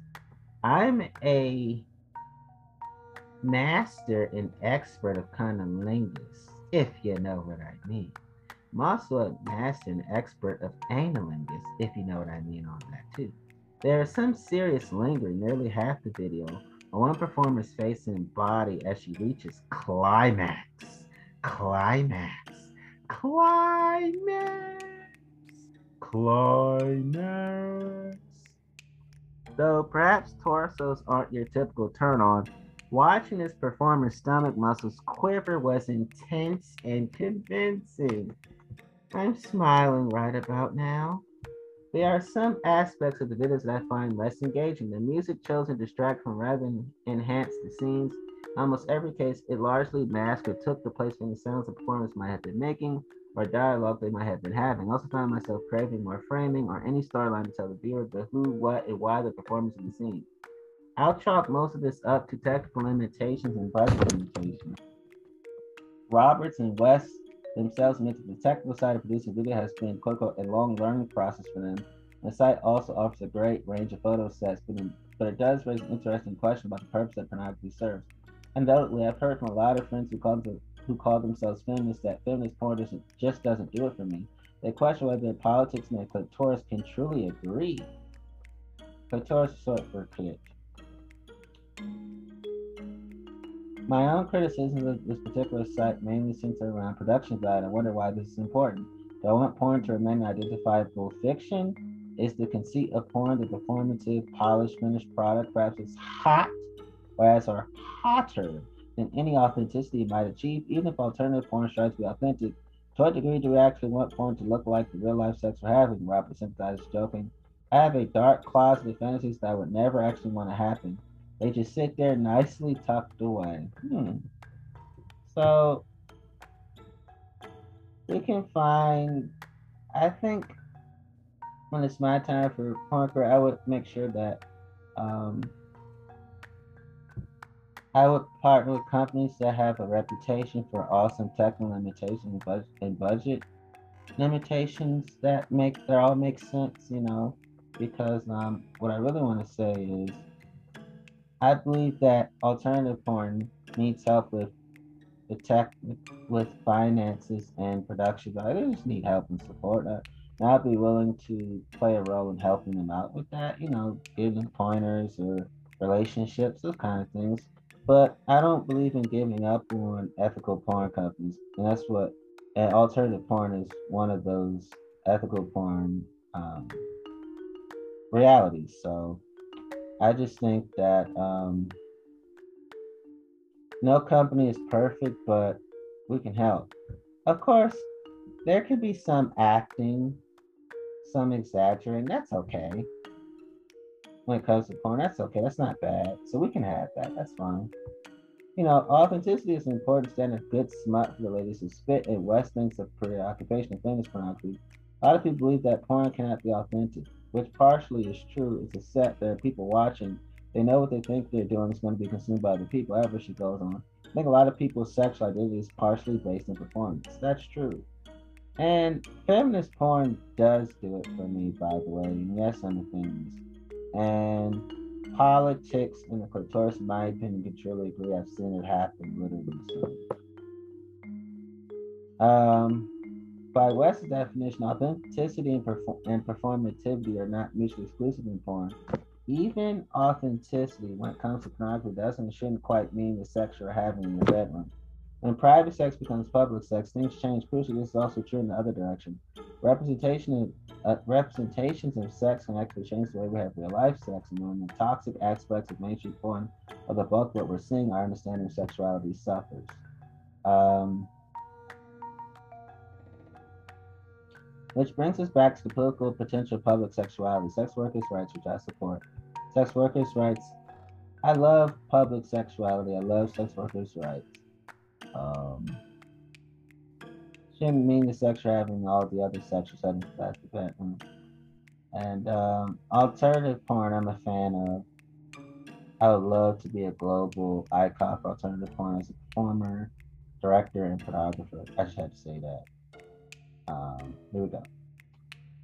I'm a master and expert of cunnilingus, if you know what I mean. I'm also a master and expert of analingus, if you know what I mean on that too. There is some serious lingering nearly half the video on one performer's face and body as she reaches climax. Climax. Climax. Climax. Though perhaps torsos aren't your typical turn on, Watching this performer's stomach muscles quiver was intense and convincing. I'm smiling right about now. There are some aspects of the videos that I find less engaging. The music chosen to distract from rather than enhance the scenes. In almost every case, it largely masked or took the place from the sounds the performers might have been making or dialogue they might have been having. I also found myself craving more framing or any storyline to tell the viewer the who, what, and why the performance in the scene. I'll chalk most of this up to technical limitations and budget limitations. Roberts and West themselves admit the technical side of producing video has been quote unquote, a long learning process for them. The site also offers a great range of photo sets, but, but it does raise an interesting question about the purpose that pornography serves. Undoubtedly, I've heard from a lot of friends who call, them, who call themselves feminists that feminist porn doesn't, just doesn't do it for me. They question whether politics and the clitoris can truly agree. Clitoris is short for clit. My own criticism of this particular site mainly centered around production value. I wonder why this is important. Do I want porn to remain identifiable fiction? Is the conceit of porn the performative, polished, finished product? Perhaps it's hot, whereas are hotter than any authenticity it might achieve, even if alternative porn tries to be authentic. To what degree do we actually want porn to look like the real life sex we're having? Robert sympathizes, joking. I have a dark closet of fantasies that I would never actually want to happen. They just sit there nicely tucked away. Hmm. So we can find, I think when it's my time for Parker, I would make sure that um, I would partner with companies that have a reputation for awesome technical limitations and budget limitations that make that all make sense, you know, because um, what I really want to say is I believe that alternative porn needs help with the tech, with finances and production. I just need help and support. Uh, and I'd be willing to play a role in helping them out with that. You know, giving pointers or relationships, those kind of things. But I don't believe in giving up on ethical porn companies, and that's what and alternative porn is one of those ethical porn um, realities. So I just think that um, no company is perfect, but we can help. Of course, there could be some acting, some exaggerating. That's okay. When it comes to porn, that's okay. That's not bad. So we can have that. That's fine. You know, authenticity is an important standard. Good smut for the ladies who spit. And West thinks of preoccupation of famous pornography. A lot of people believe that porn cannot be authentic which partially is true. It's a set. There are people watching. They know what they think they're doing is going to be consumed by the people. However, she goes on. I think a lot of people's sexual identity is partially based in performance. That's true. And feminist porn does do it for me, by the way. And yes, I'm a feminist. And politics and the clitoris, in my opinion, can truly agree. I've seen it happen literally. So. Um, by West's definition, authenticity and, perform- and performativity are not mutually exclusive in porn. Even authenticity, when it comes to pornography, doesn't and shouldn't quite mean the sex you're having in the bedroom. When private sex becomes public sex, things change crucially. This is also true in the other direction. Representation of, uh, representations of sex can actually change the way we have real life sex, and when the toxic aspects of mainstream porn are the bulk of what we're seeing, our understanding of sexuality suffers. Um, Which brings us back to the political potential of public sexuality, sex workers' rights, which I support. Sex workers' rights. I love public sexuality. I love sex workers' rights. Um, shouldn't mean the sex having all the other sexual settings that's the And um, alternative porn, I'm a fan of. I would love to be a global icon for alternative porn as a performer, director, and photographer. I just had to say that. Um, here we go.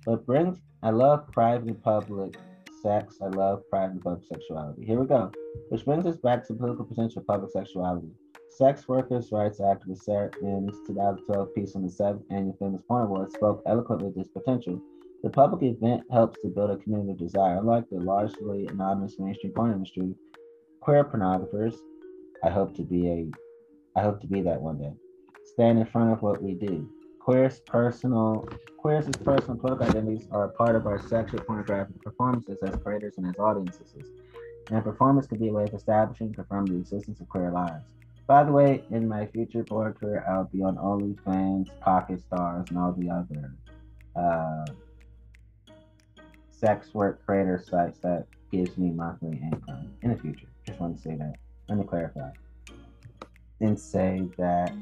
But brings, I love private and public sex. I love private and public sexuality. Here we go. Which brings us back to political potential of public sexuality. Sex workers' rights activist Sarah M's 2012 piece on the seventh annual Feminist Porn Awards spoke eloquently of this potential. The public event helps to build a community of desire. Unlike the largely anonymous mainstream porn industry, queer pornographers, I hope to be a, I hope to be that one day, stand in front of what we do. Queer's personal queer's personal political identities are a part of our sexual pornographic performances as creators and as audiences. And performance can be a way of establishing and confirming the existence of queer lives. By the way, in my future board career, I'll be on OnlyFans, Pocket Stars, and all the other uh, sex work creator sites that gives me monthly income in the future. Just want to say that. Let me clarify and say that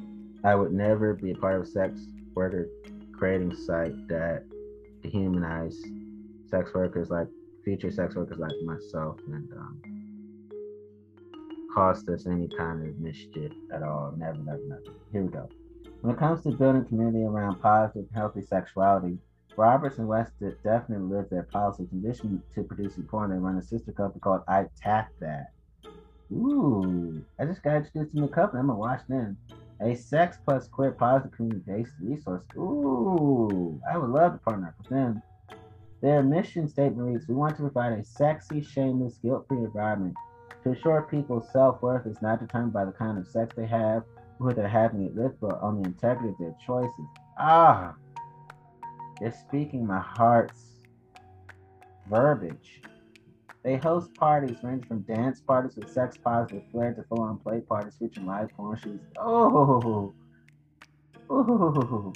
I would never be a part of a sex worker creating site that dehumanize sex workers like future sex workers like myself and um, cost us any kind of mischief at all. Never, never, never. Here we go. When it comes to building community around positive, healthy sexuality, Roberts and West definitely live their policy condition to producing porn, they run a sister company called I Tap That. Ooh, I just got introduced to the company. I'm gonna watch them. A sex plus queer positive community based resource. Ooh, I would love to partner with them. Their mission statement reads We want to provide a sexy, shameless, guilt free environment to ensure people's self worth is not determined by the kind of sex they have, who they're having it with, but on the integrity of their choices. Ah, they're speaking my heart's verbiage. They host parties ranging from dance parties with sex positive flair to full on play parties featuring live porn shoots. Oh, oh,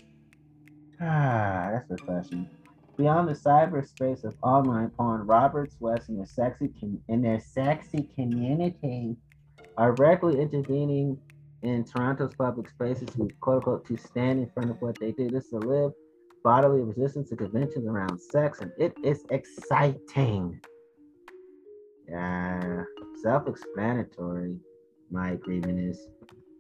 ah, that's refreshing. Beyond the cyberspace of online porn, Roberts West and their sexy com- in their sexy community are regularly intervening in Toronto's public spaces to quote unquote to stand in front of what they do. This is a live bodily resistance to conventions around sex, and it is exciting. Yeah, self-explanatory. My agreement is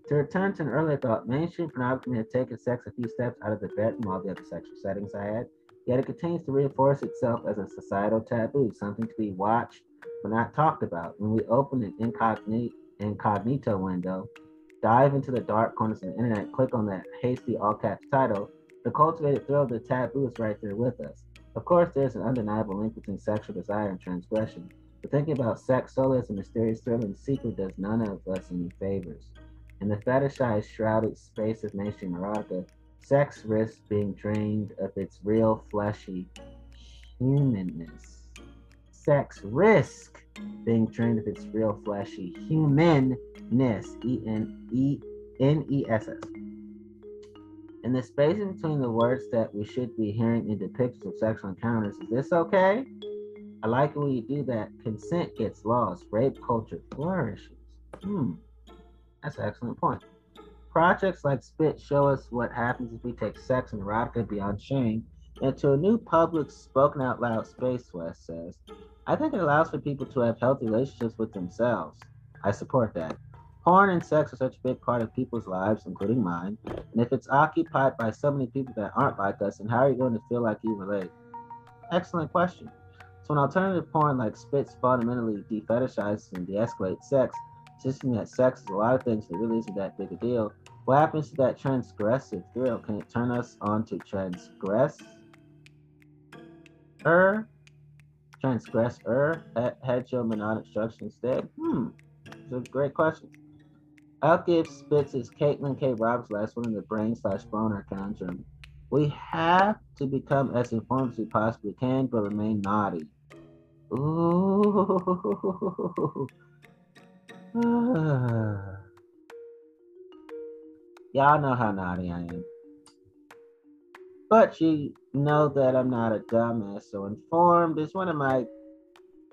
to return to an earlier thought. Mainstream pornography has taken sex a few steps out of the bedroom, all the other sexual settings I had. Yet it continues to reinforce itself as a societal taboo, something to be watched but not talked about. When we open an incognito, incognito window, dive into the dark corners of the internet, click on that hasty all caps title, the cultivated thrill of the taboo is right there with us. Of course, there's an undeniable link between sexual desire and transgression, but thinking about sex solely as a mysterious thrilling secret does none of us any favors. In the fetishized, shrouded space of mainstream erotica, sex risks being drained of its real fleshy humanness. Sex risk being drained of its real fleshy humanness. E N E N E S S. In the spaces between the words that we should be hearing in depictions of sexual encounters, is this okay? I like when you do that. Consent gets lost. Rape culture flourishes. Hmm. That's an excellent point. Projects like Spit show us what happens if we take sex and erotica beyond shame into a new public spoken out loud space, West says. I think it allows for people to have healthy relationships with themselves. I support that. Porn and sex are such a big part of people's lives, including mine. And if it's occupied by so many people that aren't like us, then how are you going to feel like you relate? Excellent question. So, an alternative porn like Spit's fundamentally defetishizes and de escalates sex, insisting that sex is a lot of things that really isn't that big a deal. What happens to that transgressive thrill? Can it turn us on to transgress? Er? Transgress er? Hegemonic structure instead? Hmm. Those are great question. I'll give Spit's Spitz's Caitlin K. Roberts last one in the brain slash boner conundrum. We have to become as informed as we possibly can, but remain naughty. Ooh. Y'all know how naughty I am. But you know that I'm not a dumbass, so informed is one of my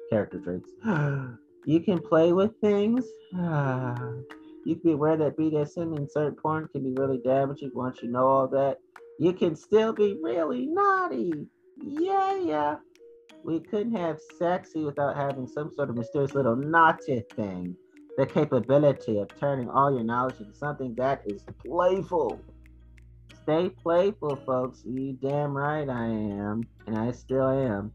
character traits. you can play with things. you can be aware that BDSM and certain porn can be really damaging once you know all that. You can still be really naughty. Yeah, yeah. We couldn't have sexy without having some sort of mysterious little naughty thing. The capability of turning all your knowledge into something that is playful. Stay playful, folks. You damn right I am, and I still am.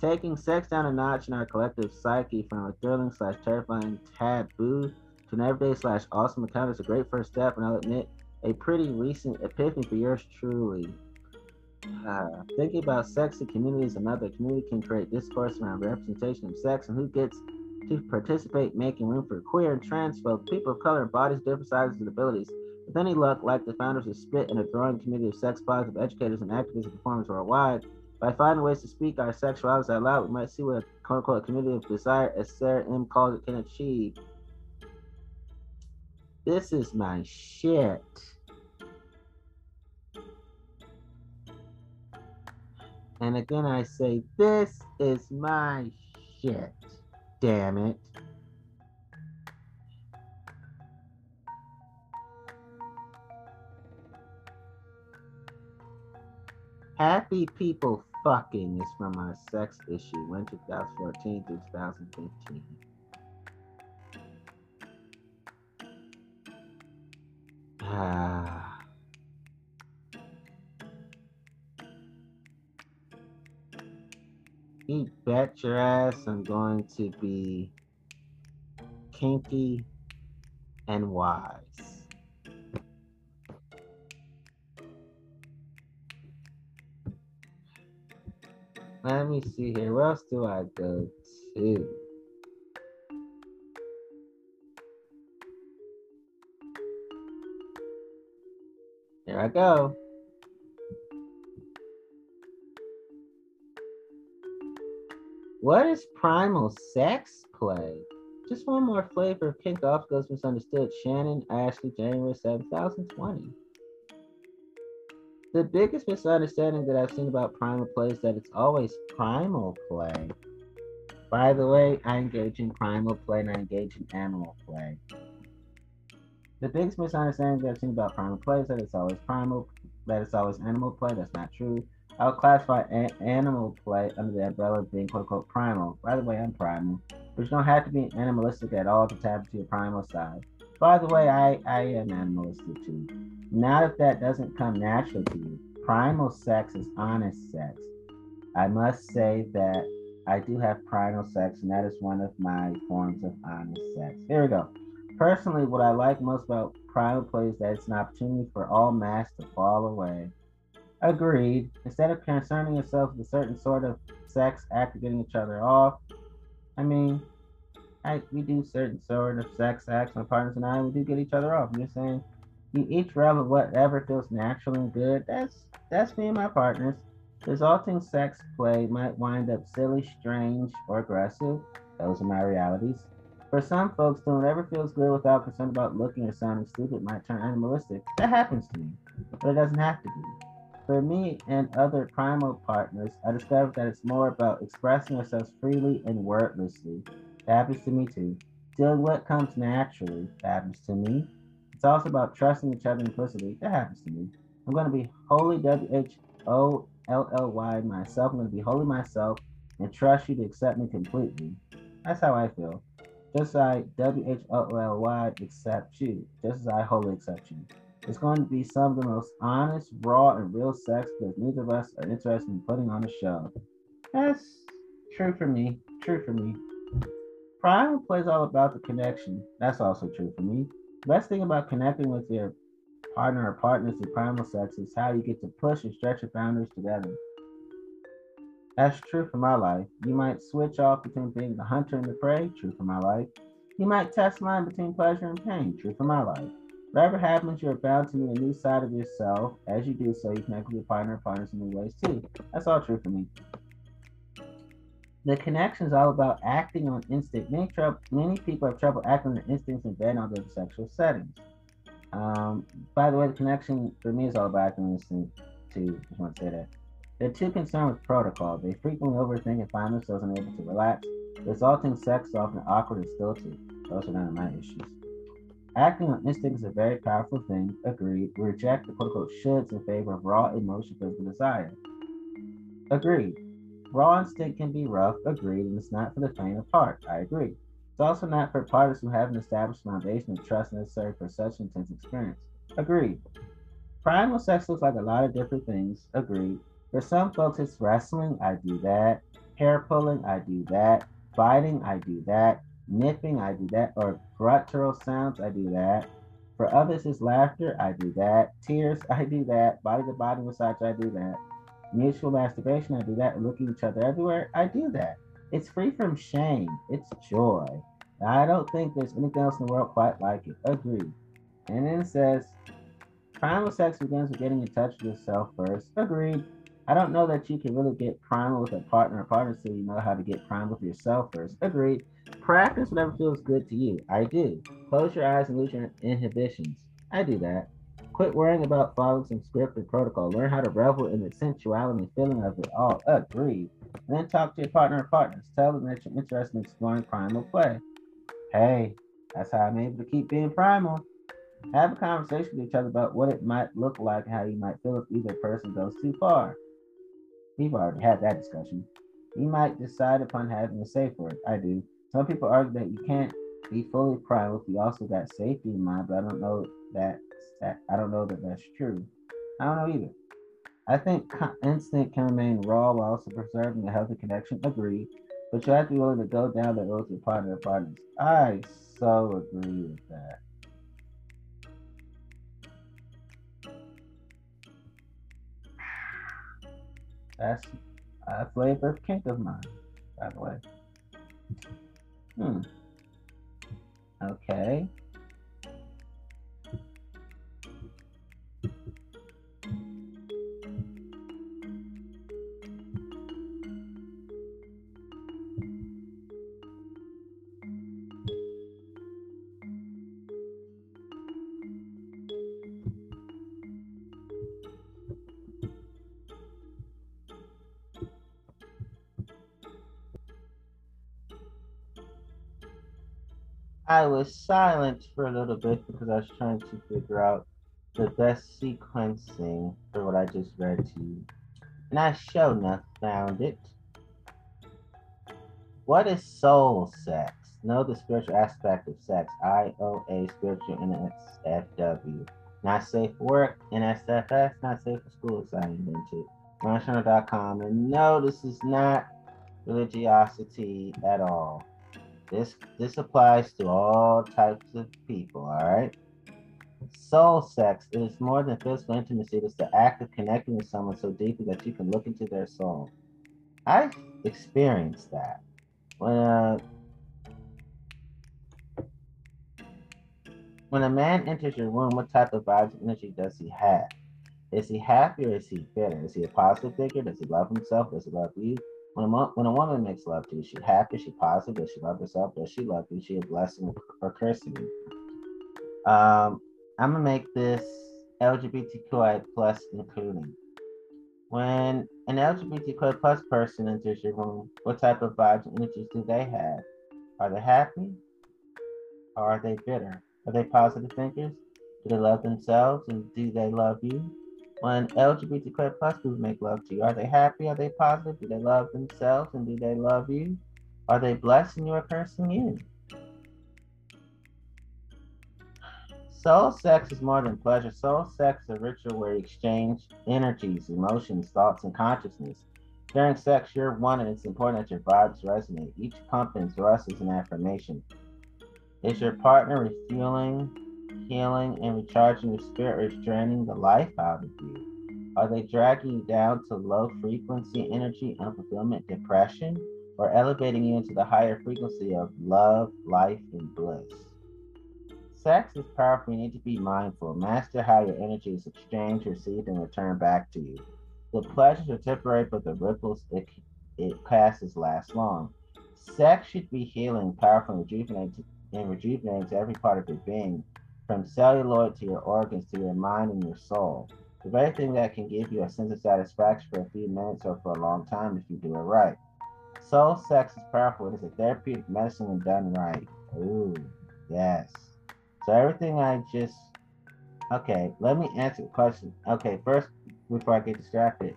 Taking sex down a notch in our collective psyche from a thrilling slash terrifying taboo to an everyday slash awesome encounter is a great first step, and I'll admit, a pretty recent epiphany for yours truly. Uh, thinking about sexy communities, and another community can create discourse around representation of sex and who gets to participate, making room for queer and trans folks, people of color, bodies, different sizes, and abilities. With any luck, like the founders of Spit and a growing community of sex positive educators and activists and performers worldwide, by finding ways to speak our sexualities out loud, we might see what a quote unquote community of desire, as Sarah M. calls it, can achieve. This is my shit. And again, I say, this is my shit. Damn it. Happy people fucking is from our sex issue, winter 2014 through 2015. Ah. Bet your ass I'm going to be kinky and wise. Let me see here. Where else do I go to? Here I go. What is primal sex play? Just one more flavor of kink off goes misunderstood. Shannon Ashley, January 7, 2020. The biggest misunderstanding that I've seen about primal play is that it's always primal play. By the way, I engage in primal play and I engage in animal play. The biggest misunderstanding that I've seen about primal play is that it's always primal, that it's always animal play. That's not true. I would classify animal play under the umbrella of being quote unquote primal. By the way, I'm primal, but you don't have to be animalistic at all to tap into your primal side. By the way, I, I am animalistic too. Not if that doesn't come naturally to you. Primal sex is honest sex. I must say that I do have primal sex, and that is one of my forms of honest sex. Here we go. Personally, what I like most about primal play is that it's an opportunity for all masks to fall away. Agreed. Instead of concerning yourself with a certain sort of sex after getting each other off, I mean, I, we do certain sort of sex acts, my partners and I, we do get each other off. Just saying, you each revel whatever feels natural and good. That's that's me and my partners. Resulting sex play might wind up silly, strange, or aggressive. Those are my realities. For some folks, doing whatever feels good without concern about looking or sounding stupid might turn animalistic. That happens to me, but it doesn't have to be. For me and other primal partners, I discovered that it's more about expressing ourselves freely and wordlessly. That happens to me too. Doing what comes naturally. That happens to me. It's also about trusting each other implicitly. That happens to me. I'm going to be wholly W H O L L Y myself. I'm going to be wholly myself and trust you to accept me completely. That's how I feel. Just as I W H O L Y accept you, just as I wholly accept you. It's going to be some of the most honest, raw, and real sex because neither of us are interested in putting on a show. That's true for me. True for me. Primal plays all about the connection. That's also true for me. The best thing about connecting with your partner or partners in primal sex is how you get to push and stretch your boundaries together. That's true for my life. You might switch off between being the hunter and the prey. True for my life. You might test line between pleasure and pain. True for my life. Whatever happens, you're bound to meet a new side of yourself. As you do so, you connect with your partner or partners in new ways too. That's all true for me. The connection is all about acting on instinct. Many, trouble, many people have trouble acting on their instincts in bed and other sexual settings. Um, by the way, the connection for me is all about acting on instinct too. Just want to say that. They're too concerned with protocol. They frequently overthink and find themselves unable to relax, resulting sex is often awkward and stilted. Those are none of my issues. Acting on instinct is a very powerful thing. Agreed. We reject the quote unquote shoulds in favor of raw emotion physical desire. Agreed. Raw instinct can be rough, agreed, and it's not for the faint of heart. I agree. It's also not for partners who haven't established foundation of trust necessary for such intense experience. Agreed. Primal sex looks like a lot of different things. Agreed. For some folks, it's wrestling. I do that. Hair pulling. I do that. Biting. I do that. Nipping. I do that. Or guttural sounds. I do that. For others, it's laughter. I do that. Tears. I do that. Body to body massage. I do that mutual masturbation, I do that. Looking each other everywhere, I do that. It's free from shame. It's joy. I don't think there's anything else in the world quite like it. Agreed. And then it says, primal sex begins with getting in touch with yourself first. Agreed. I don't know that you can really get primal with a partner or partner so you know how to get primal with yourself first. Agreed. Practice whatever feels good to you. I do. Close your eyes and lose your inhibitions. I do that. Quit worrying about following some script or protocol. Learn how to revel in the sensuality and feeling of it all. Agreed. And then talk to your partner or partners. Tell them that you're interested in exploring primal play. Hey, that's how I'm able to keep being primal. Have a conversation with each other about what it might look like and how you might feel if either person goes too far. We've already had that discussion. You might decide upon having a safe word. I do. Some people argue that you can't be fully primal if you also got safety in mind, but I don't know that, I don't know that that's true. I don't know either. I think instinct can remain raw while also preserving a healthy connection. Agree, But you have to be willing to go down the road to partner partners. I so agree with that. That's a flavor kink of mine, by the way. Hmm. Okay. I was silent for a little bit because I was trying to figure out the best sequencing for what I just read to you. And I sure enough found it. What is soul sex? Know the spiritual aspect of sex. IOA spiritual NSFW. Not safe for work. NSFS. Not safe for school. Signed into Runshunter.com. And no, this is not religiosity at all. This this applies to all types of people, all right? Soul sex is more than physical intimacy. It's the act of connecting with someone so deeply that you can look into their soul. I've experienced that. When uh, when a man enters your room, what type of vibes energy does he have? Is he happy or is he bitter? Is he a positive figure? Does he love himself? Does he love you? When a, when a woman makes love to you, is she happy? Is she positive? Does she love herself? Does she love you? Is she a blessing or cursing you? Um, I'm gonna make this LGBTQI plus including. When an LGBTQI plus person enters your room, what type of vibes and energies do they have? Are they happy? Or are they bitter? Are they positive thinkers? Do they love themselves and do they love you? When LGBTQ plus people make love to you? Are they happy? Are they positive? Do they love themselves and do they love you? Are they blessing you or cursing you? Soul sex is more than pleasure. Soul sex is a ritual where you exchange energies, emotions, thoughts, and consciousness. During sex, you're one, and it's important that your vibes resonate. Each pump and thrust is an affirmation. Is your partner refueling healing and recharging your spirit is draining the life out of you? Are they dragging you down to low frequency energy, unfulfillment, depression, or elevating you into the higher frequency of love, life, and bliss? Sex is powerful. You need to be mindful. Master how your energy is exchanged, received, and returned back to you. The pleasures are temporary, but the ripples it, it passes last long. Sex should be healing, powerful, and rejuvenating, and rejuvenating to every part of your being from celluloid to your organs to your mind and your soul. The very thing that can give you a sense of satisfaction for a few minutes or for a long time if you do it right. Soul sex is powerful. It is a therapeutic medicine when done right. Ooh, yes. So everything I just okay, let me answer the question. Okay, first before I get distracted,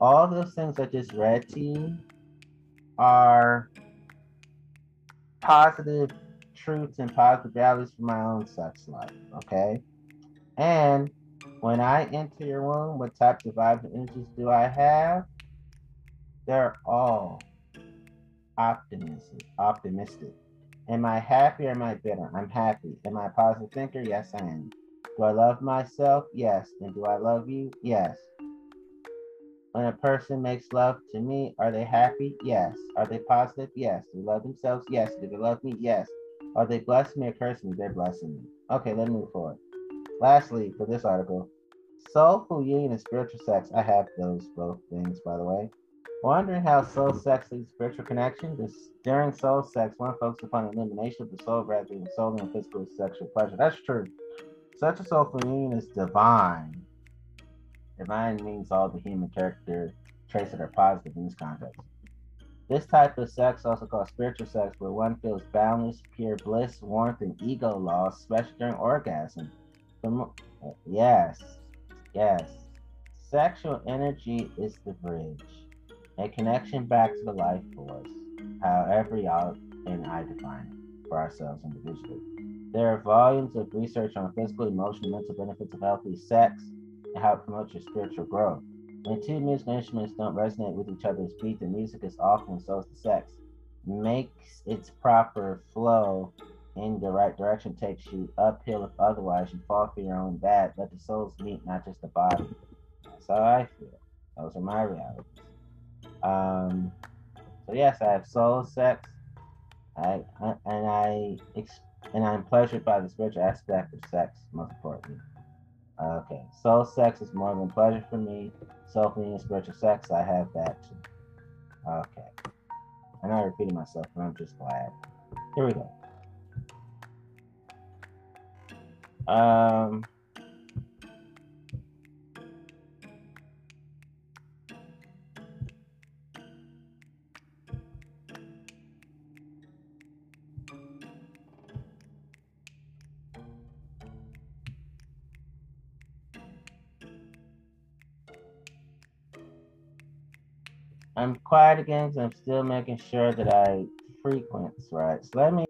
all those things I just read to you are positive truths and positive values for my own sex life. Okay. And when I enter your womb, what types of vibes and energies do I have? They're all optimistic. Optimistic. Am I happy or am I bitter? I'm happy. Am I a positive thinker? Yes, I am. Do I love myself? Yes. And do I love you? Yes. When a person makes love to me, are they happy? Yes. Are they positive? Yes. Do they love themselves? Yes. Do they love me? Yes. Are they blessing me or cursing me? They're blessing me. Okay, let's move forward. Lastly, for this article, Soulful union and spiritual sex. I have those both things, by the way. Wondering how soul sex leads spiritual connection? This, during soul sex, one focuses upon the elimination of the soul rather than solely on physical sexual pleasure. That's true. Such a soulful union is divine. Divine means all the human character traits that are positive in this context. This type of sex, also called spiritual sex, where one feels boundless, pure bliss, warmth, and ego loss, especially during orgasm. Yes, yes. Sexual energy is the bridge a connection back to the life force, however y'all and I define it for ourselves individually. There are volumes of research on physical, emotional, mental benefits of healthy sex and how it promotes your spiritual growth. When two musical instruments don't resonate with each other's beat, the music is off and so is the sex. Makes its proper flow in the right direction takes you uphill if otherwise you fall for your own bad. Let the souls meet, not just the body. That's how I feel. Those are my realities. Um, so yes, I have soul sex. I, I and I and I'm pleasured by the spiritual aspect of sex, most importantly. Okay, soul sex is more than pleasure for me. Soul and spiritual sex, I have that too. Okay. I'm not repeating myself, but I'm just glad. Here we go. Um, I'm quiet again because I'm still making sure that I frequent right. So let me